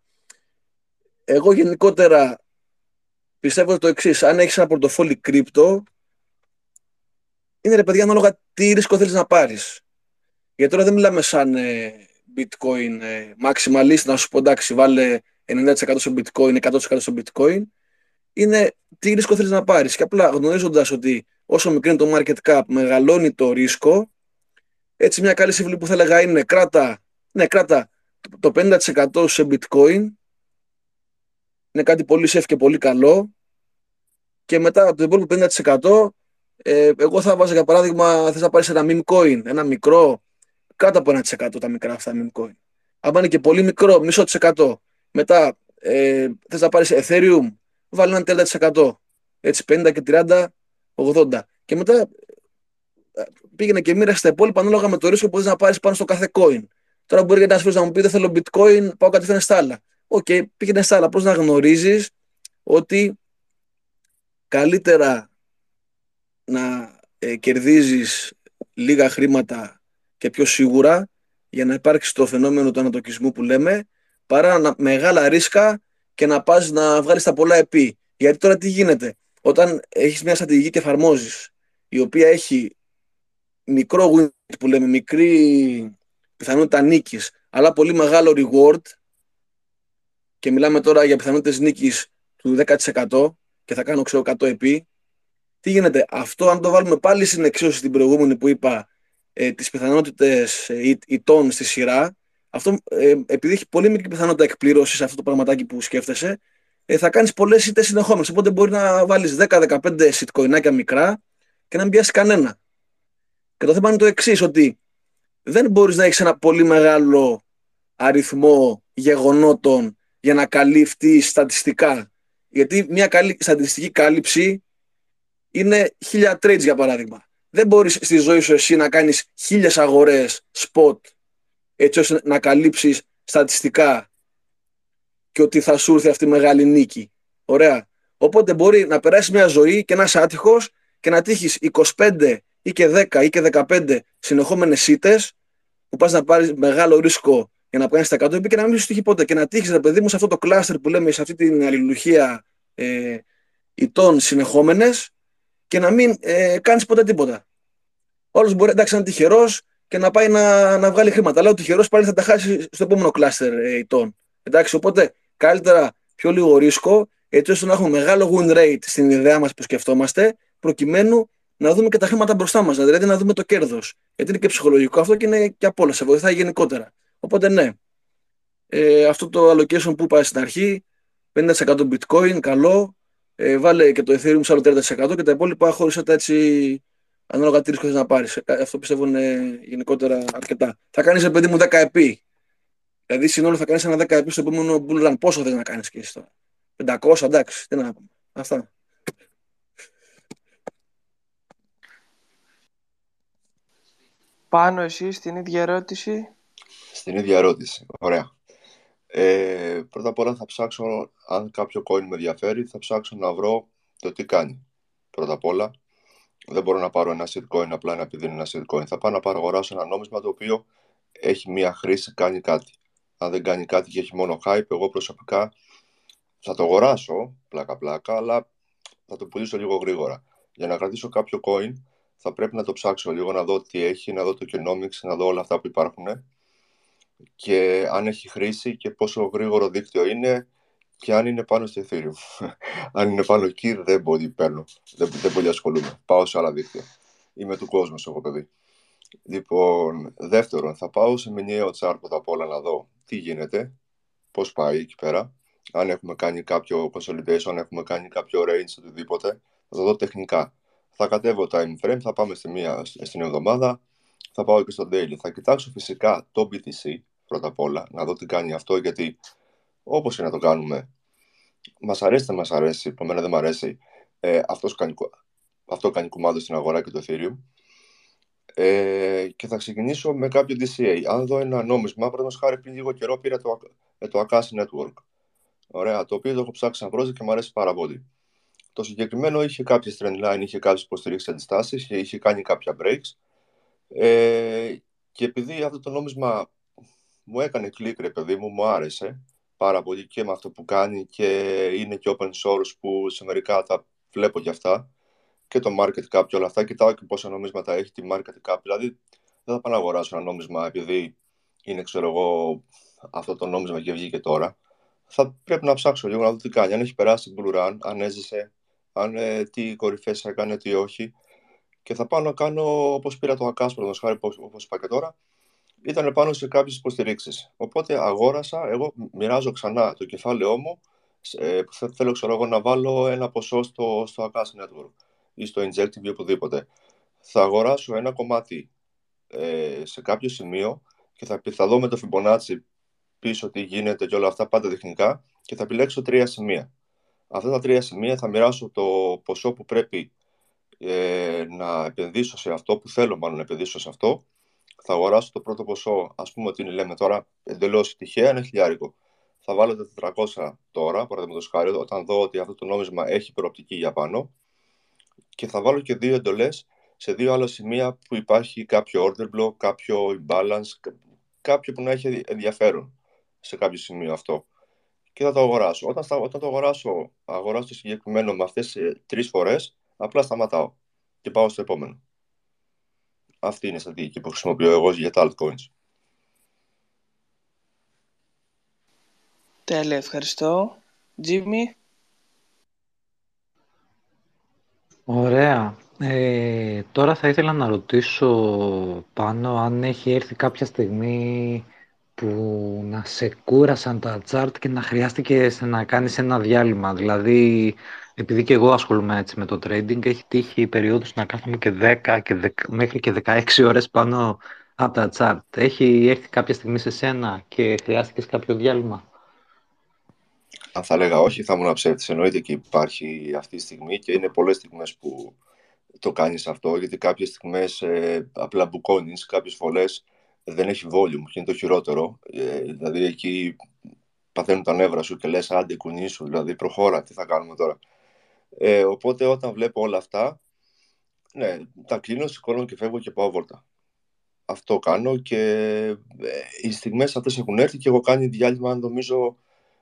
Εγώ γενικότερα πιστεύω το εξής. Αν έχεις ένα πορτοφόλι κρύπτο, είναι ρε παιδιά ανάλογα τι ρίσκο θέλεις να πάρεις. Γιατί τώρα δεν μιλάμε σαν ε, bitcoin ε, maximalist να σου πω εντάξει, βάλε 90% στο bitcoin, 100% στο bitcoin. Είναι τι ρίσκο θέλεις να πάρεις. Και απλά γνωρίζοντας ότι όσο μικρό είναι το market cap, μεγαλώνει το ρίσκο. Έτσι, μια καλή συμβουλή που θα έλεγα είναι κράτα, ναι, κράτα το 50% σε bitcoin είναι κάτι πολύ safe και πολύ καλό. Και μετά το υπόλοιπο 50% ε, εγώ θα βάζα για παράδειγμα, θες να πάρεις ένα meme coin, ένα μικρό, κάτω από 1% τα μικρά αυτά meme coin. Αν είναι και πολύ μικρό, μισό της εκατό. Μετά ε, θες να πάρεις Ethereum, βάλε ένα 30%. Έτσι 50 και 30, 80. Και μετά ε, πήγαινε και μοίρασε τα υπόλοιπα ανάλογα με το ρίσκο που θες να πάρεις πάνω στο κάθε coin. Τώρα μπορεί ένας φίλος να μου πει: Δεν θέλω bitcoin, πάω κατευθείαν στα άλλα. OK, okay, πήγαινε στα άλλα. Απλώς να γνωρίζεις ότι καλύτερα να ε, κερδίζεις λίγα χρήματα και πιο σίγουρα για να υπάρξει το φαινόμενο του ανατοκισμού που λέμε παρά να, μεγάλα ρίσκα και να πας να βγάλεις τα πολλά επί. Γιατί τώρα τι γίνεται; Όταν έχεις μια στρατηγική και εφαρμόζεις η οποία έχει μικρό win που λέμε, μικρή πιθανότητα νίκης αλλά πολύ μεγάλο reward και μιλάμε τώρα για πιθανότητες νίκης του 10% και θα κάνω ξέρω 100 επί τι γίνεται, αυτό αν το βάλουμε πάλι στην εξίσωση την προηγούμενη που είπα, ε, τις πιθανότητες ε, ητών στη σειρά, Αυτό, ε, επειδή έχει πολύ μικρή πιθανότητα εκπλήρωσης αυτό το πραγματάκι που σκέφτεσαι, ε, θα κάνεις πολλές ήττες συνεχόμενες. Οπότε μπορεί να βάλεις 10-15 σιτκοινάκια μικρά και να μην πιάσεις κανένα. Και το θέμα είναι το εξής, ότι δεν μπορείς να έχεις ένα πολύ μεγάλο αριθμό γεγονότων για να καλύφθεις στατιστικά. Γιατί μια καλή στατιστική κάλυψη είναι χίλια trades για παράδειγμα. Δεν μπορείς στη ζωή σου εσύ να κάνεις χίλιες αγορές spot έτσι ώστε να καλύψεις στατιστικά και ότι θα σου έρθει αυτή η μεγάλη νίκη. Ωραία. Οπότε μπορεί να περάσεις μια ζωή και να είσαι άτυχος και να τύχεις 25 ή και 10 ή και 15 συνεχόμενες ήττες που πας να πάρεις μεγάλο ρίσκο για να κάνει τα 100 και να μην σου τύχει ποτέ. Και να τύχεις, ρε παιδί μου, σε αυτό το κλάστερ που λέμε, σε αυτή την αλληλουχία ε, ητών συνεχόμενες και να μην ε, κάνεις ποτέ τίποτα. Όλος μπορεί εντάξει, να είναι τυχερός και να πάει να, να βγάλει χρήματα. Αλλά ο τυχερός πάλι θα τα χάσει στο επόμενο κλάστερ ε, ητών. Εντάξει, οπότε καλύτερα πιο λίγο ρίσκο, έτσι ώστε να έχουμε μεγάλο win rate στην ιδέα μας που σκεφτόμαστε, προκειμένου να δούμε και τα χρήματα μπροστά μας, δηλαδή να δούμε το κέρδος. Γιατί είναι και ψυχολογικό αυτό και είναι και από όλα, σε βοηθάει γενικότερα. Οπότε ναι, ε, αυτό το allocation που είπα στην αρχή, 50% bitcoin, καλό, ε, βάλε και το ethereum σε άλλο 30% και τα υπόλοιπα χωρίς τα έτσι ανάλογα τι ρίσκος να πάρεις. Ε, αυτό πιστεύω είναι γενικότερα αρκετά. Θα κάνεις, παιδί μου, 10 επί. Δηλαδή, συνόλου θα κάνεις ένα 10 επί στο επόμενο bull run. Πόσο θες να κάνεις και εσύ τώρα; 500, εντάξει, τι να πούμε. Αυτά. Πάνω εσύ στην ίδια ερώτηση. Στην ίδια ερώτηση. Ωραία. Ε, πρώτα απ' όλα θα ψάξω, αν κάποιο coin με ενδιαφέρει, θα ψάξω να βρω το τι κάνει. Πρώτα απ' όλα, δεν μπορώ να πάρω ένα shitcoin απλά να δίνει ένα shitcoin. Θα πάω να πάρω αγοράσω ένα νόμισμα το οποίο έχει μία χρήση, κάνει κάτι. Αν δεν κάνει κάτι και έχει μόνο hype, εγώ προσωπικά θα το αγοράσω πλάκα-πλάκα, αλλά θα το πουλήσω λίγο γρήγορα. Για να κρατήσω κάποιο coin, θα πρέπει να το ψάξω λίγο, να δω τι έχει, να δω το economics, να δω όλα αυτά που υπάρχουν και αν έχει χρήση και πόσο γρήγορο δίκτυο είναι και αν είναι πάνω στο Ethereum. αν είναι πάνω εκεί δεν μπορεί παίρνω, δεν, δεν πολύ ασχολούμαι. Πάω σε άλλα δίκτυα. Είμαι του κόσμου εγώ παιδί. Λοιπόν, δεύτερον, θα πάω σε μηνιαίο chart πρώτα απ' όλα να δω τι γίνεται, πώς πάει εκεί πέρα, αν έχουμε κάνει κάποιο consolidation, αν έχουμε κάνει κάποιο range, οτιδήποτε, θα το δω τεχνικά. Θα κατέβω time frame, θα πάμε στη μία, στην εβδομάδα, θα πάω και στο daily. Θα κοιτάξω φυσικά το BTC πρώτα απ' όλα, να δω τι κάνει αυτό, γιατί όπως είναι να το κάνουμε, μας αρέσει, δεν μας αρέσει, από μένα δεν μου αρέσει. Ε, αυτός κάνει, αυτό κάνει κουμάντο στην αγορά και το Ethereum. Ε, και θα ξεκινήσω με κάποιο DCA. Αν δω ένα νόμισμα, παραδείγματο χάρη πριν λίγο καιρό πήρα το, ε, το Akashi Network. Ωραία, το οποίο το έχω ψάξει να βρω και μου αρέσει πάρα πολύ. Το συγκεκριμένο είχε κάποιες trend line, είχε κάποιες υποστηρίξεις αντιστάσεις, είχε κάνει κάποια breaks. Ε, και επειδή αυτό το νόμισμα μου έκανε κλικ, ρε παιδί μου, μου άρεσε πάρα πολύ και με αυτό που κάνει και είναι και open source που σε μερικά τα βλέπω και αυτά και το market cap και όλα αυτά. Κοιτάω και πόσα νομίσματα έχει τη market cap. Δηλαδή, δεν θα πάω να αγοράσω ένα νόμισμα επειδή είναι, ξέρω εγώ, αυτό το νόμισμα και βγήκε τώρα. Θα πρέπει να ψάξω λίγο να δω τι κάνει. Αν έχει περάσει bull run, αν έζησε, αν ε, τι κορυφές έκανε, τι όχι και θα πάω να κάνω όπως πήρα το Ακάσπρο, χάρη όπως είπα και τώρα, ήταν πάνω σε κάποιες υποστηρίξεις. Οπότε αγόρασα, εγώ μοιράζω ξανά το κεφάλαιό μου ε, που θέλω ξέρω εγώ, να βάλω ένα ποσό στο, στο Network ή στο Injective ή οπουδήποτε. Θα αγοράσω ένα κομμάτι ε, σε κάποιο σημείο και θα, θα δω με το Fibonacci πίσω τι γίνεται και όλα αυτά πάντα τεχνικά και θα επιλέξω τρία σημεία. Αυτά τα τρία σημεία θα μοιράσω το ποσό που πρέπει ε, να επενδύσω σε αυτό, που θέλω μάλλον να επενδύσω σε αυτό, θα αγοράσω το πρώτο ποσό, ας πούμε ότι λέμε τώρα εντελώς τυχαία, ένα χιλιάρικο. Θα βάλω τα 400 τώρα, παραδείγματος χάρη, όταν δω ότι αυτό το νόμισμα έχει προοπτική για πάνω και θα βάλω και δύο εντολές σε δύο άλλα σημεία που υπάρχει κάποιο order block, κάποιο imbalance, κάποιο που να έχει ενδιαφέρον σε κάποιο σημείο αυτό. Και θα το αγοράσω. Όταν, όταν το αγοράσω, αγοράσω το συγκεκριμένο με αυτές ε, τρεις φορές, απλά σταματάω και πάω στο επόμενο. Αυτή είναι η στρατηγική που χρησιμοποιώ εγώ για τα altcoins. Τέλεια, ευχαριστώ. Jimmy. Ωραία. Ε, τώρα θα ήθελα να ρωτήσω πάνω αν έχει έρθει κάποια στιγμή που που να σε κούρασαν τα chart και να χρειάστηκες να κάνεις ένα διάλειμμα. Δηλαδή, επειδή και εγώ ασχολούμαι έτσι με το trading, έχει τύχει περίοδους να κάθομαι και 10 και 10, μέχρι και 16 ώρες πάνω από τα chart. Έχει έρθει κάποια στιγμή σε σένα και χρειάστηκες κάποιο διάλειμμα; Αν θα έλεγα όχι, θα ήμουν ψεύτης. Εννοείται και υπάρχει αυτή τη στιγμή και είναι πολλές στιγμές που το κάνεις αυτό, γιατί κάποιες στιγμές ε, απλά μπουκώνεις, κάποιες φορές δεν έχει volume και είναι το χειρότερο. Ε, δηλαδή εκεί παθαίνουν τα νεύρα σου και λες άντε κουνήσου, δηλαδή προχώρα, τι θα κάνουμε τώρα. Ε, οπότε όταν βλέπω όλα αυτά, ναι, τα κλείνω, σηκώνω και φεύγω και πάω βόρτα. Αυτό κάνω και ε, οι στιγμές αυτές έχουν έρθει και έχω κάνει διάλειμμα, νομίζω,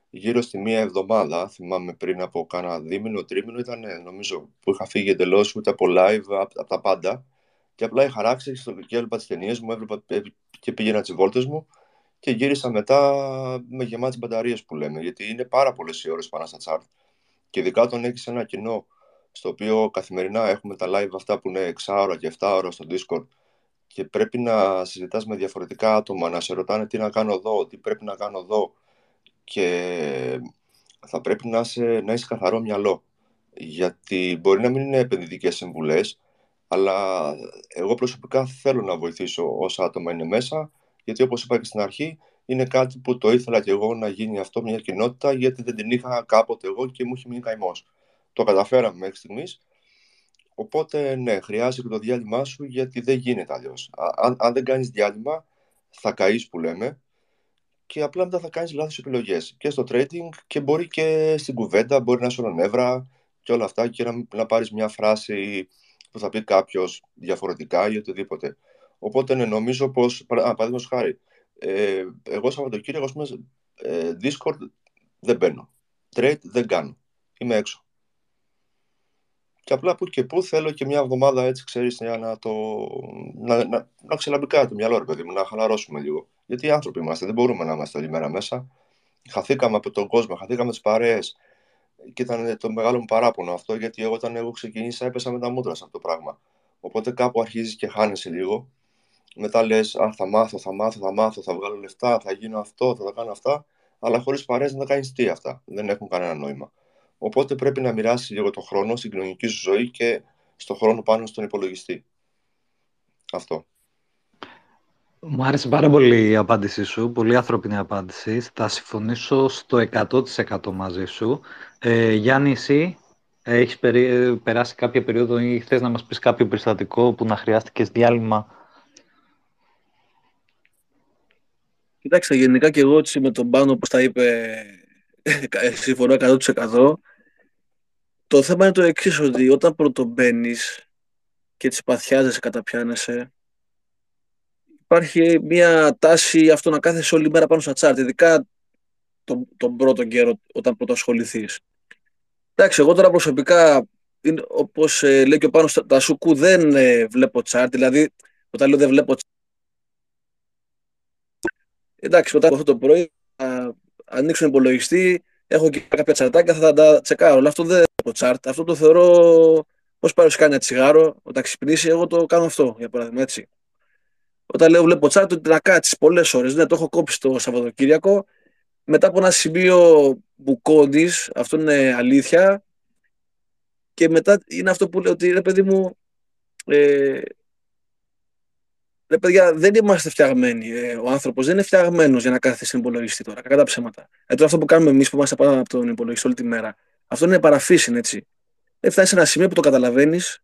γύρω στη μία εβδομάδα. Θυμάμαι πριν από κάνα δίμηνο, τρίμηνο, ήταν νομίζω που είχα φύγει εντελώς ούτε από live, από, τα πάντα. Και απλά είχα ράξει και έβλεπα τις ταινίες μου, έβλεπα και πήγαινα τις βόλτες μου και γύρισα μετά με γεμάτε μπαταρίες που λέμε. Γιατί είναι πάρα πολλές οι ώρες πάνω στα chart. Και ειδικά όταν έχεις ένα κοινό στο οποίο καθημερινά έχουμε τα live αυτά που είναι 6 ώρα και 7 ώρα στο Discord και πρέπει να συζητάς με διαφορετικά άτομα, να σε ρωτάνε τι να κάνω εδώ, τι πρέπει να κάνω εδώ και θα πρέπει να είσαι, να είσαι καθαρό μυαλό. Γιατί μπορεί να μην είναι επενδυτικές συμβουλές, αλλά εγώ προσωπικά θέλω να βοηθήσω όσα άτομα είναι μέσα, γιατί όπως είπα και στην αρχή, είναι κάτι που το ήθελα και εγώ να γίνει αυτό μια κοινότητα, γιατί δεν την είχα κάποτε εγώ και μου είχε μείνει καημός. Το καταφέραμε μέχρι στιγμής. Οπότε, ναι, χρειάζεται το διάλειμμα σου, γιατί δεν γίνεται αλλιώς. Αν, αν δεν κάνεις διάλειμμα, θα καείς που λέμε και απλά μετά θα κάνεις λάθος επιλογές. Και στο trading και μπορεί και στην κουβέντα, μπορεί να σου νεύρα και όλα αυτά και να, να πάρεις μια φράση που θα πει κάποιος διαφορετικά ή οτιδήποτε. Οπότε ναι, νομίζω πως, παραδείγματος χάρη, ε, εγώ Σαββατοκύριακο, ας πούμε, ε, Discord δεν μπαίνω. Trade δεν κάνω. Είμαι έξω. Και απλά που και που θέλω και μια εβδομάδα έτσι, ξέρεις, για να το... να, να, να ξελαμπικά το μυαλό, ρε παιδί μου, να χαλαρώσουμε λίγο. Γιατί οι άνθρωποι είμαστε, δεν μπορούμε να είμαστε όλη μέρα μέσα. Χαθήκαμε από τον κόσμο, χαθήκαμε τις παρέες. Και ήταν το μεγάλο μου παράπονο αυτό, γιατί εγώ όταν εγώ ξεκίνησα έπεσα με τα μούτρα σε αυτό το πράγμα. Οπότε κάπου αρχίζει και χάνεσαι λίγο. Μετά λες: Α, θα μάθω, θα μάθω, θα μάθω, θα βγάλω λεφτά, θα γίνω αυτό, θα τα κάνω αυτά. Αλλά χωρίς παρέες δεν θα κάνεις τι αυτά. Δεν έχουν κανένα νόημα. Οπότε πρέπει να μοιράσει λίγο το χρόνο στην κοινωνική σου ζωή και στο χρόνο πάνω στον υπολογιστή. Αυτό. Μου άρεσε πάρα πολύ η απάντησή σου, πολύ ανθρώπινη απάντηση. Θα συμφωνήσω στο 100% μαζί σου. Ε, Γιάννη, εσύ έχεις περάσει κάποια περίοδο ή θες να μας πεις κάποιο περιστατικό που να χρειάστηκες διάλειμμα. Κοιτάξτε, γενικά και εγώ έτσι με τον Πάνο, όπως τα είπε, συμφωνώ 100%. Το θέμα είναι το εξής ότι όταν πρωτομπαίνεις και έτσι παθιάζεσαι, καταπιάνεσαι, υπάρχει μια τάση αυτό να κάθεσαι όλη μέρα πάνω στα τσάρτ, ειδικά τον, τον πρώτο καιρό όταν πρώτο ασχοληθεί. Εντάξει, εγώ τώρα προσωπικά, όπως ε, λέει και ο πάνω τα σουκού, δεν ε, βλέπω τσάρτ. Δηλαδή, όταν λέω δεν βλέπω τσάρτ. Εντάξει, όταν αυτό το πρωί θα ανοίξω τον υπολογιστή, έχω και κάποια τσαρτάκια, θα τα τσεκάρω. Αλλά αυτό δεν βλέπω τσάρτ. Αυτό το θεωρώ πώς πάρεις κάνει ένα τσιγάρο, όταν ξυπνήσει, εγώ το κάνω αυτό, για παράδειγμα έτσι. Όταν λέω βλέπω τσάρτ, ότι να κάτσεις πολλές ώρες. Ναι, το έχω κόψει το Σαββατοκύριακο. Μετά από ένα σημείο μπουκόντι, αυτό είναι αλήθεια. Και μετά είναι αυτό που λέω ότι ρε παιδί μου, ε, ρε παιδιά, δεν είμαστε φτιαγμένοι. Ε, ο άνθρωπος δεν είναι φτιαγμένος για να κάθεται στην υπολογιστή τώρα. Κατά ψέματα. Ε, τώρα αυτό που κάνουμε εμείς που είμαστε πάνω από τον υπολογιστή όλη τη μέρα, αυτό είναι παραφύσιν έτσι. Δεν φτάνει σε ένα σημείο που το καταλαβαίνεις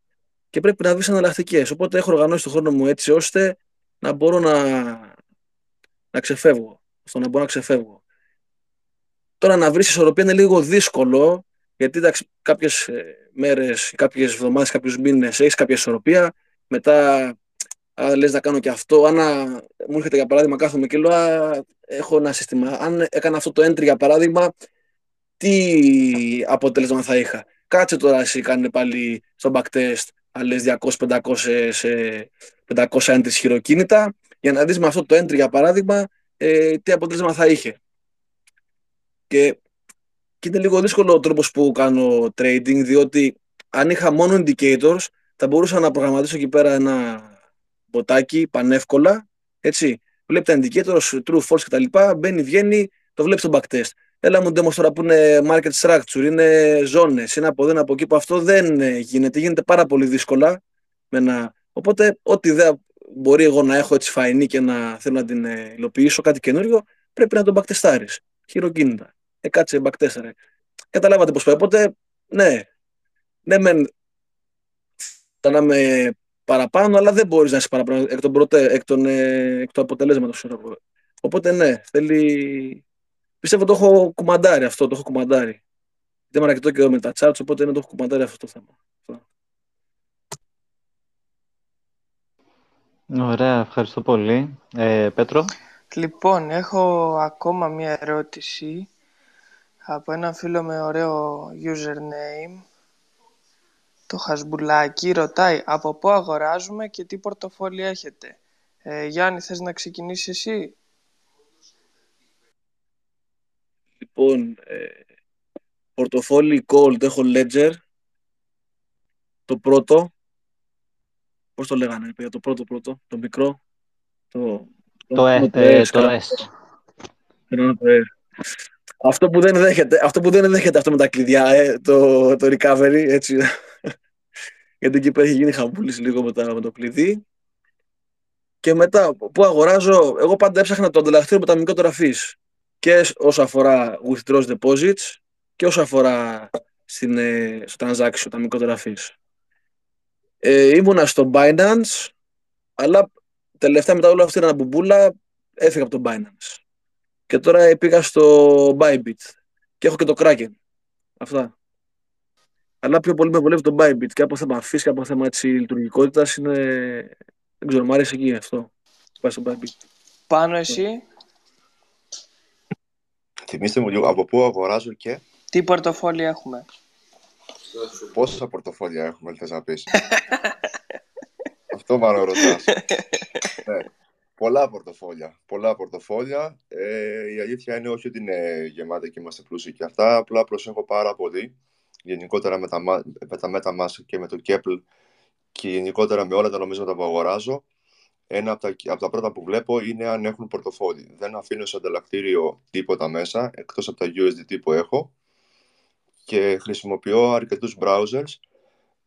και πρέπει να βρεις εναλλακτικές. Οπότε έχω οργανώσει τον χρόνο μου έτσι ώστε να μπορώ να, να ξεφεύγω. Αυτό να μπορώ να ξεφεύγω. Τώρα να βρεις ισορροπία είναι λίγο δύσκολο, γιατί εντάξει, κάποιες μέρες, κάποιες εβδομάδες, κάποιους μήνες έχεις κάποια ισορροπία. Μετά, αν λες να κάνω και αυτό, αν μου έρχεται για παράδειγμα, κάθομαι και λέω, α, έχω ένα σύστημα. Αν έκανα αυτό το entry για παράδειγμα, τι αποτέλεσμα θα είχα; Κάτσε τώρα εσύ, κάνε πάλι στο backtest, αν λες 200-500 500 entries χειροκίνητα για να δεις με αυτό το entry για παράδειγμα ε, τι αποτέλεσμα θα είχε. Και, και είναι λίγο δύσκολο ο τρόπος που κάνω trading διότι αν είχα μόνο indicators θα μπορούσα να προγραμματίσω εκεί πέρα ένα μποτάκι πανεύκολα έτσι, βλέπει τα indicators, true, false κτλ. Μπαίνει, βγαίνει, το βλέπει στο backtest. Έλα μου demos τώρα που είναι market structure, είναι ζώνες, είναι από εδώ, είναι από εκεί που αυτό δεν γίνεται. Γίνεται πάρα πολύ δύσκολα. Με ένα... Οπότε, ό,τι ιδέα μπορεί εγώ να έχω έτσι φαϊνή και να θέλω να την ε, υλοποιήσω κάτι καινούριο, πρέπει να τον μπακτεστάρει. Χειροκίνητα. Ε, κάτσε μπακτέσταρε. Καταλάβατε πώς πάει. Οπότε, ναι, ναι, μεν θα να είμαι παραπάνω, αλλά δεν μπορείς να είσαι παραπάνω εκ, των προτε... εκ, των, ε, εκ του αποτελέσματος. Οπότε, ναι, θέλει. Πιστεύω το έχω κουμαντάρει αυτό, το έχω κουμαντάρει. Δεν με αρκετό καιρό με τα charts, οπότε ναι, το έχω κουμαντάρει αυτό το θέμα. Ωραία, ευχαριστώ πολύ. Ε, Πέτρο; Λοιπόν, έχω ακόμα μία ερώτηση από έναν φίλο με ωραίο username. Το Χασμπουλάκι ρωτάει από πού αγοράζουμε και τι πορτοφόλι έχετε; Ε, Γιάννη, θες να ξεκινήσεις εσύ; Λοιπόν, ε, πορτοφόλι Gold έχω Ledger. Το πρώτο. Πώς το λέγανε, παιδιά, το πρώτο πρώτο, το μικρό. Το, το, ε, ε, το, το S. Αυτό που δεν δέχεται, αυτό που δεν δέχεται αυτό με τα κλειδιά, ε, το, το recovery, έτσι. Γιατί εκεί πέρα έχει γίνει χαμπούλης λίγο με, τα, με το κλειδί. Και μετά, που αγοράζω, εγώ πάντα έψαχνα το ανταλλακτήριο με τα μικρότερα fees. Και όσο αφορά withdraws deposits και όσο αφορά στην, ε, στο transaction, τα μικρότερα fees. Ε, ήμουνα στο Binance, αλλά τελευταία μετά όλα αυτά ήταν μπουμπούλα, έφυγα από το Binance. Και τώρα πήγα στο Bybit και έχω και το Kraken. Αυτά. Αλλά πιο πολύ με βολεύει το Bybit και από θέμα φύση και από θέμα έτσι, λειτουργικότητας είναι... Δεν ξέρω, μου αρέσει εκεί αυτό. Πάει στο Bybit. Πάνω εσύ. Θυμήστε μου λίγο από πού αγοράζω και... Τι πορτοφόλια έχουμε; Πόσα πορτοφόλια έχουμε, θες να πεις; Αυτό μάλλον ρωτάς. ναι. Πολλά πορτοφόλια. Πολλά πορτοφόλια. Ε, η αλήθεια είναι όχι ότι είναι γεμάτα και είμαστε πλούσιοι και αυτά. Απλά προσέχω πάρα πολύ. Γενικότερα με τα, με τα MetaMask και με το Keppel και γενικότερα με όλα τα νομίσματα που αγοράζω. Ένα από τα, από τα πρώτα που βλέπω είναι αν έχουν πορτοφόλι. Δεν αφήνω σε ανταλλακτήριο τίποτα μέσα, εκτός από τα USDT που έχω. Και χρησιμοποιώ αρκετούς browsers,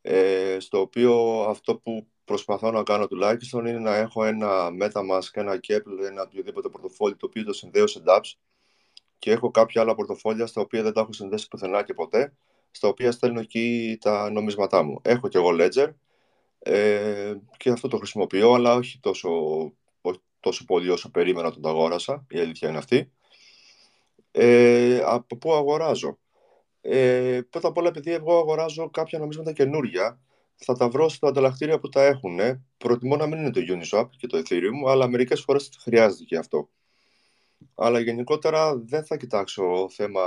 ε, στο οποίο αυτό που προσπαθώ να κάνω τουλάχιστον είναι να έχω ένα MetaMask, ένα Keppel, ένα οποιοδήποτε πορτοφόλι το οποίο το συνδέω σε DApps και έχω κάποια άλλα πορτοφόλια στα οποία δεν τα έχω συνδέσει πουθενά και ποτέ, στα οποία στέλνω εκεί τα νομίσματά μου. Έχω και εγώ Ledger ε, και αυτό το χρησιμοποιώ, αλλά όχι τόσο, τόσο πολύ όσο περίμενα όταν το αγόρασα, η αλήθεια είναι αυτή. Ε, από πού αγοράζω; Ε, πρώτα απ' όλα επειδή εγώ αγοράζω κάποια νομίσματα καινούρια, θα τα βρω στα ανταλλακτήρια που τα έχουν. Προτιμώ να μην είναι το Uniswap και το Ethereum, αλλά μερικές φορές χρειάζεται και αυτό. Αλλά γενικότερα δεν θα κοιτάξω θέμα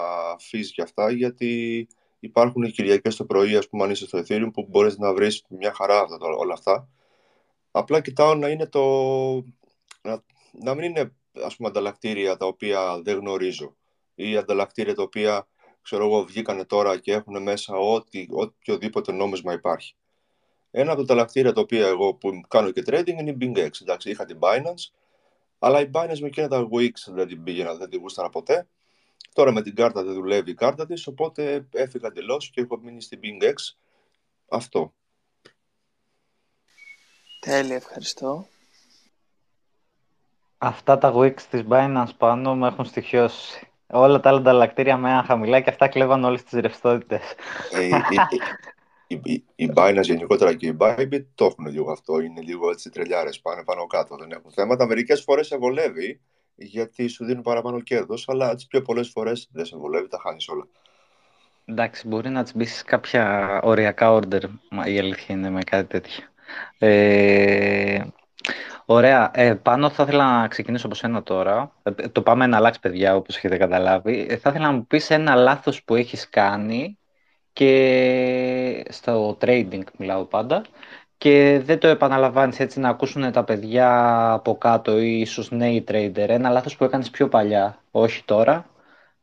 fees και αυτά, γιατί υπάρχουν Κυριακές το πρωί, ας πούμε, αν είσαι στο Ethereum, που μπορείς να βρεις μια χαρά αυτά, όλα αυτά. Απλά κοιτάω να είναι το. να, να μην είναι ας πούμε, ανταλλακτήρια τα οποία δεν γνωρίζω ή ανταλλακτήρια τα οποία ξέρω εγώ, βγήκανε τώρα και έχουν μέσα ό,τι, οποιοδήποτε νόμισμα υπάρχει. Ένα από τα ταλακτήρια τα οποία εγώ που κάνω και trading είναι η BingX. Εντάξει, είχα την Binance, αλλά η Binance με εκείνα τα Wix δεν την πήγαινα, δεν την γούσταρα ποτέ. Τώρα με την κάρτα δεν δουλεύει η κάρτα της, οπότε έφυγα εντελώς και έχω μείνει στην BingX. Αυτό. Τέλεια, ευχαριστώ. Αυτά τα Wix της Binance πάνω μου έχουν στοιχειώσει. Όλα τα άλλα ανταλλακτήρια με ένα χαμηλά και αυτά κλέβαν όλες τις ρευστότητες. Ε, η, η, η Binance γενικότερα και η Bybit το έχουν λίγο αυτό. Είναι λίγο έτσι τρελιάρες, πάνε πάνω κάτω, δεν έχουν θέματα. Μερικές φορές σε βολεύει, γιατί σου δίνουν παραπάνω κέρδος, αλλά τι πιο πολλές φορές δεν σε βολεύει, τα χάνεις όλα. Εντάξει, μπορεί να τσμπήσει κάποια οριακά order, η αλήθεια είναι με κάτι τέτοιο. Ε, Ωραία. Ε, πάνω θα ήθελα να ξεκινήσω από σένα τώρα. Ε, το πάμε να αλλάξει, παιδιά, όπως έχετε καταλάβει. Ε, θα ήθελα να μου πεις ένα λάθος που έχεις κάνει και στο trading μιλάω πάντα και δεν το επαναλαμβάνεις έτσι να ακούσουν τα παιδιά από κάτω ή ίσως νέοι trader. Ένα λάθος που έκανες πιο παλιά, όχι τώρα,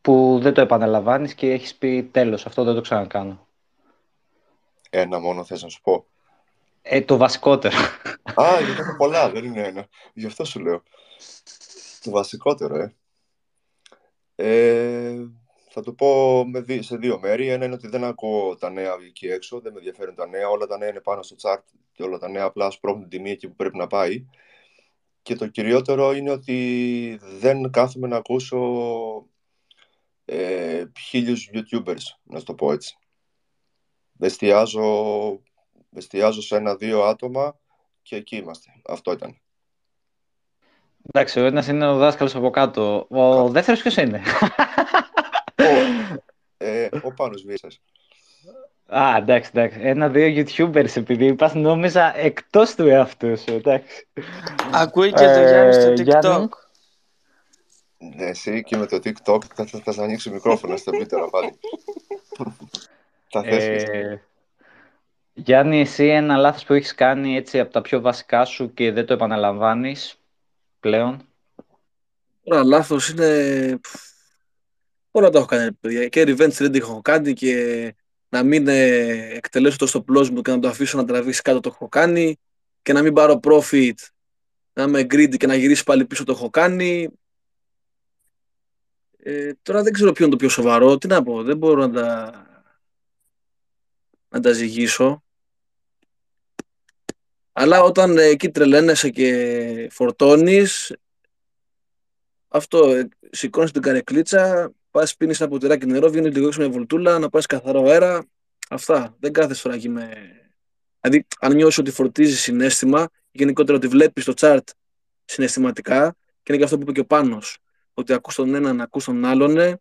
που δεν το επαναλαμβάνεις και έχεις πει τέλος, αυτό δεν το ξανακάνω. Ένα μόνο θες να σου πω. Ε, το βασικότερο. Α, γιατί έχω πολλά, δεν είναι ένα. Γι' αυτό σου λέω. Το βασικότερο, ε. ε θα το πω με σε δύο μέρη. Ένα είναι ότι δεν ακούω τα νέα εκεί έξω, δεν με ενδιαφέρουν τα νέα. Όλα τα νέα είναι πάνω στο chart και όλα τα νέα απλά σπρώχνουν την τιμή εκεί που πρέπει να πάει. Και το κυριότερο είναι ότι δεν κάθομαι να ακούσω ε, χίλιους YouTubers, να σου το πω έτσι. Εστιάζω, εστιάζω σε ένα-δύο άτομα και εκεί είμαστε. Αυτό ήταν. Εντάξει, ο ένας είναι ο δάσκαλος από κάτω. Ο Κα... δεύτερος ποιος είναι; Ο, ε, ο Πάνος Βίσας. Α, εντάξει, εντάξει. Ένα-δύο YouTubers επειδή είπα, νόμιζα εκτός του εαυτούς σου, εντάξει. Ακούει και το Γιάννης στο ε, TikTok. Ναι, εσύ και με το TikTok θα, θα, θα ανοίξει μικρόφωνο στο Twitter πάλι. θα θες ε, Γιάννη, εσύ ένα λάθος που έχεις κάνει έτσι από τα πιο βασικά σου και δεν το επαναλαμβάνεις πλέον; Ένα λάθος είναι... Όλα τα έχω κάνει, παιδιά. Και revenge δεν έχω κάνει και να μην ε, εκτελέσω το στο πλός μου και να το αφήσω να τραβήσει κάτω το έχω κάνει και να μην πάρω profit, να είμαι greedy και να γυρίσει πάλι πίσω το έχω κάνει. Ε, τώρα δεν ξέρω ποιο είναι το πιο σοβαρό. Τι να πω, δεν μπορώ να τα, να τα ζυγίσω. Αλλά όταν ε, εκεί τρελαίνεσαι και φορτώνεις, αυτό, ε, σηκώνεις την καρεκλίτσα, πας πίνεις ένα ποτηράκι νερό, βγαίνεις λίγο με βολτούλα, να πας καθαρό αέρα. Αυτά. Δεν κάθε φορά εκεί με... Δηλαδή, αν νιώσεις ότι φορτίζεις συνέστημα, γενικότερα ότι βλέπεις το chart συναισθηματικά, και είναι και αυτό που είπε και ο Πάνος, ότι ακούς τον έναν, ακούς τον άλλον ε,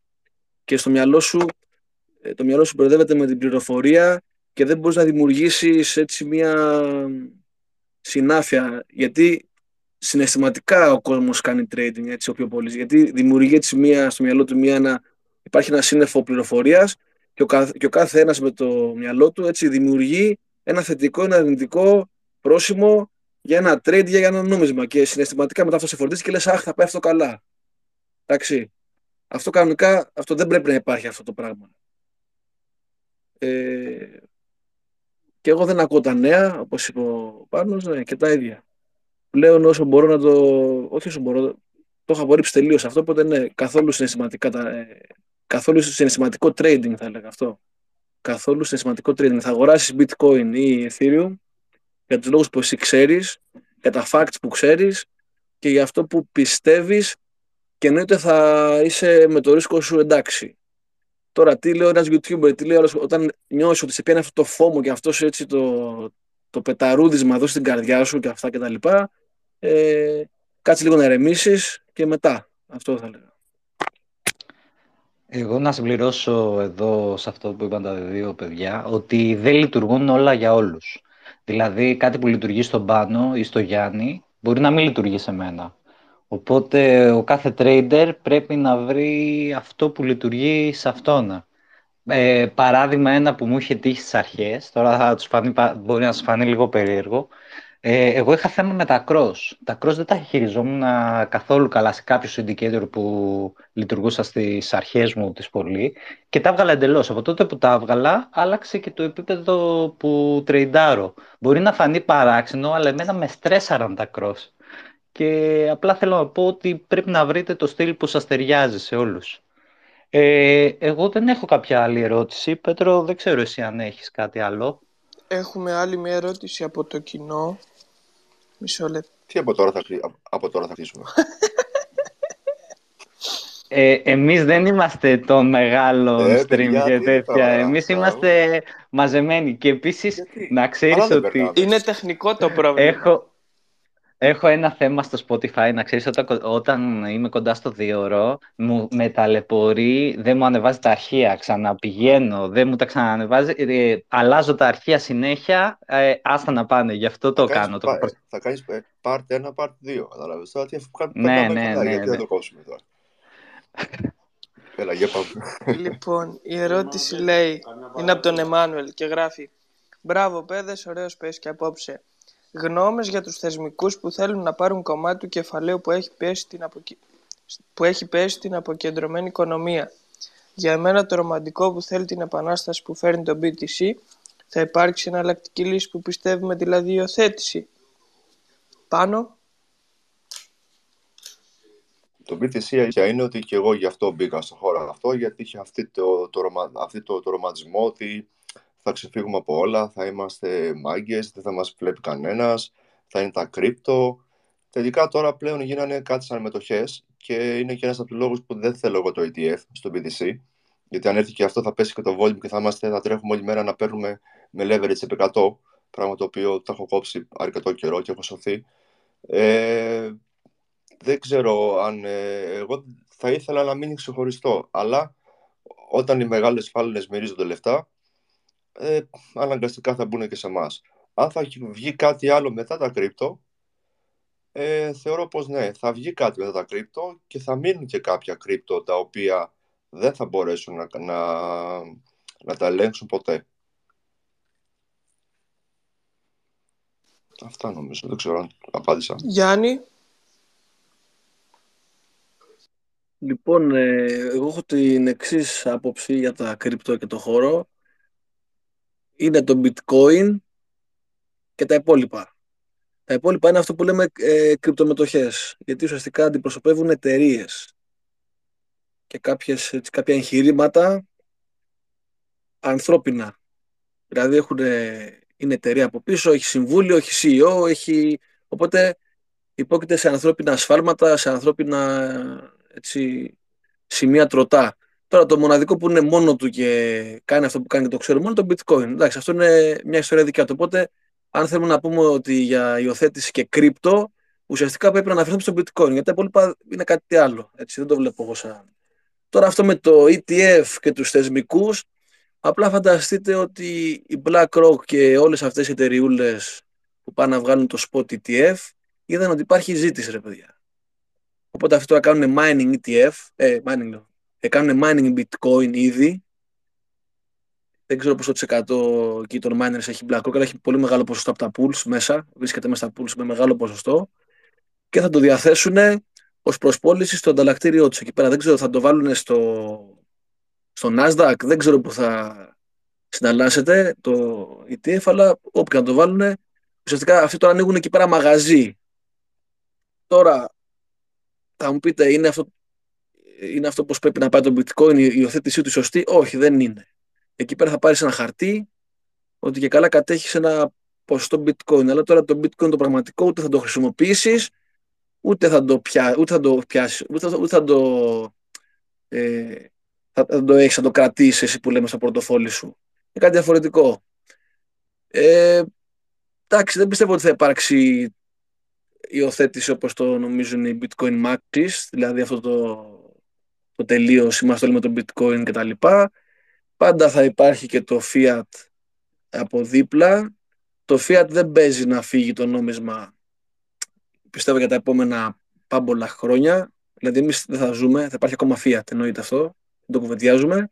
και στο μυαλό σου, ε, το μυαλό σου μπερδεύεται με την πληροφορία και δεν μπορείς να δημιουργήσεις έτσι μια συνάφεια, γιατί συναισθηματικά ο κόσμος κάνει trading έτσι ο πιο πολύ. γιατί δημιουργεί έτσι μια, στο μυαλό του μια, ένα, υπάρχει ένα σύννεφο πληροφορίας και, ο καθ, και ο κάθε ένας με το μυαλό του έτσι δημιουργεί ένα θετικό, ένα αρνητικό πρόσημο για ένα trade για ένα νόμισμα και συναισθηματικά μετά αυτό σε φορτίζει και λες αχ θα πάει αυτό καλά. Εντάξει. Αυτό κανονικά αυτό δεν πρέπει να υπάρχει αυτό το πράγμα. Ε, και εγώ δεν ακούω τα νέα, όπως είπε ο Πάνος, ναι, και τα ίδια. Πλέον όσο μπορώ να το... Όχι όσο μπορώ, το έχω απορρίψει τελείως αυτό, οπότε ναι, καθόλου συναισθηματικά, τα, ε, καθόλου συναισθηματικό trading θα έλεγα αυτό. Καθόλου συναισθηματικό trading. Θα αγοράσεις bitcoin ή ethereum για τους λόγους που εσύ ξέρεις, για τα facts που ξέρεις και για αυτό που πιστεύεις και εννοείται θα είσαι με το ρίσκο σου εντάξει. Τώρα, τι λέει ένας YouTuber, τι λέει άλλος, όταν νιώσεις ότι σε πιάνει αυτό το φόμο και αυτός έτσι το, το πεταρούδισμα εδώ στην καρδιά σου και αυτά κτλ. Ε, κάτσε λίγο να ερεμήσεις και μετά. Αυτό θα λέγα. Εγώ να συμπληρώσω εδώ σε αυτό που είπαν τα δύο παιδιά ότι δεν λειτουργούν όλα για όλους. Δηλαδή κάτι που λειτουργεί στον Πάνο ή στο Γιάννη μπορεί να μην λειτουργεί σε μένα. Οπότε ο κάθε trader πρέπει να βρει αυτό που λειτουργεί σε αυτόν. Ε, παράδειγμα ένα που μου είχε τύχει στις αρχές, τώρα θα τους φανεί, μπορεί να σας φανεί λίγο περίεργο. Ε, εγώ είχα θέμα με τα cross. Τα cross δεν τα χειριζόμουν καθόλου καλά σε κάποιο indicator που λειτουργούσα στις αρχές μου της πολύ και τα έβγαλα εντελώς. Από τότε που τα έβγαλα άλλαξε και το επίπεδο που τρεϊντάρω. Μπορεί να φανεί παράξενο, αλλά εμένα με στρέσαραν τα cross. Και απλά θέλω να πω ότι πρέπει να βρείτε το στυλ που σας ταιριάζει σε όλους. Ε, εγώ δεν έχω κάποια άλλη ερώτηση. Πέτρο, δεν ξέρω εσύ αν έχεις κάτι άλλο. Έχουμε άλλη μια ερώτηση από το κοινό. Μισό λεπτό. Τι από τώρα θα, από τώρα θα κλείσουμε; Ε, εμείς δεν είμαστε το μεγάλο ε, stream και τέτοια. Εμείς είμαστε μαζεμένοι. Και επίσης, να ξέρεις ότι... Είναι τεχνικό το πρόβλημα. Έχω, Έχω ένα θέμα στο Spotify, να ξέρεις, όταν, όταν είμαι κοντά στο δύο ώρο, μου, με ταλαιπωρεί, δεν μου ανεβάζει τα αρχεία, ξαναπηγαίνω, δεν μου τα ξανανεβάζει, ε, αλλάζω τα αρχεία συνέχεια, ε, άστα να πάνε, γι' αυτό το κάνω. Το... Θα κάνεις ε, part 1, part 2, κατάλαβες, τώρα τι ναι, ναι, ναι, ναι, γιατί ναι. το κόψουμε τώρα; Έλα, για πάμε. Λοιπόν, η ερώτηση λέει, είναι από τον Εμμάνουελ και γράφει «Μπράβο παιδες, ωραίος πες και απόψε. Γνώμες για τους θεσμικούς που θέλουν να πάρουν κομμάτι του κεφαλαίου που έχει πέσει στην, που έχει πέσει στην αποκεντρωμένη οικονομία. Για εμένα το ρομαντικό που θέλει την επανάσταση που φέρνει το BTC θα υπάρξει εναλλακτική λύση που πιστεύουμε δηλαδή υιοθέτηση. Πάνω. Το BTC είναι ότι και εγώ γι' αυτό μπήκα στο χώρο αυτό, γιατί είχε αυτή το, το, αυτή το, το ρομαντισμό ότι θα ξεφύγουμε από όλα, θα είμαστε μάγκες, δεν θα μας βλέπει κανένας, θα είναι τα κρύπτο. Τελικά τώρα πλέον γίνανε κάτι σαν μετοχές και είναι και ένας από τους λόγους που δεν θέλω εγώ το ETF στο BTC, γιατί αν έρθει και αυτό θα πέσει και το volume και θα, είμαστε, θα τρέχουμε όλη μέρα να παίρνουμε με leverage επί 100, πράγμα το οποίο το έχω κόψει αρκετό καιρό και έχω σωθεί. Ε, δεν ξέρω αν ε, εγώ θα ήθελα να μείνει ξεχωριστό, αλλά όταν οι μεγάλες φάλαινες μυρίζονται λεφτά, ε, αναγκαστικά θα μπουν και σε εμάς. Αν θα βγει κάτι άλλο μετά τα κρύπτο, ε, θεωρώ πως ναι, θα βγει κάτι μετά τα κρύπτο και θα μείνουν και κάποια κρύπτο τα οποία δεν θα μπορέσουν να, να, να τα ελέγξουν ποτέ. Αυτά νομίζω, δεν ξέρω αν απάντησα. Γιάννη. Λοιπόν, ε, εγώ έχω την εξής άποψη για τα κρυπτο και το χώρο. Είναι το bitcoin και τα υπόλοιπα. Τα υπόλοιπα είναι αυτό που λέμε ε, κρυπτομετοχές, γιατί ουσιαστικά αντιπροσωπεύουν εταιρείες και κάποιες, έτσι, κάποια εγχειρήματα ανθρώπινα. Δηλαδή έχουν, είναι εταιρεία από πίσω, έχει συμβούλιο, έχει CEO, έχει... οπότε υπόκειται σε ανθρώπινα ασφάλματα, σε ανθρώπινα έτσι, σημεία τροτά. Τώρα το μοναδικό που είναι μόνο του και κάνει αυτό που κάνει και το ξέρουμε μόνο είναι το bitcoin. Εντάξει, αυτό είναι μια ιστορία δικιά του. Οπότε, αν θέλουμε να πούμε ότι για υιοθέτηση και κρύπτο, ουσιαστικά πρέπει να αναφερθούμε στο bitcoin. Γιατί τα υπόλοιπα είναι κάτι άλλο. Έτσι, δεν το βλέπω εγώ σαν. Τώρα αυτό με το ETF και τους θεσμικούς, απλά φανταστείτε ότι η BlackRock και όλες αυτές οι εταιρείε που πάνε να βγάλουν το spot ETF, είδαν ότι υπάρχει ζήτηση ρε παιδιά. Οπότε αυτοί τώρα κάνουν mining ETF, ε, mining, ε, κάνουν mining bitcoin ήδη. Δεν ξέρω πόσο της εκατό εκεί των miners έχει BlackRock, αλλά έχει πολύ μεγάλο ποσοστό από τα pools μέσα. Βρίσκεται μέσα στα pools με μεγάλο ποσοστό. Και θα το διαθέσουν ως προσπόληση στο ανταλλακτήριό τους. Εκεί πέρα δεν ξέρω, θα το βάλουν στο, στο Nasdaq, δεν ξέρω που θα συναλλάσσεται το ETF, αλλά όπου και να το βάλουν, ουσιαστικά αυτοί τώρα ανοίγουν εκεί πέρα μαγαζί. Τώρα, θα μου πείτε, είναι αυτό, είναι αυτό πώς πρέπει να πάει το bitcoin, η υιοθέτησή του σωστή; Όχι, δεν είναι. Εκεί πέρα θα πάρεις ένα χαρτί ότι και καλά κατέχεις ένα ποσοστό bitcoin. Αλλά τώρα το bitcoin το πραγματικό ούτε θα το χρησιμοποιήσεις, ούτε θα το, πιά, ούτε θα το πιάσεις, ούτε, ούτε θα το, ε, θα, θα το έχεις, θα το κρατήσεις εσύ που λέμε στο πορτοφόλι σου. Είναι κάτι διαφορετικό. Ε, εντάξει, δεν πιστεύω ότι θα υπάρξει υιοθέτηση όπως το νομίζουν οι bitcoin maxis, δηλαδή αυτό το, το τελείως είμαστε όλοι με το bitcoin και τα λοιπά. Πάντα θα υπάρχει και το fiat από δίπλα. Το fiat δεν παίζει να φύγει το νόμισμα πιστεύω για τα επόμενα πάμπολα χρόνια. Δηλαδή εμείς δεν θα ζούμε, θα υπάρχει ακόμα fiat, εννοείται αυτό. Δεν το κουβεντιάζουμε.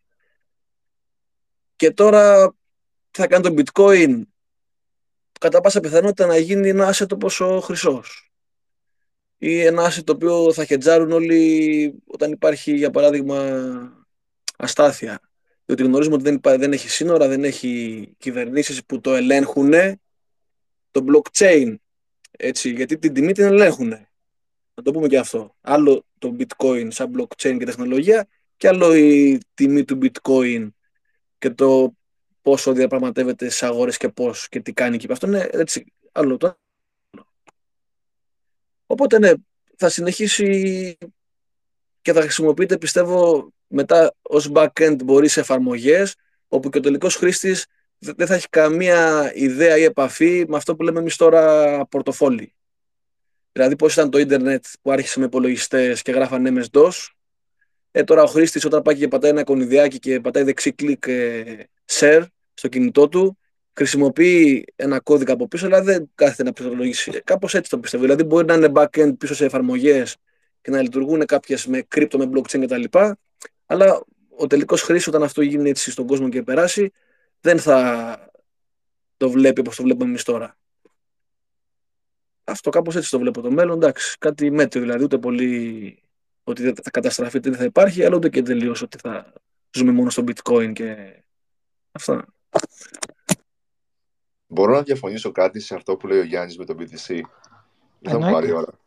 Και τώρα θα κάνει το bitcoin κατά πάσα πιθανότητα να γίνει ένα asset όπως ο χρυσός. Ή ένα asset το οποίο θα χετζάρουν όλοι όταν υπάρχει για παράδειγμα αστάθεια. Διότι γνωρίζουμε ότι δεν, δεν έχει σύνορα, δεν έχει κυβερνήσεις που το ελέγχουν. Το blockchain, έτσι, γιατί την τιμή την ελέγχουν. Να το πούμε και αυτό. Άλλο το bitcoin σαν blockchain και τεχνολογία και άλλο η τιμή του bitcoin και το πόσο διαπραγματεύεται στι αγορές και πώς και τι κάνει και αυτό είναι έτσι άλλο το. Οπότε ναι, θα συνεχίσει και θα χρησιμοποιείται πιστεύω μετά ως backend μπορεί σε εφαρμογές όπου και ο τελικός χρήστης δεν θα έχει καμία ιδέα ή επαφή με αυτό που λέμε εμείς τώρα πορτοφόλι. Δηλαδή πώς ήταν το ίντερνετ που άρχισε με υπολογιστές και γράφαν MS-DOS. Ε, τώρα ο χρήστης όταν πάει και πατάει ένα κονιδιάκι και πατάει δεξί κλικ ε, share στο κινητό του, χρησιμοποιεί ένα κώδικα από πίσω, αλλά δεν κάθεται να πληκτρολογήσει. Κάπως έτσι το πιστεύω. Δηλαδή, μπορεί να είναι backend πίσω σε εφαρμογές και να λειτουργούν κάποιες με κρύπτο, με blockchain κτλ. Αλλά ο τελικός χρήστη, όταν αυτό γίνει έτσι στον κόσμο και περάσει, δεν θα το βλέπει όπως το βλέπουμε εμείς τώρα. Αυτό κάπως έτσι το βλέπω το μέλλον. Εντάξει, κάτι μέτριο δηλαδή, ούτε πολύ ότι δεν θα καταστραφεί, δεν θα υπάρχει, αλλά ούτε και τελείως ότι θα ζούμε μόνο στο bitcoin και αυτά. Μπορώ να διαφωνήσω κάτι σε αυτό που λέει ο Γιάννης με το BTC. Δεν θα μου πάρει ώρα.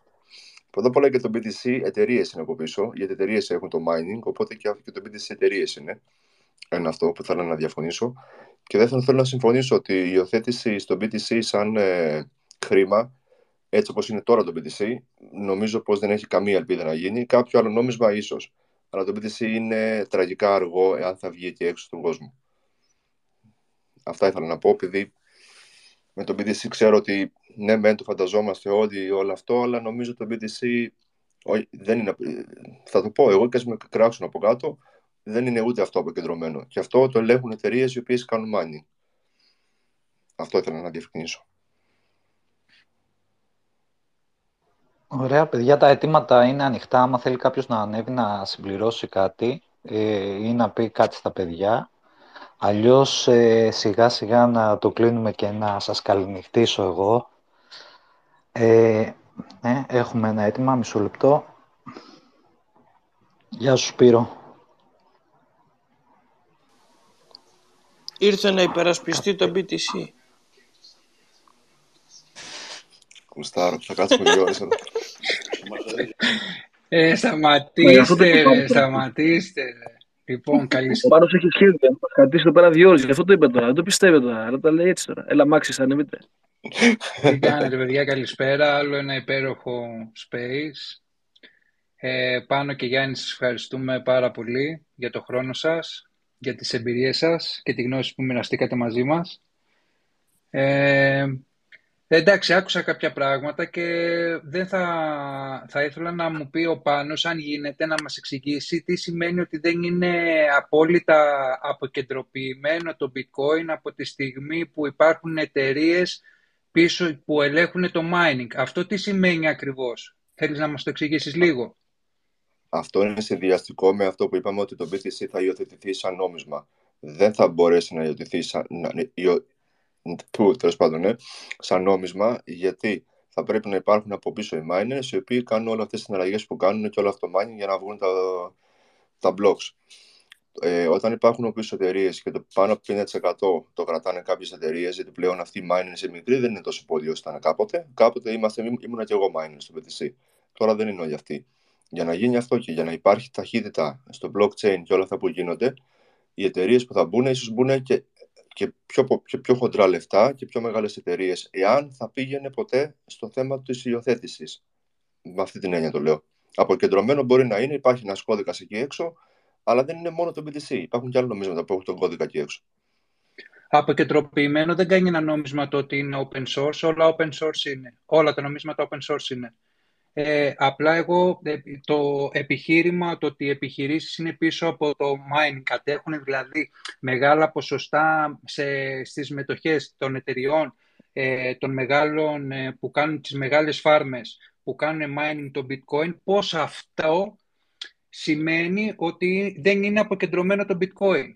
Πρώτα απ' όλα και το BTC εταιρείες είναι από πίσω, γιατί εταιρείες έχουν το mining, οπότε και το BTC εταιρείες είναι. Ένα αυτό που θέλω να διαφωνήσω. Και δεύτερον, θέλω να συμφωνήσω ότι η υιοθέτηση στο BTC σαν ε, χρήμα, έτσι όπως είναι τώρα το BTC, νομίζω πως δεν έχει καμία ελπίδα να γίνει. Κάποιο άλλο νόμισμα ίσως. Αλλά το BTC είναι τραγικά αργό εάν θα βγει και έξω στον κόσμο. Αυτά ήθελα να πω, επειδή με το BTC ξέρω ότι ναι, μεν το φανταζόμαστε όλοι όλο αυτό, αλλά νομίζω το BTC δεν είναι, θα το πω εγώ και ας με κράξουν από κάτω, δεν είναι ούτε αυτό αποκεντρωμένο. Και αυτό το ελέγχουν εταιρείες οι οποίες κάνουν mining. Αυτό ήθελα να διευκρινίσω. Ωραία, παιδιά, τα αιτήματα είναι ανοιχτά. Άμα θέλει κάποιος να ανέβει να συμπληρώσει κάτι ε, ή να πει κάτι στα παιδιά. Αλλιώς ε, σιγά σιγά να το κλείνουμε και να σας καληνυχτήσω εγώ. Ε, ναι, έχουμε ένα αίτημα, μισό λεπτό. Γεια σου Σπύρο. Ήρθε να υπερασπιστεί το BTC. Κουστάρω, θα κάτσουμε δύο ώρες Ε, σταματήστε, ρε, σταματήστε. Ρε. Λοιπόν, καλησπέρα. Ο Μάνος έχει σχέδιο. Θα κρατήσει εδώ πέρα δύο ώρες. Γι' αυτό το είπε τώρα. Δεν το πιστεύετε τώρα. Αλλά τα λέει έτσι τώρα. Έλα, Μάξι, ανεβείτε. Τι κάνετε, παιδιά, καλησπέρα. Άλλο ένα υπέροχο space. Ε, πάνω και Γιάννη, σας ευχαριστούμε πάρα πολύ για το χρόνο σας, για τις εμπειρίες σας και τη γνώση που μοιραστήκατε μαζί μας. Ε, εντάξει, άκουσα κάποια πράγματα και δεν θα, θα ήθελα να μου πει ο Πάνος, αν γίνεται, να μας εξηγήσει τι σημαίνει ότι δεν είναι απόλυτα αποκεντροποιημένο το bitcoin από τη στιγμή που υπάρχουν εταιρείες πίσω που ελέγχουν το mining. Αυτό τι σημαίνει ακριβώς; Θέλεις να μας το εξηγήσεις λίγο; Αυτό είναι συνδυαστικό με αυτό που είπαμε ότι το BTC θα υιοθετηθεί σαν νόμισμα. Δεν θα μπορέσει να υιοθετηθεί σαν, που, τέλος πάντων, ναι, σαν νόμισμα, γιατί θα πρέπει να υπάρχουν από πίσω οι miners, οι οποίοι κάνουν όλες αυτές τις συναλλαγές που κάνουν και όλο αυτό το mining για να βγουν τα, τα blocks. Ε, όταν υπάρχουν πίσω εταιρείες και το πάνω από 50% το κρατάνε κάποιες εταιρείες, γιατί πλέον αυτή η mining είναι μικρή, δεν είναι τόσο πολύ όσο ήταν κάποτε. Κάποτε είμαστε, ήμουν και εγώ miner στο BTC. Τώρα δεν είναι όλοι αυτοί. Για να γίνει αυτό και για να υπάρχει ταχύτητα στο blockchain και όλα αυτά που γίνονται, οι εταιρείες που θα μπουν ίσως μπουν και και πιο, και πιο χοντρά λεφτά και πιο μεγάλες εταιρείες, εάν θα πήγαινε ποτέ στο θέμα της υιοθέτησης. Με αυτή την έννοια το λέω. Αποκεντρωμένο μπορεί να είναι, υπάρχει ένας κώδικας εκεί έξω, αλλά δεν είναι μόνο το BTC. Υπάρχουν και άλλα νομίσματα που έχουν τον κώδικα εκεί έξω. Αποκεντρωποιημένο δεν κάνει ένα νόμισμα το ότι είναι open source, όλα open source είναι. Όλα τα νομίσματα open source είναι. Ε, απλά εγώ ε, το επιχείρημα, το ότι οι επιχειρήσεις είναι πίσω από το mining, κατέχουν δηλαδή μεγάλα ποσοστά σε, στις μετοχές των εταιριών, ε, των μεγάλων, ε, που κάνουν τις μεγάλες φάρμες, που κάνουν mining το bitcoin, πώς αυτό σημαίνει ότι δεν είναι αποκεντρωμένο το bitcoin.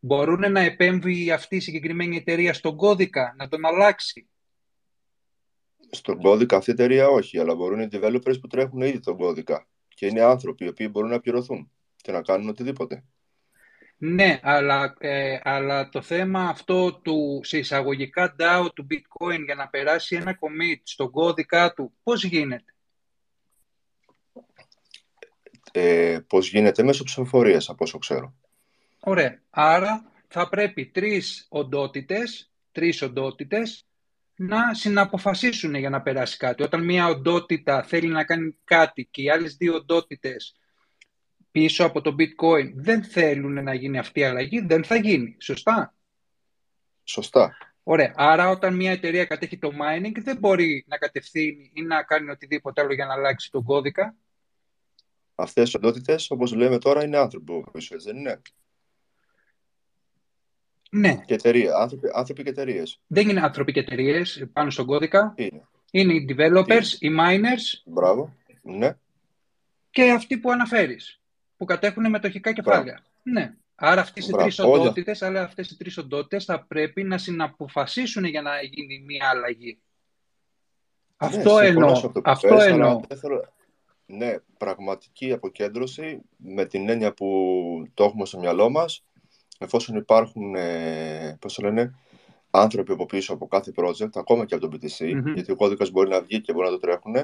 Μπορούν να επέμβει αυτή η συγκεκριμένη εταιρεία στον κώδικα, να τον αλλάξει, στον κώδικα αυτή η εταιρεία όχι, αλλά μπορούν οι developers που τρέχουν ήδη τον κώδικα. Και είναι άνθρωποι οι οποίοι μπορούν να πληρωθούν και να κάνουν οτιδήποτε. Ναι, αλλά, ε, αλλά το θέμα αυτό του σε εισαγωγικά DAO του bitcoin για να περάσει ένα commit στον κώδικα του, πώς γίνεται; Ε, πώς γίνεται; Μέσω ψηφοφορίας, από όσο ξέρω. Ωραία. Άρα θα πρέπει τρεις οντότητες, τρεις οντότητες να συναποφασίσουν για να περάσει κάτι. Όταν μια οντότητα θέλει να κάνει κάτι και οι άλλες δύο οντότητες πίσω από το bitcoin δεν θέλουν να γίνει αυτή η αλλαγή, δεν θα γίνει. Σωστά; Σωστά. Ωραία. Άρα όταν μια εταιρεία κατέχει το mining δεν μπορεί να κατευθύνει ή να κάνει οτιδήποτε άλλο για να αλλάξει τον κώδικα. Αυτές οι οντότητες, όπως λέμε τώρα, είναι άνθρωποι, δεν είναι; Ναι. Και εταιρεία. Άνθρωποι, άνθρωποι και εταιρείες. Δεν είναι άνθρωποι και εταιρείες πάνω στον κώδικα. Είναι. Είναι οι developers, οι miners. Μπράβο. Ναι. Και αυτοί που αναφέρεις. Που κατέχουν μετοχικά κεφάλαια. Ναι. Άρα αυτές οι τρεις οντότητες, αλλά αυτές οι τρεις οντότητες θα πρέπει να συναποφασίσουν για να γίνει μια αλλαγή. Ναι, αυτό εννοώ. Αυτό εννοώ. Ναι, πραγματική αποκέντρωση με την έννοια που το έχουμε στο μυαλό μας εφόσον υπάρχουν, ε, πώς λένε, άνθρωποι από πίσω από κάθε project, ακόμα και από το BTC, Μμμ. γιατί ο κώδικας μπορεί να βγει και μπορεί να το τρέχουν.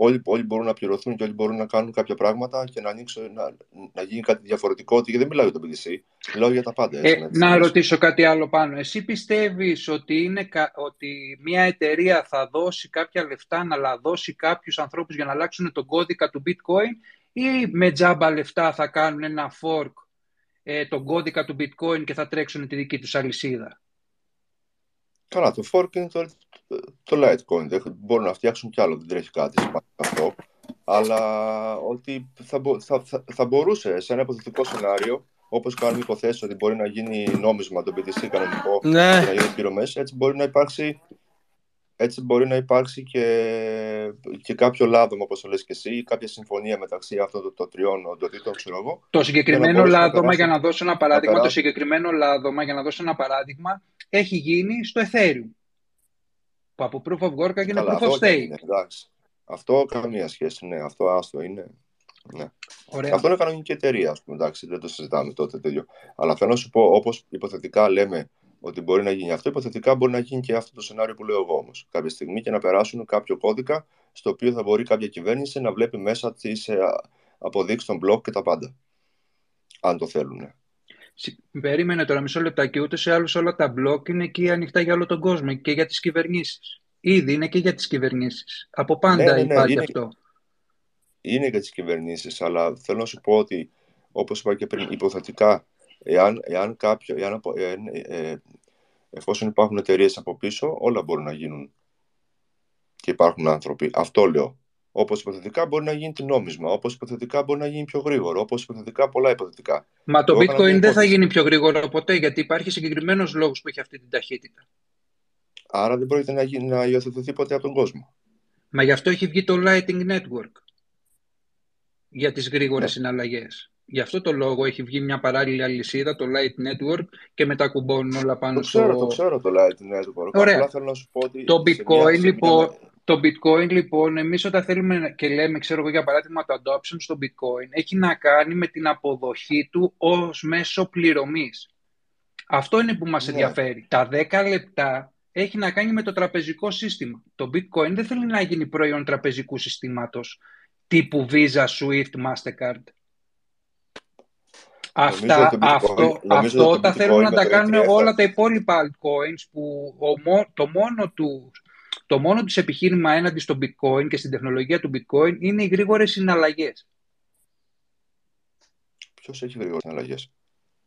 Όλοι, όλοι μπορούν να πληρωθούν και όλοι μπορούν να κάνουν κάποια πράγματα και να, ανοίξουν, να, να γίνει κάτι διαφορετικό. Γιατί δεν μιλάω για το BTC, μιλάω για τα πάντα. Έτσι, Ε, με τις να τιμές. ρωτήσω κάτι άλλο πάνω. Εσύ πιστεύεις ότι, είναι, κα- ότι μια εταιρεία θα δώσει κάποια λεφτά να la- δώσει κάποιους ανθρώπους για να αλλάξουν τον κώδικα του bitcoin ή με τζάμπα λεφτά θα κάνουν ένα fork ε, τον κώδικα του bitcoin και θα τρέξουν τη δική τους αλυσίδα. Καλά, το fork είναι το, το Litecoin. Δεν- Μπορούν να φτιάξουν κι άλλο, δεν τρέχει κάτι σε αυτό. Αλλά ότι θα, μπο- θα, θα, θα μπορούσε σε ένα υποθετικό σενάριο, όπως κάνουμε υποθέσεις ότι μπορεί να γίνει νόμισμα το BTC κανονικό Ναι, και να γίνουν πληρωμές, έτσι μπορεί να υπάρξει, έτσι μπορεί να υπάρξει και, και κάποιο λάδωμα, όπως το λες και εσύ, ή κάποια συμφωνία μεταξύ αυτών των, των τριών οντοτήτων, ξέρω εγώ. Το συγκεκριμένο μπορέσουν να λάδωμα, περάσουν- για να δώσω ένα παράδειγμα, το περάσουν. συγκεκριμένο λάδωμα, για να δώσω ένα παράδειγμα, έχει γίνει στο Ethereum. Που από Proof of Work έγινε Καλά, Proof of αυτό Stake. είναι, εντάξει. Αυτό καμία σχέση, ναι, αυτό άστο είναι. Ναι. Ωραία. Αυτό είναι κανονική εταιρεία, ας πούμε, εντάξει, δεν το συζητάμε τότε τέτοιο. Αλλά θέλω να σου πω, όπως υποθετικά λέμε ότι μπορεί να γίνει αυτό, υποθετικά μπορεί να γίνει και αυτό το σενάριο που λέω εγώ όμως. Κάποια στιγμή και να περάσουν κάποιο κώδικα στο οποίο θα μπορεί κάποια κυβέρνηση να βλέπει μέσα τις αποδείξεις των μπλοκ και τα πάντα. Αν το θέλουν. Συ- Περίμενε τώρα μισό λεπτάκι. Ούτε σε άλλους όλα τα μπλοκ είναι εκεί ανοιχτά για όλο τον κόσμο και για τις κυβερνήσεις. Ήδη είναι και για τις κυβερνήσεις. Από πάντα Ναι, ναι, ναι, υπάρχει είναι- αυτό. Είναι για τις κυβερνήσεις, αλλά θέλω να σου πω ότι, όπως είπα και πριν, υποθετικά, εάν, εάν κάποιο, εάν, απο- εάν, ε, ε, εφόσον υπάρχουν εταιρείες από πίσω, όλα μπορούν να γίνουν. Και υπάρχουν άνθρωποι. Αυτό λέω. Όπως υποθετικά μπορεί να γίνει νόμισμα, όπως υποθετικά μπορεί να γίνει πιο γρήγορο, όπως υποθετικά πολλά υποθετικά. Μα το Εγώ έκανα bitcoin μια δεν θα υπόθεση. γίνει πιο γρήγορο ποτέ γιατί υπάρχει συγκεκριμένος λόγος που έχει αυτή την ταχύτητα. Άρα δεν πρόκειται να, γίνει, να υιοθετηθεί ποτέ από τον κόσμο. Μα γι' αυτό έχει βγει το Lightning Network για τις γρήγορες Ναι. συναλλαγές. Γι' αυτό το λόγο έχει βγει μια παράλληλη αλυσίδα, το Light Network και μετά κουμπώνουν όλα πάνω Το ξέρω, στο... το ξέρω το Lightning Network. Ωραία. Απλά θέλω να σου πω ότι. Το σε μια- bitcoin, σε μια- λοιπόν, το bitcoin, λοιπόν, εμείς όταν θέλουμε και λέμε, ξέρω εγώ για παράδειγμα, το adoption στο bitcoin, έχει να κάνει με την αποδοχή του ως μέσο πληρωμής. Αυτό είναι που μας Ναι. ενδιαφέρει. Τα 10 λεπτά έχει να κάνει με το τραπεζικό σύστημα. Το bitcoin δεν θέλει να γίνει προϊόν τραπεζικού συστήματος τύπου Visa, Swift, Mastercard. Αυτά, ότι το bitcoin- αυτό, νομίζω αυτό ότι το τα bitcoin θέλουν να τα μετράει κάνουν τρία όλα εφτά. τα υπόλοιπα altcoins που ο, μο- το μόνο τους το μόνο τους επιχείρημα έναντι στο bitcoin και στην τεχνολογία του bitcoin είναι οι γρήγορες συναλλαγές. Ποιος έχει γρήγορες συναλλαγές;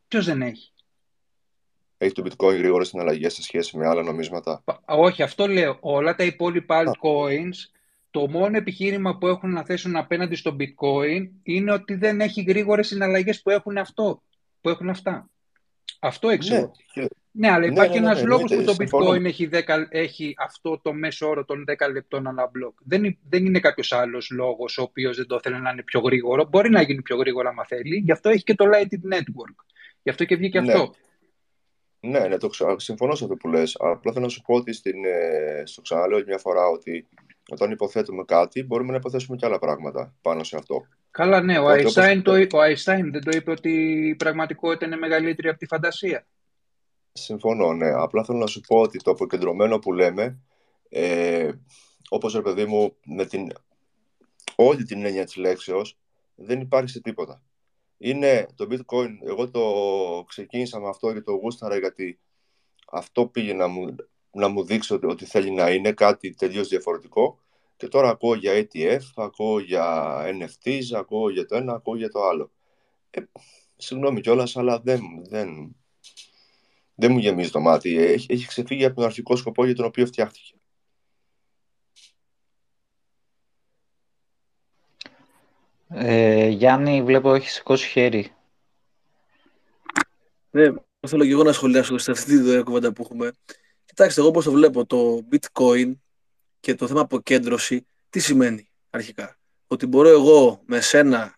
Ποιος δεν έχει; Έχει το bitcoin γρήγορες συναλλαγές σε σχέση με άλλα νομίσματα; Πα- Όχι, αυτό λέω. Όλα τα υπόλοιπα altcoins, το μόνο επιχείρημα που έχουν να θέσουν απέναντι στο bitcoin είναι ότι δεν έχει γρήγορες συναλλαγές που έχουν αυτό. Που έχουν αυτά. Αυτό εξηγώ. Ναι, και- Ναι, αλλά Ναι, υπάρχει ναι, ναι, ένας ναι, λόγος που εννοείται, το συμφωνώ. bitcoin έχει, 10, έχει αυτό το μέσο όρο των 10 λεπτών ανά μπλοκ. Δεν, είναι- δεν είναι κάποιος άλλος λόγος ο οποίος δεν το θέλει να είναι πιο γρήγορο. Μπορεί να γίνει πιο γρήγορα άμα θέλει. Γι' αυτό έχει και το Lightning Network. Γι' αυτό και βγήκε Ναι. αυτό. Ναι, ναι, το ξα... συμφωνώ σε αυτό που λες. Απλά θέλω να σου πω ότι στην, ε, στο ξαναλέω άλλη μια φορά ότι όταν υποθέτουμε κάτι μπορούμε να υποθέσουμε και άλλα πράγματα πάνω σε αυτό. Καλά, ναι, ο Οπότε, όπως- Einstein, το, ο Einstein δεν το είπε ότι η πραγματικότητα είναι μεγαλύτερη από τη φαντασία. Συμφωνώ, ναι. Απλά θέλω να σου πω ότι το αποκεντρωμένο που λέμε, ε, όπως ρε παιδί μου, με την, όλη την έννοια της λέξεως, δεν υπάρχει σε τίποτα. Είναι το bitcoin, εγώ το ξεκίνησα με αυτό και το γούσταρα γιατί αυτό πήγε να μου, να μου δείξει ότι, ότι θέλει να είναι κάτι τελείως διαφορετικό και τώρα ακούω για ETF, ακούω για NFTs, ακούω για το ένα, ακούω για το άλλο. Ε, συγγνώμη κιόλας, αλλά δεν, δεν, δεν μου γεμίζει το μάτι. Έχει, έχει ξεφύγει από τον αρχικό σκοπό για τον οποίο φτιάχτηκε. Ε, Γιάννη, βλέπω έχει σηκώσει χέρι. Ναι, θέλω και εγώ να σχολιάσω σε αυτή τη κουβέντα που έχουμε. Κοιτάξτε, εγώ όπως το βλέπω, το bitcoin και το θέμα αποκέντρωση, τι σημαίνει αρχικά; Ότι μπορώ εγώ με σένα,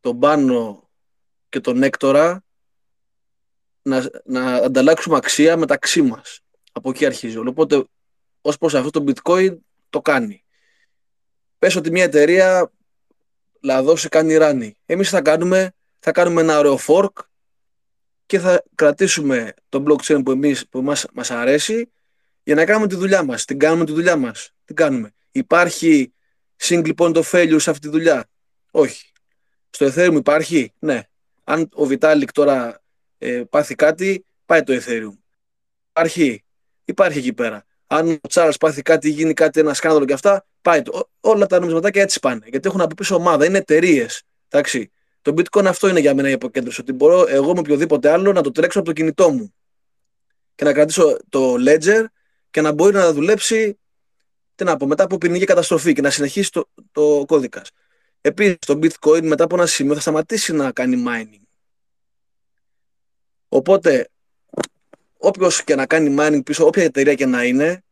τον πάνω και τον έκτορα να, να ανταλλάξουμε αξία μεταξύ μας. Από εκεί αρχίζει. όλο. Οπότε, ως προς αυτό το bitcoin το κάνει. Πες ότι μια εταιρεία λαδώσει κάνει ράνι. Εμείς θα κάνουμε, θα κάνουμε ένα ωραίο fork και θα κρατήσουμε το blockchain που, εμείς, που μας, μας αρέσει για να κάνουμε τη δουλειά μας. Την κάνουμε τη δουλειά μας. Τι κάνουμε; Υπάρχει single point of failure σε αυτή τη δουλειά; Όχι. Στο Ethereum υπάρχει; Ναι. Αν ο Vitalik τώρα ε, πάθει κάτι, πάει το Ethereum. Υπάρχει; Υπάρχει εκεί πέρα. Αν ο Τσάρλ πάθει κάτι, γίνει κάτι, ένα σκάνδαλο και αυτά, πάει το. Όλα τα νομισματάκια έτσι πάνε. Γιατί έχουν από πίσω ομάδα, είναι εταιρείες. Το bitcoin αυτό είναι για μένα η αποκέντρωση. Ότι μπορώ εγώ με οποιοδήποτε άλλο να το τρέξω από το κινητό μου και να κρατήσω το ledger και να μπορεί να δουλέψει τι να πω, μετά από ποινική καταστροφή και να συνεχίσει το, το κώδικας. Επίσης, το bitcoin μετά από ένα σημείο θα σταματήσει να κάνει mining. Οπότε, όποιος και να κάνει mining πίσω, όποια εταιρεία και να είναι,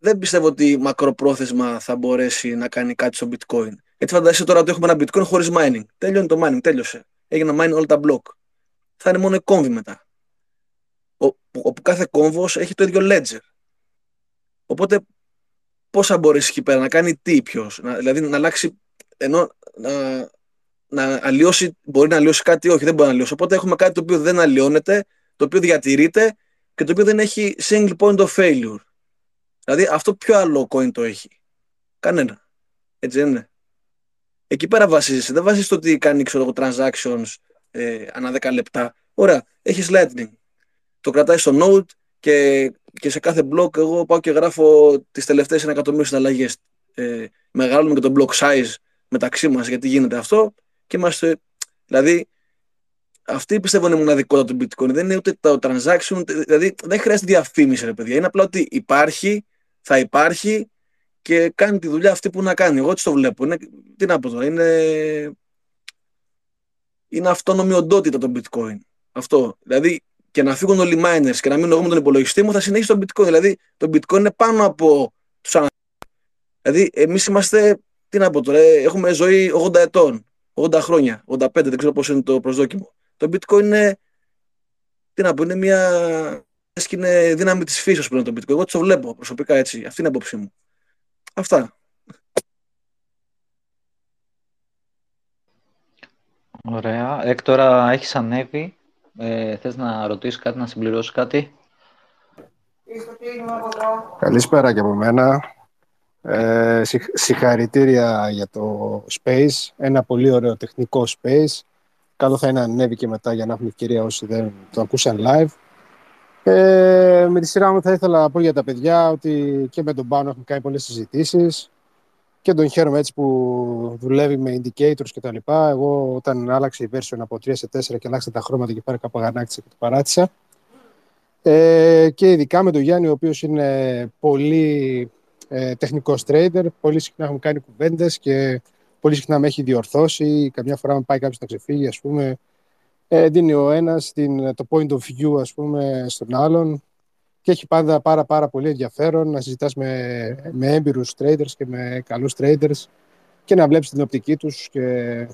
δεν πιστεύω ότι μακροπρόθεσμα θα μπορέσει να κάνει κάτι στο bitcoin. Έτσι φαντάζεσαι τώρα ότι έχουμε ένα bitcoin χωρίς mining. Τέλειωνε το mining, τέλειωσε. Έγινε mining όλα τα block. Θα είναι μόνο η κόμβη μετά. Όπου κάθε κόμβος έχει το ίδιο ledger. Οπότε πώ θα μπορέσει εκεί πέρα να κάνει τι ποιος. Δηλαδή να αλλάξει. Ενώ να, να αλλοιώσει, μπορεί να αλλοιώσει κάτι, όχι, δεν μπορεί να αλλοιώσει. Οπότε έχουμε κάτι το οποίο δεν αλλοιώνεται, το οποίο διατηρείται και το οποίο δεν έχει single point of failure. Δηλαδή αυτό ποιο άλλο coin το έχει; Κανένα. Έτσι δεν είναι. Εκεί πέρα βασίζεσαι. Δεν βασίζεσαι στο ότι κάνει ξέρω, transactions ε, ανά 10 λεπτά. Ωραία, έχεις Lightning. Το κρατάει στο Node και, και σε κάθε block εγώ πάω και γράφω τις τελευταίες ένα εκατομμύριο συναλλαγές. Ε, μεγαλώνουμε και το block size μεταξύ μας γιατί γίνεται αυτό και είμαστε. Δηλαδή, αυτή πιστεύω είναι η μοναδικότητα του Bitcoin. Δεν είναι ούτε το transaction, δηλαδή δεν χρειάζεται διαφήμιση, ρε παιδιά. Είναι απλά ότι υπάρχει, θα υπάρχει και κάνει τη δουλειά αυτή που να κάνει. Εγώ έτσι το βλέπω. Είναι, τι να πω τώρα, είναι, είναι αυτόνομη οντότητα το bitcoin. Αυτό. Δηλαδή και να φύγουν όλοι οι miners και να μείνω εγώ με τον υπολογιστή μου θα συνεχίσει το bitcoin. Δηλαδή το bitcoin είναι πάνω από τους ανθρώπου. Δηλαδή εμείς είμαστε, τι να πω τώρα, έχουμε ζωή 80 ετών, 80 χρόνια, 85, δεν ξέρω πώς είναι το προσδόκιμο. Το bitcoin είναι, τι να πω, είναι μια είναι δύναμη της φύση πλέον το bitcoin. Εγώ το βλέπω προσωπικά έτσι. Αυτή είναι η απόψη μου. Αυτά. Ωραία. Έκτορα, έχεις ανέβει. Ε, θες να ρωτήσεις κάτι, να συμπληρώσεις κάτι; Καλησπέρα και από μένα. Ε, συγχαρητήρια για το Space. Ένα πολύ ωραίο τεχνικό Space. Καλό θα είναι να ανέβει και μετά για να έχουμε ευκαιρία όσοι δεν το ακούσαν live. Ε, με τη σειρά μου θα ήθελα να πω για τα παιδιά ότι και με τον Πάνο έχουμε κάνει πολλές συζητήσεις και τον χαίρομαι έτσι που δουλεύει με indicators και τα λοιπά. Εγώ όταν άλλαξε η version από 3 σε 4 και άλλαξε τα χρώματα και πέρα κάπου αγανάκτησα και το παράτησα. Ε, και ειδικά με τον Γιάννη ο οποίος είναι πολύ ε, τεχνικός trader, πολύ συχνά έχουμε κάνει κουβέντες και πολύ συχνά με έχει διορθώσει, καμιά φορά με πάει κάποιος να ξεφύγει ας πούμε ε, δίνει ο ένας το point of view ας πούμε στον άλλον και έχει πάντα πάρα, πάρα πολύ ενδιαφέρον να συζητάς με, με έμπειρους traders και με καλούς traders και να βλέπεις την οπτική τους και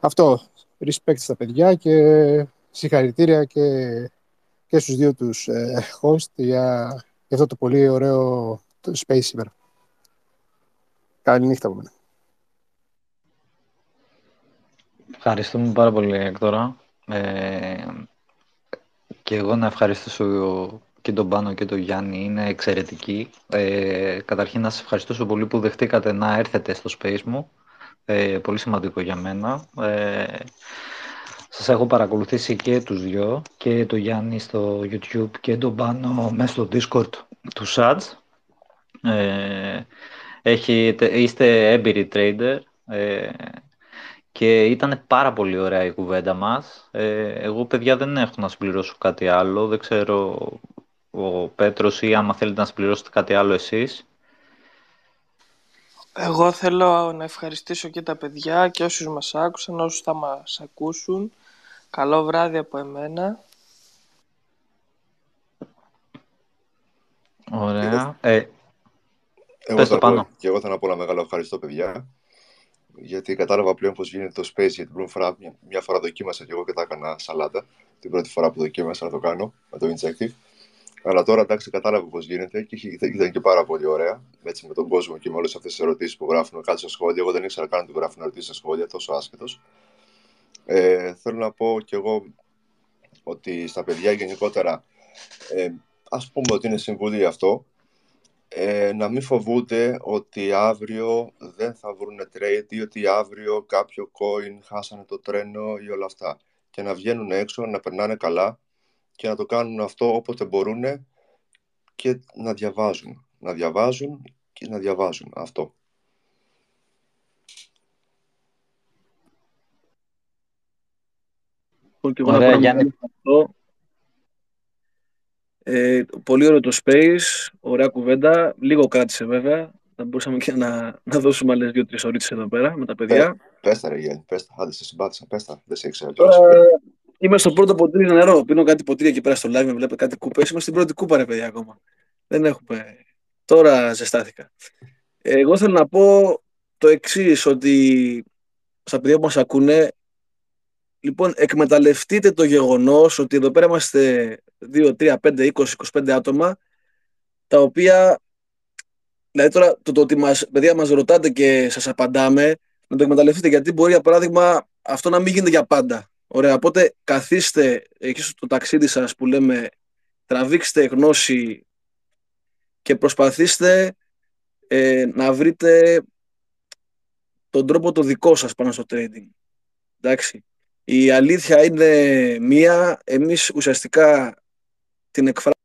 αυτό, respect στα παιδιά και συγχαρητήρια και, και στους δύο τους ε, host για, για αυτό το πολύ ωραίο space σήμερα. Καλή νύχτα από μένα. Ευχαριστούμε πάρα πολύ, Έκτορα. Ε, και εγώ να ευχαριστήσω και τον Πάνο και τον Γιάννη, είναι εξαιρετικοί. Ε, καταρχήν να σας ευχαριστήσω πολύ που δεχτήκατε να έρθετε στο space μου. Ε, πολύ σημαντικό για μένα. Ε, σας έχω παρακολουθήσει και τους δυο, και τον Γιάννη στο YouTube και τον Πάνο μέσα στο Discord του SADS. Ε, έχετε, είστε έμπειροι trader. Ε, και ήταν πάρα πολύ ωραία η κουβέντα μας. Ε, εγώ, παιδιά, δεν έχω να συμπληρώσω κάτι άλλο. Δεν ξέρω ο Πέτρος ή άμα θέλετε να συμπληρώσετε κάτι άλλο εσείς. Εγώ θέλω να ευχαριστήσω και τα παιδιά και όσους μας άκουσαν, όσους θα μας ακούσουν. Καλό βράδυ από εμένα. Ωραία. Ε, εγώ, θα πω, και εγώ θα να πω ένα μεγάλο ευχαριστώ, παιδιά γιατί κατάλαβα πλέον πώ γίνεται το space. Γιατί πρώτη φορά, μια, μια φορά δοκίμασα και εγώ και τα έκανα σαλάτα. Την πρώτη φορά που δοκίμασα να το κάνω με το Injective. Αλλά τώρα εντάξει, κατάλαβα πώ γίνεται και ήταν και πάρα πολύ ωραία. Έτσι με τον κόσμο και με όλες αυτές τις ερωτήσεις που γράφουν κάτι στα σχόλια. Εγώ δεν ήξερα καν ότι γράφουν ερωτήσεις στα σχόλια, τόσο άσχετος. Ε, θέλω να πω κι εγώ ότι στα παιδιά γενικότερα, ε, ας πούμε ότι είναι συμβουλή αυτό, ε, να μην φοβούνται ότι αύριο δεν θα βρουν trade ή ότι αύριο κάποιο coin χάσανε το τρένο ή όλα αυτά. Και να βγαίνουν έξω, να περνάνε καλά και να το κάνουν αυτό όποτε μπορούν και να διαβάζουν. Να διαβάζουν και να διαβάζουν αυτό. Ωραία, Γιάννη. Ε, πολύ ωραίο το space, ωραία κουβέντα. Λίγο κράτησε βέβαια. Θα μπορούσαμε και να, να δώσουμε άλλες δύο-τρεις ώρες εδώ πέρα με τα παιδιά. Πες τα ρε Γιάννη, πες τα. Άντε σε συμπάθησα, πες τα. Δεν σε ήξερα. είμαι στο πρώτο ποτήρι νερό. Πίνω κάτι ποτήρι εκεί πέρα στο live, με βλέπετε κάτι κούπε. Είμαι στην πρώτη κούπα ρε παιδιά ακόμα. Δεν έχουμε. Τώρα ζεστάθηκα. Εγώ θέλω να πω το εξής ότι στα παιδιά που μας ακούνε Λοιπόν, εκμεταλλευτείτε το γεγονός ότι εδώ πέρα είμαστε 2, 3, 5, 20, 25 άτομα τα οποία δηλαδή τώρα το, το ότι μας, παιδιά μας ρωτάτε και σας απαντάμε να το εκμεταλλευτείτε γιατί μπορεί για παράδειγμα αυτό να μην γίνεται για πάντα. Ωραία, οπότε καθίστε εκεί στο ταξίδι σας που λέμε τραβήξτε γνώση και προσπαθήστε ε, να βρείτε τον τρόπο το δικό σας πάνω στο trading. Εντάξει. Η αλήθεια είναι μία, εμείς ουσιαστικά την εκφράζουμε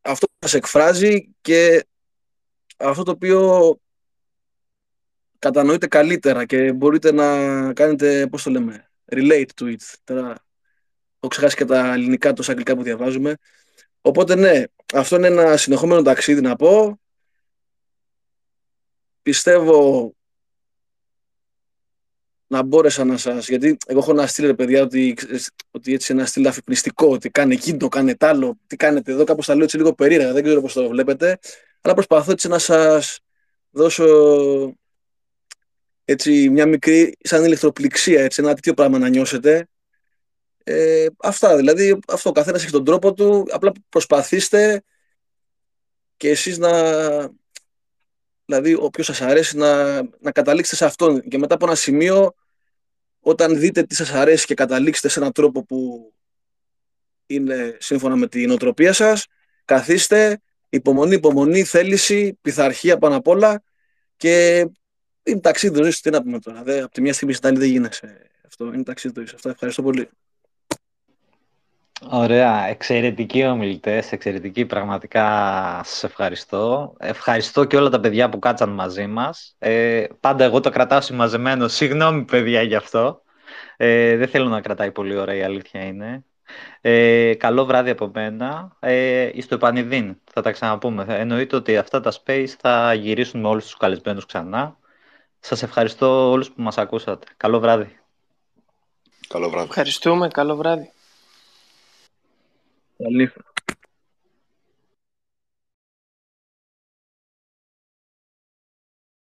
αυτό που σας εκφράζει και αυτό το οποίο κατανοείτε καλύτερα και μπορείτε να κάνετε, πώς το λέμε, relate to it. Τώρα έχω ξεχάσει και τα ελληνικά, τόσα αγγλικά που διαβάζουμε. Οπότε ναι, αυτό είναι ένα συνεχόμενο ταξίδι να πω πιστεύω να μπόρεσα να σας, γιατί εγώ έχω ένα στυλ, παιδιά, ότι, ότι έτσι ένα στυλ αφυπνιστικό, ότι κάνει εκείνο, κάνει τ' άλλο, τι κάνετε εδώ, κάπως τα λέω έτσι λίγο περίεργα, δεν ξέρω πώς το βλέπετε, αλλά προσπαθώ έτσι να σας δώσω έτσι μια μικρή, σαν ηλεκτροπληξία, έτσι, ένα τέτοιο πράγμα να νιώσετε. Ε, αυτά, δηλαδή, αυτό, ο καθένας έχει τον τρόπο του, απλά προσπαθήστε και εσείς να, Δηλαδή, όποιο σας αρέσει να, να καταλήξετε σε αυτόν. Και μετά από ένα σημείο, όταν δείτε τι σας αρέσει και καταλήξετε σε έναν τρόπο που είναι σύμφωνα με την οτροπία σας, καθίστε, υπομονή, υπομονή, θέληση, πειθαρχία πάνω απ' όλα και είναι ταξίδι ζωής. Τι να πούμε τώρα. Δε, από τη μια στιγμή στην άλλη δεν γίνεσαι. Αυτό είναι ταξίδι ζωής. Αυτά. Ευχαριστώ πολύ. Ωραία, εξαιρετικοί ομιλητές, εξαιρετικοί πραγματικά σας ευχαριστώ. Ευχαριστώ και όλα τα παιδιά που κάτσαν μαζί μας. Ε, πάντα εγώ το κρατάω συμμαζεμένο, συγγνώμη παιδιά γι' αυτό. Ε, δεν θέλω να κρατάει πολύ ώρα, η αλήθεια είναι. Ε, καλό βράδυ από μένα. Ε, στο επανειδήν, θα τα ξαναπούμε. Εννοείται ότι αυτά τα space θα γυρίσουν με όλους τους καλεσμένους ξανά. Σας ευχαριστώ όλους που μας ακούσατε. Καλό βράδυ. Καλό βράδυ. Ευχαριστούμε. Καλό βράδυ. Αλήθεια.